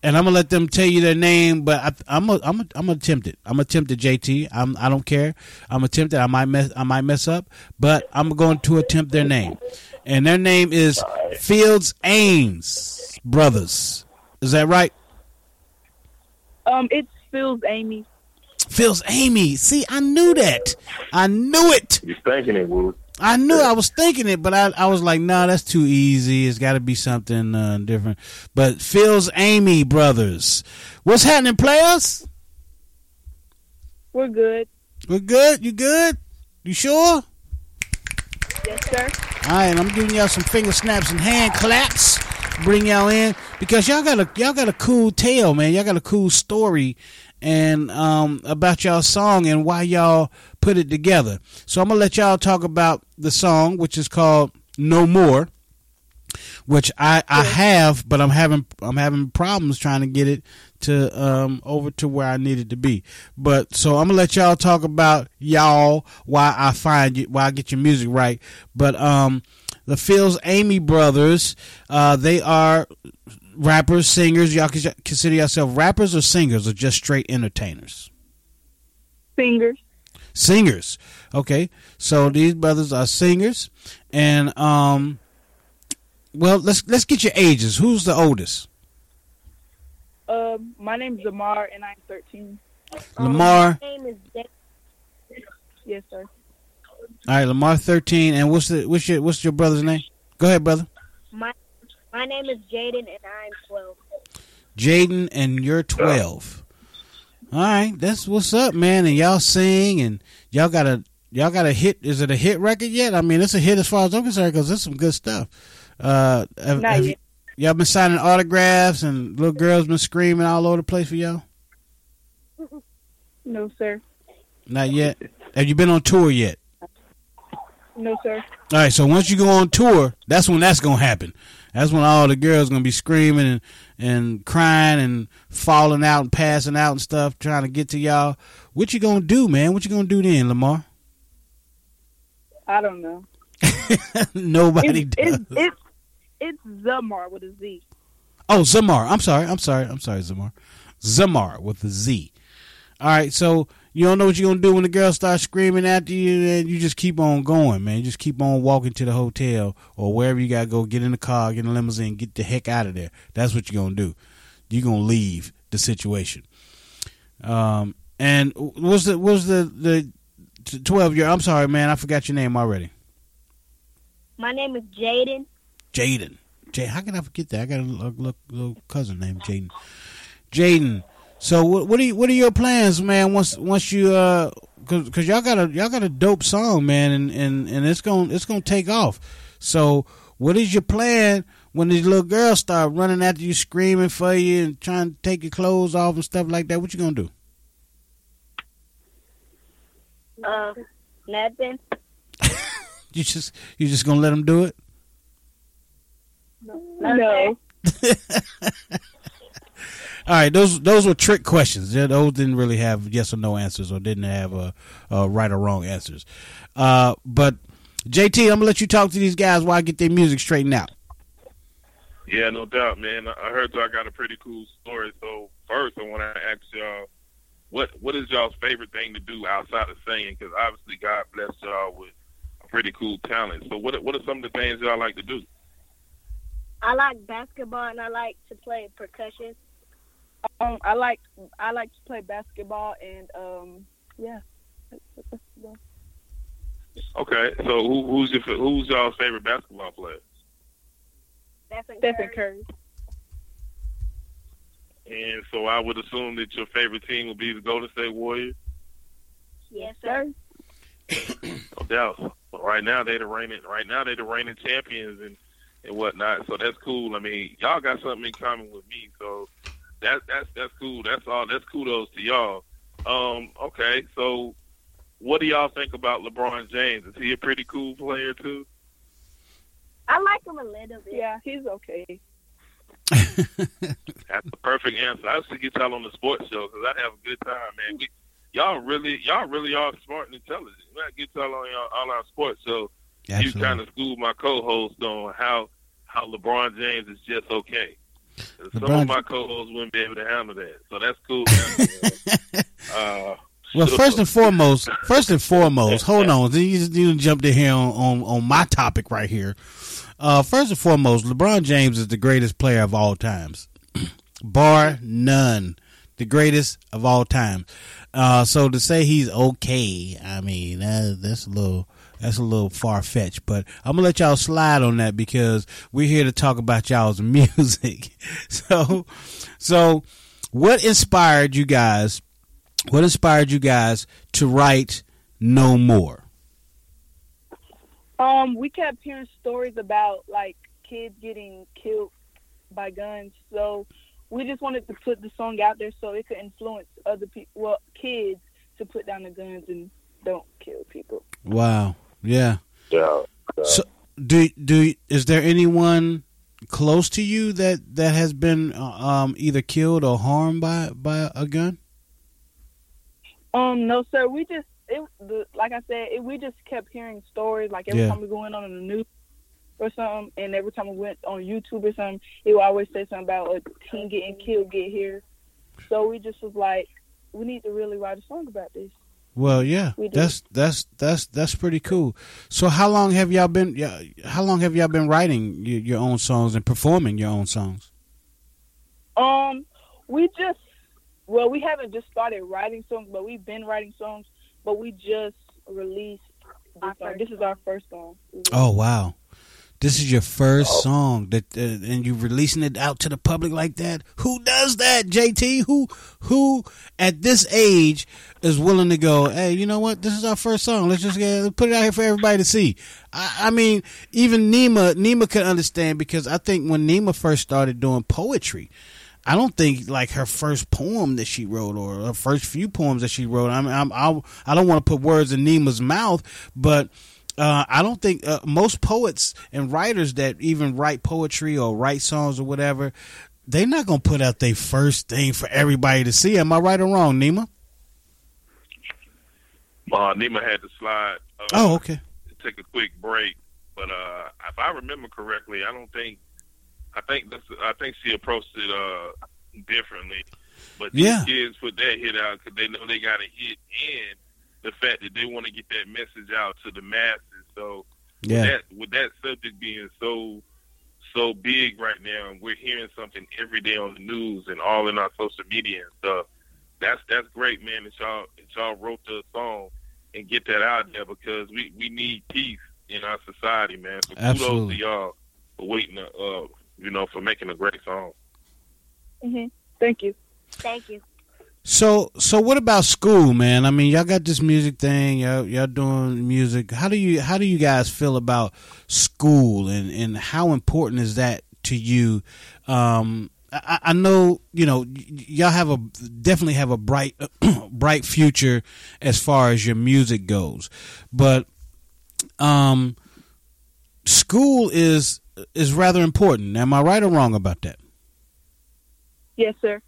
and I'm gonna let them tell you their name, but I, I'm a, I'm a, I'm attempted. I'm attempted. JT. I'm I don't care. I'm attempted. I might mess I might mess up, but I'm going to attempt their name, and their name is Fields Ames brothers. Is that right? Um, it's Fields Amy. Fields Amy. See, I knew that. I knew it. You're thinking it, Wood. I knew I was thinking it, but I, I was like, nah, that's too easy. It's got to be something uh, different. But Phil's Amy brothers, what's happening, players? We're good. We're good. You good? You sure? Yes, sir. All right, I'm giving y'all some finger snaps and hand claps. Bring y'all in because y'all got a y'all got a cool tale, man. Y'all got a cool story and um, about y'all song and why y'all put it together. So I'm gonna let y'all talk about the song, which is called "No More," which I, I have, but I'm having I'm having problems trying to get it to um, over to where I need it to be. But so I'm gonna let y'all talk about y'all why I find you why I get your music right. But um, the Phil's Amy brothers, uh, they are rappers, singers. Y'all consider yourself rappers or singers or just straight entertainers? Singers. Singers. Okay. So these brothers are singers and um well let's let's get your ages. Who's the oldest? Uh, my name's Lamar and I'm 13. Lamar. My name is Yes, sir. All right, Lamar 13 and what's the what's your what's your brother's name? Go ahead, brother. My my name is Jaden and I'm 12. Jaden and you're 12. All right, that's what's up, man. And y'all sing, and y'all got a y'all got a hit. Is it a hit record yet? I mean, it's a hit as far as I'm concerned because it's some good stuff. Uh, have, Not have yet. y'all been signing autographs, and little girls been screaming all over the place for y'all? No, sir. Not yet. Have you been on tour yet? No, sir. All right, so once you go on tour, that's when that's gonna happen. That's when all the girls gonna be screaming and and crying and falling out and passing out and stuff, trying to get to y'all. What you gonna do, man? What you gonna do then, Lamar? I don't know. Nobody it's, does. it's, it's it's Zamar with a Z. Oh, Zamar. I'm sorry. I'm sorry. I'm sorry, Zamar. Zamar with a Z. All right, so you don't know what you're gonna do when the girl starts screaming after you, and you just keep on going, man. You just keep on walking to the hotel or wherever you gotta go. Get in the car, get in the limousine, get the heck out of there. That's what you're gonna do. You're gonna leave the situation. Um, and what was the what was the the twelve year? I'm sorry, man. I forgot your name already. My name is Jaden. Jaden. Jay, how can I forget that? I got a little, little cousin named Jaden. Jaden. So what what are you, what are your plans, man? Once once you uh, cause, cause y'all got a y'all got a dope song, man, and and and it's gonna it's gonna take off. So what is your plan when these little girls start running after you, screaming for you, and trying to take your clothes off and stuff like that? What you gonna do? Uh, nothing. You just you just gonna let them do it? No. All right, those those were trick questions. Yeah, Those didn't really have yes or no answers, or didn't have uh, uh, right or wrong answers. Uh, but JT, I'm gonna let you talk to these guys while I get their music straightened out. Yeah, no doubt, man. I heard y'all got a pretty cool story. So first, I want to ask y'all, what what is y'all's favorite thing to do outside of singing? Because obviously, God blessed y'all with a pretty cool talent. So what what are some of the things y'all like to do? I like basketball and I like to play percussion. Um, I like I like to play basketball and um, yeah. Okay, so who, who's your who's y'all's favorite basketball player? Stephen, Stephen Curry. And so I would assume that your favorite team would be the Golden State Warriors. Yes, sir. No doubt. But right now they're the reigning right now they're the reigning champions and and whatnot. So that's cool. I mean, y'all got something in common with me. So that that's that's cool. That's all. That's kudos to y'all. Um, okay, so what do y'all think about LeBron James? Is he a pretty cool player too? I like him a little bit. Yeah, he's okay. That's the perfect answer. I used to get y'all on the sports show because I'd have a good time, man. We, y'all really, y'all really are smart and intelligent. We get y'all on y'all, on our sports show. You Absolutely. kind of schooled my co-host on how how LeBron James is just okay. And Some LeBron- of my co-hosts wouldn't be able to handle that, so that's cool. uh, Well, so- first and foremost, first and foremost, hold on. You just you jumped in here on, on, on my topic right here. Uh, first and foremost, LeBron James is the greatest player of all times, bar none. The greatest of all time. Uh, so to say he's okay, I mean that, that's a little that's a little far fetched. But I'm gonna let y'all slide on that because we're here to talk about y'all's music. so, so what inspired you guys what inspired you guys to write No More? Um, we kept hearing stories about like kids getting killed by guns, so we just wanted to put the song out there so it could influence other people, well, kids, to put down the guns and don't kill people. Wow. Yeah. Yeah. So do do is there anyone close to you that that has been uh, um either killed or harmed by by a gun? Um, no, sir. We just it the, like I said, it, we just kept hearing stories. Like every Yeah. time we going on the news or something, and every time we went on YouTube or something, it would always say something about a teen getting killed, get here. So we just was like, we need to really write a song about this. Well, yeah. That's that's that's that's pretty cool. So how long have y'all been yeah, how long have y'all been writing your, your own songs and performing your own songs? Um, we just well, we haven't just started writing songs, but we've been writing songs. But we just released this. This is our first song. Oh wow. This is your first song that, uh, and you're releasing it out to the public like that. Who does that, JT? Who, who at this age is willing to go? Hey, you know what? This is our first song. Let's just get let's put it out here for everybody to see. I, I mean, even Nima, Nima could understand because I think when Nima first started doing poetry, I don't think like her first poem that she wrote or her first few poems that she wrote. I mean, I'm, I, I don't want to put words in Nima's mouth, but uh, I don't think uh, most poets and writers that even write poetry or write songs or whatever, they're not gonna put out their first thing for everybody to see. Am I right or wrong, Nima? Uh, Nima had to slide. Uh, Oh, okay. Take a quick break, but uh, if I remember correctly, I don't think. I think this. I think she approached it uh, differently. But these Yeah. kids put that hit out because they know they got a hit, and the fact that they want to get that message out to the masses. So Yeah. with that with that subject being so so big right now, and we're hearing something every day on the news and all in our social media and stuff. That's that's great, man. That y'all that y'all wrote the song and get that out there because we we need peace in our society, man. So kudos Absolutely. to y'all for waiting, to, uh, you know, for making a great song. hmm Thank you. Thank you. So, so what about school, man? I mean, y'all got this music thing. Y'all, y'all doing music. How do you, how do you guys feel about school, and and how important is that to you? Um, I, I know, you know y'all have a definitely have a bright, bright future as far as your music goes, but um, school is is rather important. Am I right or wrong about that? Yes, sir.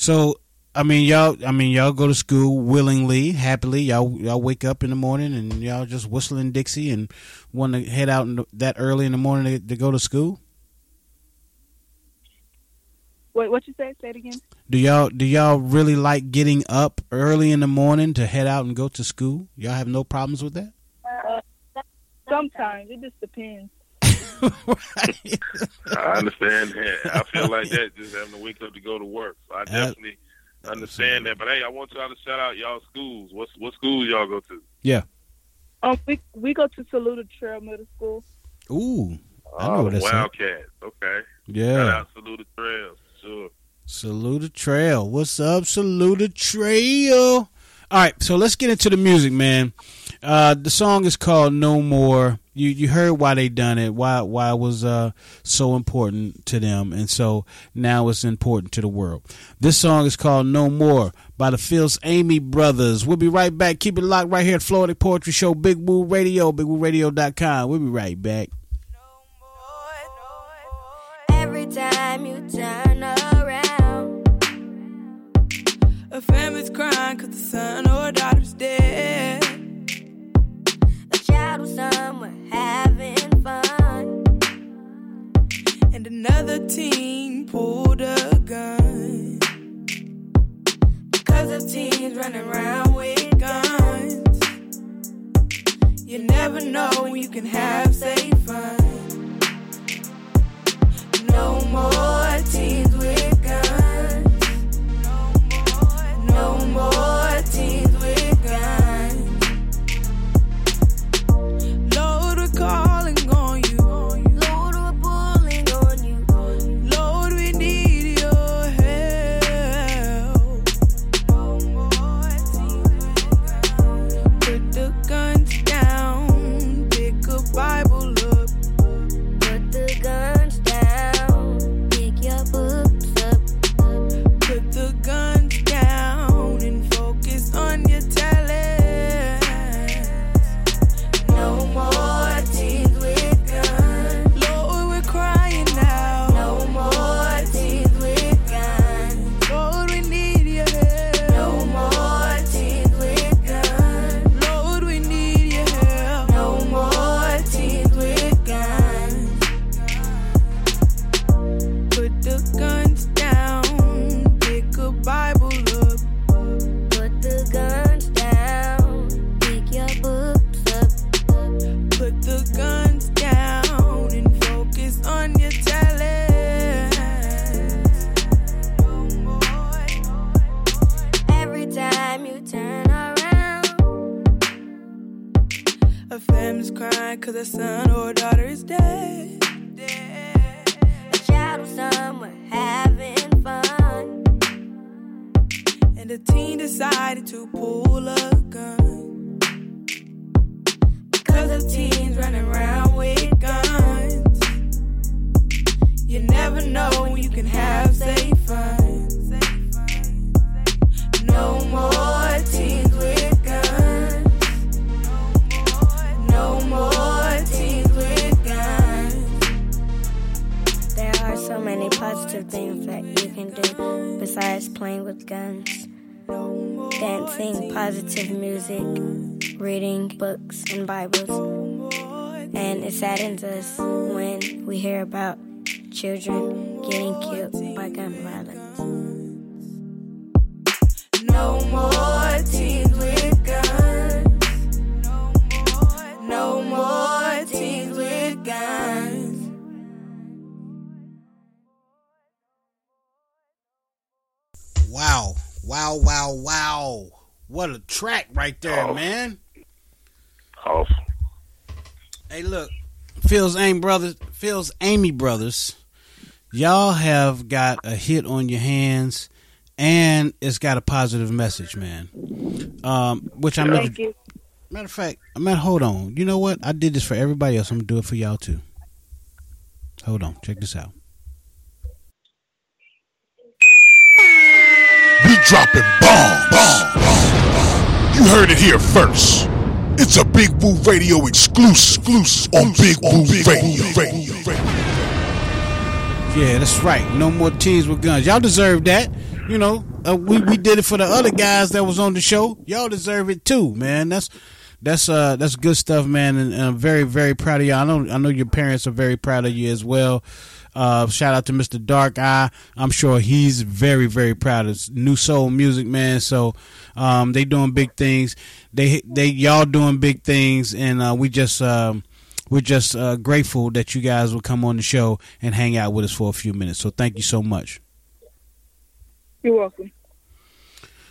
So I mean, y'all. I mean, y'all go to school willingly, happily. Y'all, y'all wake up in the morning and y'all just whistling Dixie and want to head out in the, that early in the morning to, to go to school. Wait, what you say? Say it again. Do y'all do y'all really like getting up early in the morning to head out and go to school? Y'all have no problems with that? Uh, sometimes it just depends. I understand that. I feel like that just having to wake up to go to work. So I definitely understand that. But hey, I want y'all to shout out y'all schools. What what schools y'all go to? Yeah. Um, we we go to Saluda Trail Middle School. Ooh, I know oh, what the that's. at. Wildcats. Okay. Yeah. Shout out Saluda Trails. Sure. Saluda Trail. What's up, Saluda Trail? All right, so let's get into the music, man. Uh, the song is called "No More." You you heard why they done it, why why it was uh, so important to them, and so now it's important to the world. This song is called "No More" by the Phil's Amy Brothers. We'll be right back. Keep it locked right here at Floetic Poetry Show, Big Woo Radio, BigWooRadio.com. We'll be right back. Every time you turn around, A family's the son or daughter's dead. Was somewhere having fun. And another teen pulled a gun. Because of teens running around with guns. You never know when you can have safe fun. No more children getting killed by gun violence. No more teens with guns. No more teens with guns. Wow. Wow, wow, wow. What a track right there, Oh. man. Awesome. Hey, look, Phil's Amy Brothers, Phil's Amy Brothers, y'all have got a hit on your hands, and it's got a positive message, man. Um, which I meant. Thank you. Matter of fact, I mean, hold on. You know what? I did this for everybody else. I'm gonna do it for y'all too. Hold on, check this out. We dropping bombs. You heard it here first. It's a Big Woo Radio exclusive, on Big Woo Radio. Yeah, that's right. No more teens with guns. Y'all deserve that. You know, uh, we we did it for the other guys that was on the show. Y'all deserve it too, man. That's that's uh that's good stuff, man. And, and I'm very very proud of y'all. I know I know your parents are very proud of you as well. Uh, shout out to Mr. Dark Eye. I'm sure he's very very proud of New Soul Music, man. So um, they doing big things. They they y'all doing big things, and uh, we just. Um, we're just uh, grateful that you guys will come on the show and hang out with us for a few minutes. So thank you so much. You're welcome.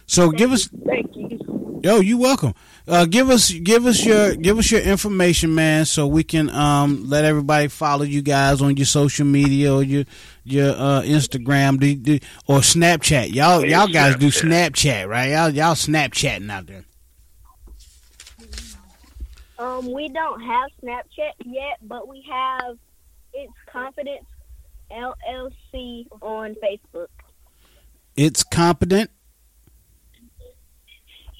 So give us, Thank you. yo, you're welcome. Uh, give us, give us your, give us your information, man, so we can um, let everybody follow you guys on your social media or your your uh, Instagram do, do, or Snapchat. Y'all, y'all guys do Snapchat, right? Y'all, y'all Snapchatting out there. Um, we don't have Snapchat yet, but we have it's Confidence LLC on Facebook. It's competent.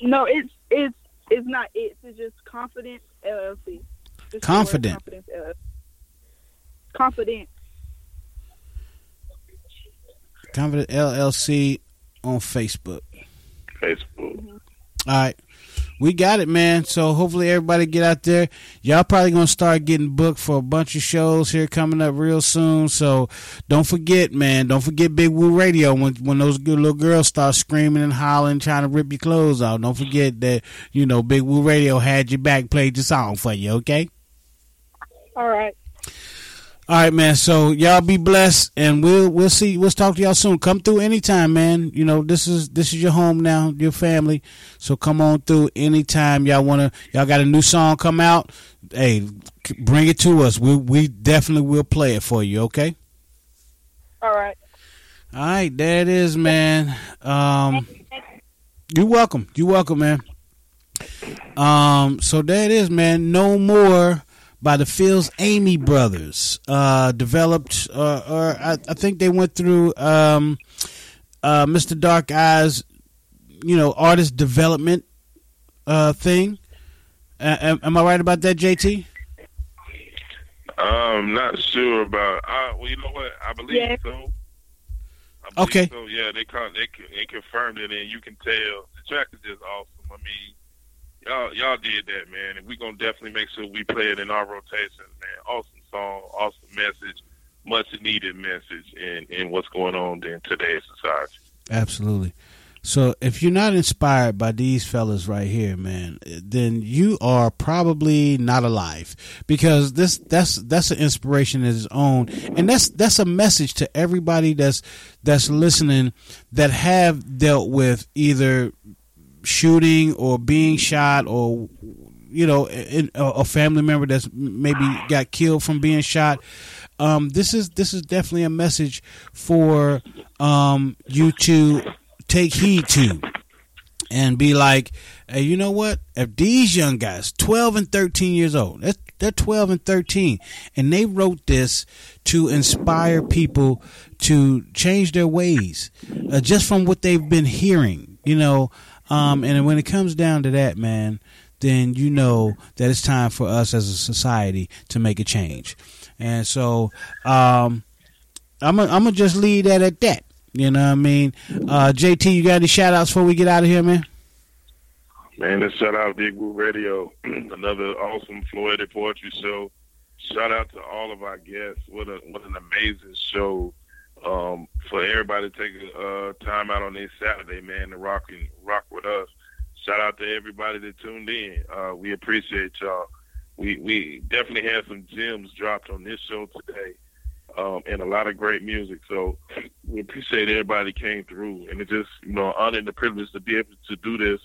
No, it's it's it's not it. It's just Confidence LLC. Just Confident. Confidence LLC. Confident. Confident LLC on Facebook. Facebook. All right. We got it, man. So hopefully everybody get out there. Y'all probably gonna start getting booked for a bunch of shows here coming up real soon. So don't forget, man. Don't forget Big Woo Radio when when those good little girls start screaming and hollering, trying to rip your clothes off. Don't forget that you know Big Woo Radio had your back, played your song for you. Okay. All right. All right, man. So y'all be blessed, and we'll we'll see. We'll talk to y'all soon. Come through anytime, man. You know this is this is your home now, your family. So come on through anytime y'all wanna. Y'all got a new song come out. Hey, bring it to us. We we definitely will play it for you. Okay. All right. All right, there it is, man. Um, you're welcome. You're welcome, man. Um, so there it is, man. No more by the Phil's Amy Brothers. Uh, developed, uh, or I, I think they went through um, uh, Mr. Dark Eyes, you know, artist development uh, thing. Uh, am, am I right about that, JT? I'm not sure about. Uh, well, you know what? I believe Yeah. so. I believe Okay. So yeah, they con- they they confirmed it, and you can tell the track is just awesome. I mean, y'all y'all did that, man, and we gonna definitely make sure we play it in our rotation, man. Awesome song, awesome message, much needed message in in what's going on in today's society. Absolutely. So if you're not inspired by these fellas right here, man, then you are probably not alive because this that's that's an inspiration in its own, and that's that's a message to everybody that's that's listening that have dealt with either shooting or being shot or you know a a family member that's maybe got killed from being shot um, this is this is definitely a message for um, you to take heed to and be like, hey, you know what? If these young guys, 12 and 13 years old, they're, they're 12 and 13, and they wrote this to inspire people to change their ways uh, just from what they've been hearing, you know. Um, and when it comes down to that, man, then you know that it's time for us as a society to make a change. And so um, I'm to just leave that at that. You know what I mean? Uh, JT, you got any shout outs before we get out of here, man? Man, let's shout out to Big Woo Radio, another awesome Floetic poetry show. Shout out to all of our guests. What a what an amazing show. Um, for everybody to take a uh, time out on this Saturday, man, to rock and rock with us. Shout out to everybody that tuned in. Uh, we appreciate y'all. We we definitely had some gems dropped on this show today um, and a lot of great music. So we appreciate everybody came through, and it's just you know honor and the privilege to be able to do this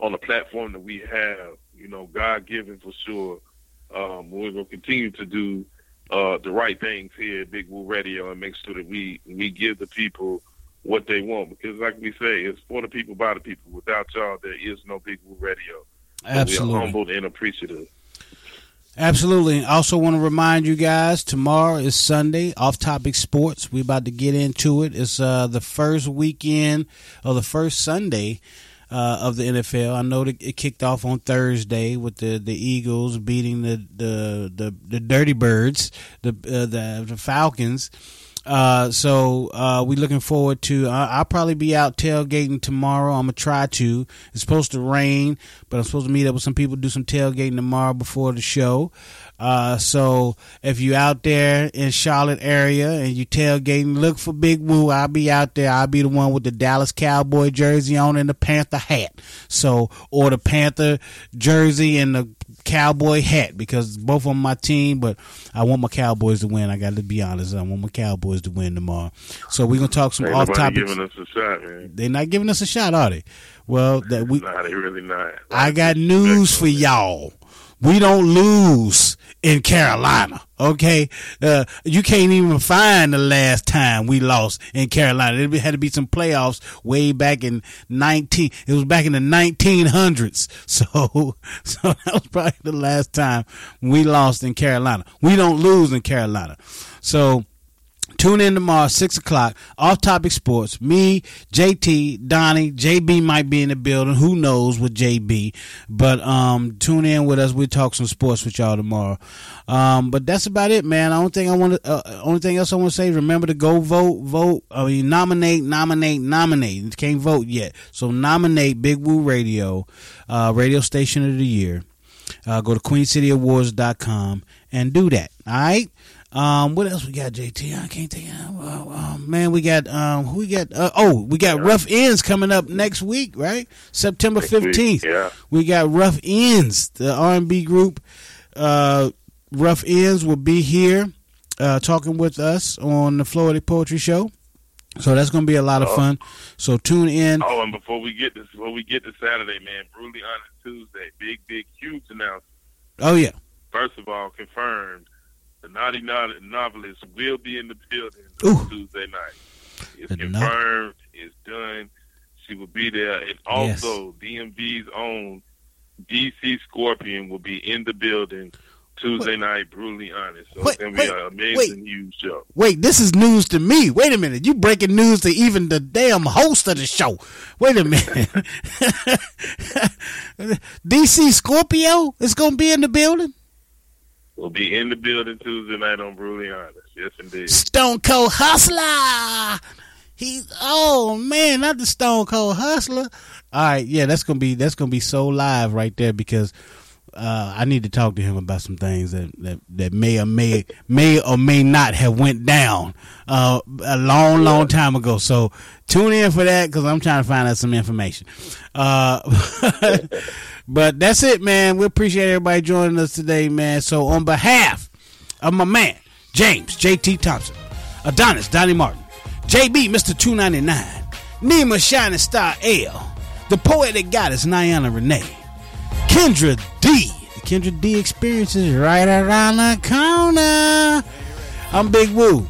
on the platform that we have. You know, God given for sure. Um, we're gonna continue to do uh, the right things here at Big Woo Radio and make sure that we we give the people what they want because, like we say, it's for the people by the people. Without y'all, there is no Big Woo Radio. Absolutely, we are humbled and appreciative. Absolutely. Also want to remind you guys tomorrow is Sunday, off topic sports. We're about to get into it. It's uh, the first weekend or the first Sunday uh, of the NFL. I know that it kicked off on Thursday with the, the Eagles beating the the the, the Dirty Birds, the uh, the, the Falcons. Uh, so uh, we looking forward to. I'll probably be out tailgating tomorrow. I'm gonna try to. It's supposed to rain, but I'm supposed to meet up with some people, do some tailgating tomorrow before the show. Uh, so if you out there in Charlotte area and you tailgating, look for Big Woo. I'll be out there. I'll be the one with the Dallas Cowboy jersey on and the Panther hat. So or the Panther jersey and the Cowboy hat because both on my team. But I want my Cowboys to win. I got to be honest. I want my Cowboys to win tomorrow. So we're gonna talk some Ain't off nobody topics. giving us a shot, man. They're not giving us a shot, are they? Well, that we. Nah, they really not. I got news for y'all. We don't lose in Carolina. Okay, uh, you can't even find the last time we lost in Carolina. It had to be some playoffs way back in nineteen. It was back in the nineteen hundreds. So, so that was probably the last time we lost in Carolina. We don't lose in Carolina. So. Tune in tomorrow, six o'clock. Off topic sports. Me, JT, Donnie, JB might be in the building. Who knows with JB? But um, tune in with us. We talk some sports with y'all tomorrow. Um, but that's about it, man. The only thing I want to, uh, only thing else I want to say, remember to go vote, vote. I mean, nominate, nominate, nominate. You can't vote yet, so nominate Big Woo Radio, uh, radio station of the year. Uh, go to queencityawards.com and do that. All right. Um, what else we got, JT? I can't think of. Uh, uh, man, we got um, who we got? Uh, oh, we got Rough Ends coming up next week, right? September fifteenth. yeah. We got Rough Ends, the R and B group. Uh, Rough Ends will be here, uh, talking with us on the Floetic Poetry Show. So that's going to be a lot of Oh. fun. So tune in. Oh, and before we get this, before we get to Saturday, man, brutally honest Tuesday, big, big, huge announcement. Oh yeah, First of all, confirmed, the Naughty Naughty novelist will be in the building on Tuesday night. It's The confirmed. It's done. She will be there, and also DMV's own DC Scorpion will be in the building Tuesday night. Brutally honest, so Wait, it's gonna be wait, an amazing, huge show. Wait, this is news to me. Wait a minute. You breaking news to even the damn host of the show. Wait a minute. DC Scorpio is going to be in the building? We'll be in the building Tuesday night on Brutally Honest. Yes, indeed. Stone Cold Hustler. He's oh man, not the Stone Cold Hustler. All right, yeah, that's gonna be that's gonna be so live right there because uh, I need to talk to him about some things that, that, that may or may may or may not have went down uh, a long, long time ago. So tune in for that because I'm trying to find out some information. Uh, but that's it, man. We appreciate everybody joining us today, man. So on behalf of my man James JT Thompson, Adonis Donnie Martin, JB Mr. 299, Nima Shining Star L, the poetic goddess Niana Renee. Kendra D. The Kendra D experience is right around the corner. I'm Big Woo.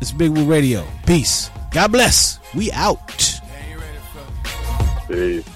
It's Big Woo Radio. Peace. God bless. We out. Peace.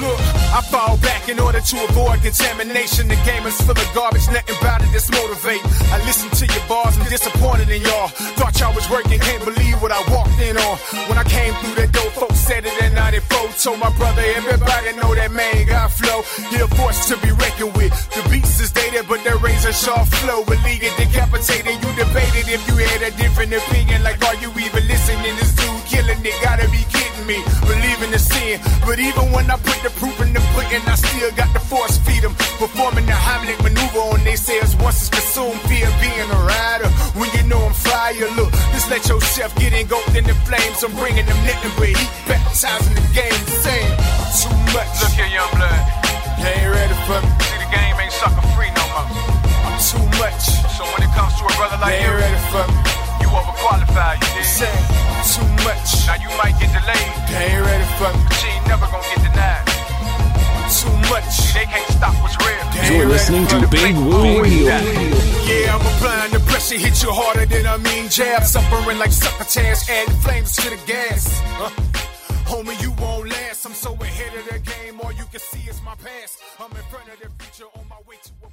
Look, I fall back in order to avoid contamination. The game is full of garbage, nothing about it that's motivate. I listen to your bars, I'm disappointed in y'all. Thought y'all was working, can't believe what I walked in on. When I came through that door, folks said it in 94. Told my brother, everybody know that man got flow. He a force to be reckoned with. The beats is dated, but the razor sharp flow. Will it decapitated. You debated if you had a different opinion. Like, are you even listening? This dude killing it, gotta be kidding me. Believing the sin. But even when I put the proof in the pudding, I still got the force feed them. Performing the Heimlich maneuver on they sales once it's consumed. Fear being a rider. When you know I'm fire, look, just let your chef get engulfed in the flames. I'm bringing them nothing but heat, baptizing the game, saying too much. Look here, young blood. You ain't ready for me. See, the game ain't sucker free no more. I'm too much. So when it comes to a brother like you ain't ready for me. You overqualified, you dig? Say too much. Now you might get delayed, You ain't ready for me. but you ain't never gonna get denied. Too much. See, they can't stop what's real. You're listening to Big Woo Radio. Yeah, I'm applying the pressure, hit you harder than I mean jab. Suffering like succotash, adding flames to the gas. Huh? Homie, you won't last. I'm so ahead of the game, all you can see is my past. I'm in front of the future on my way to a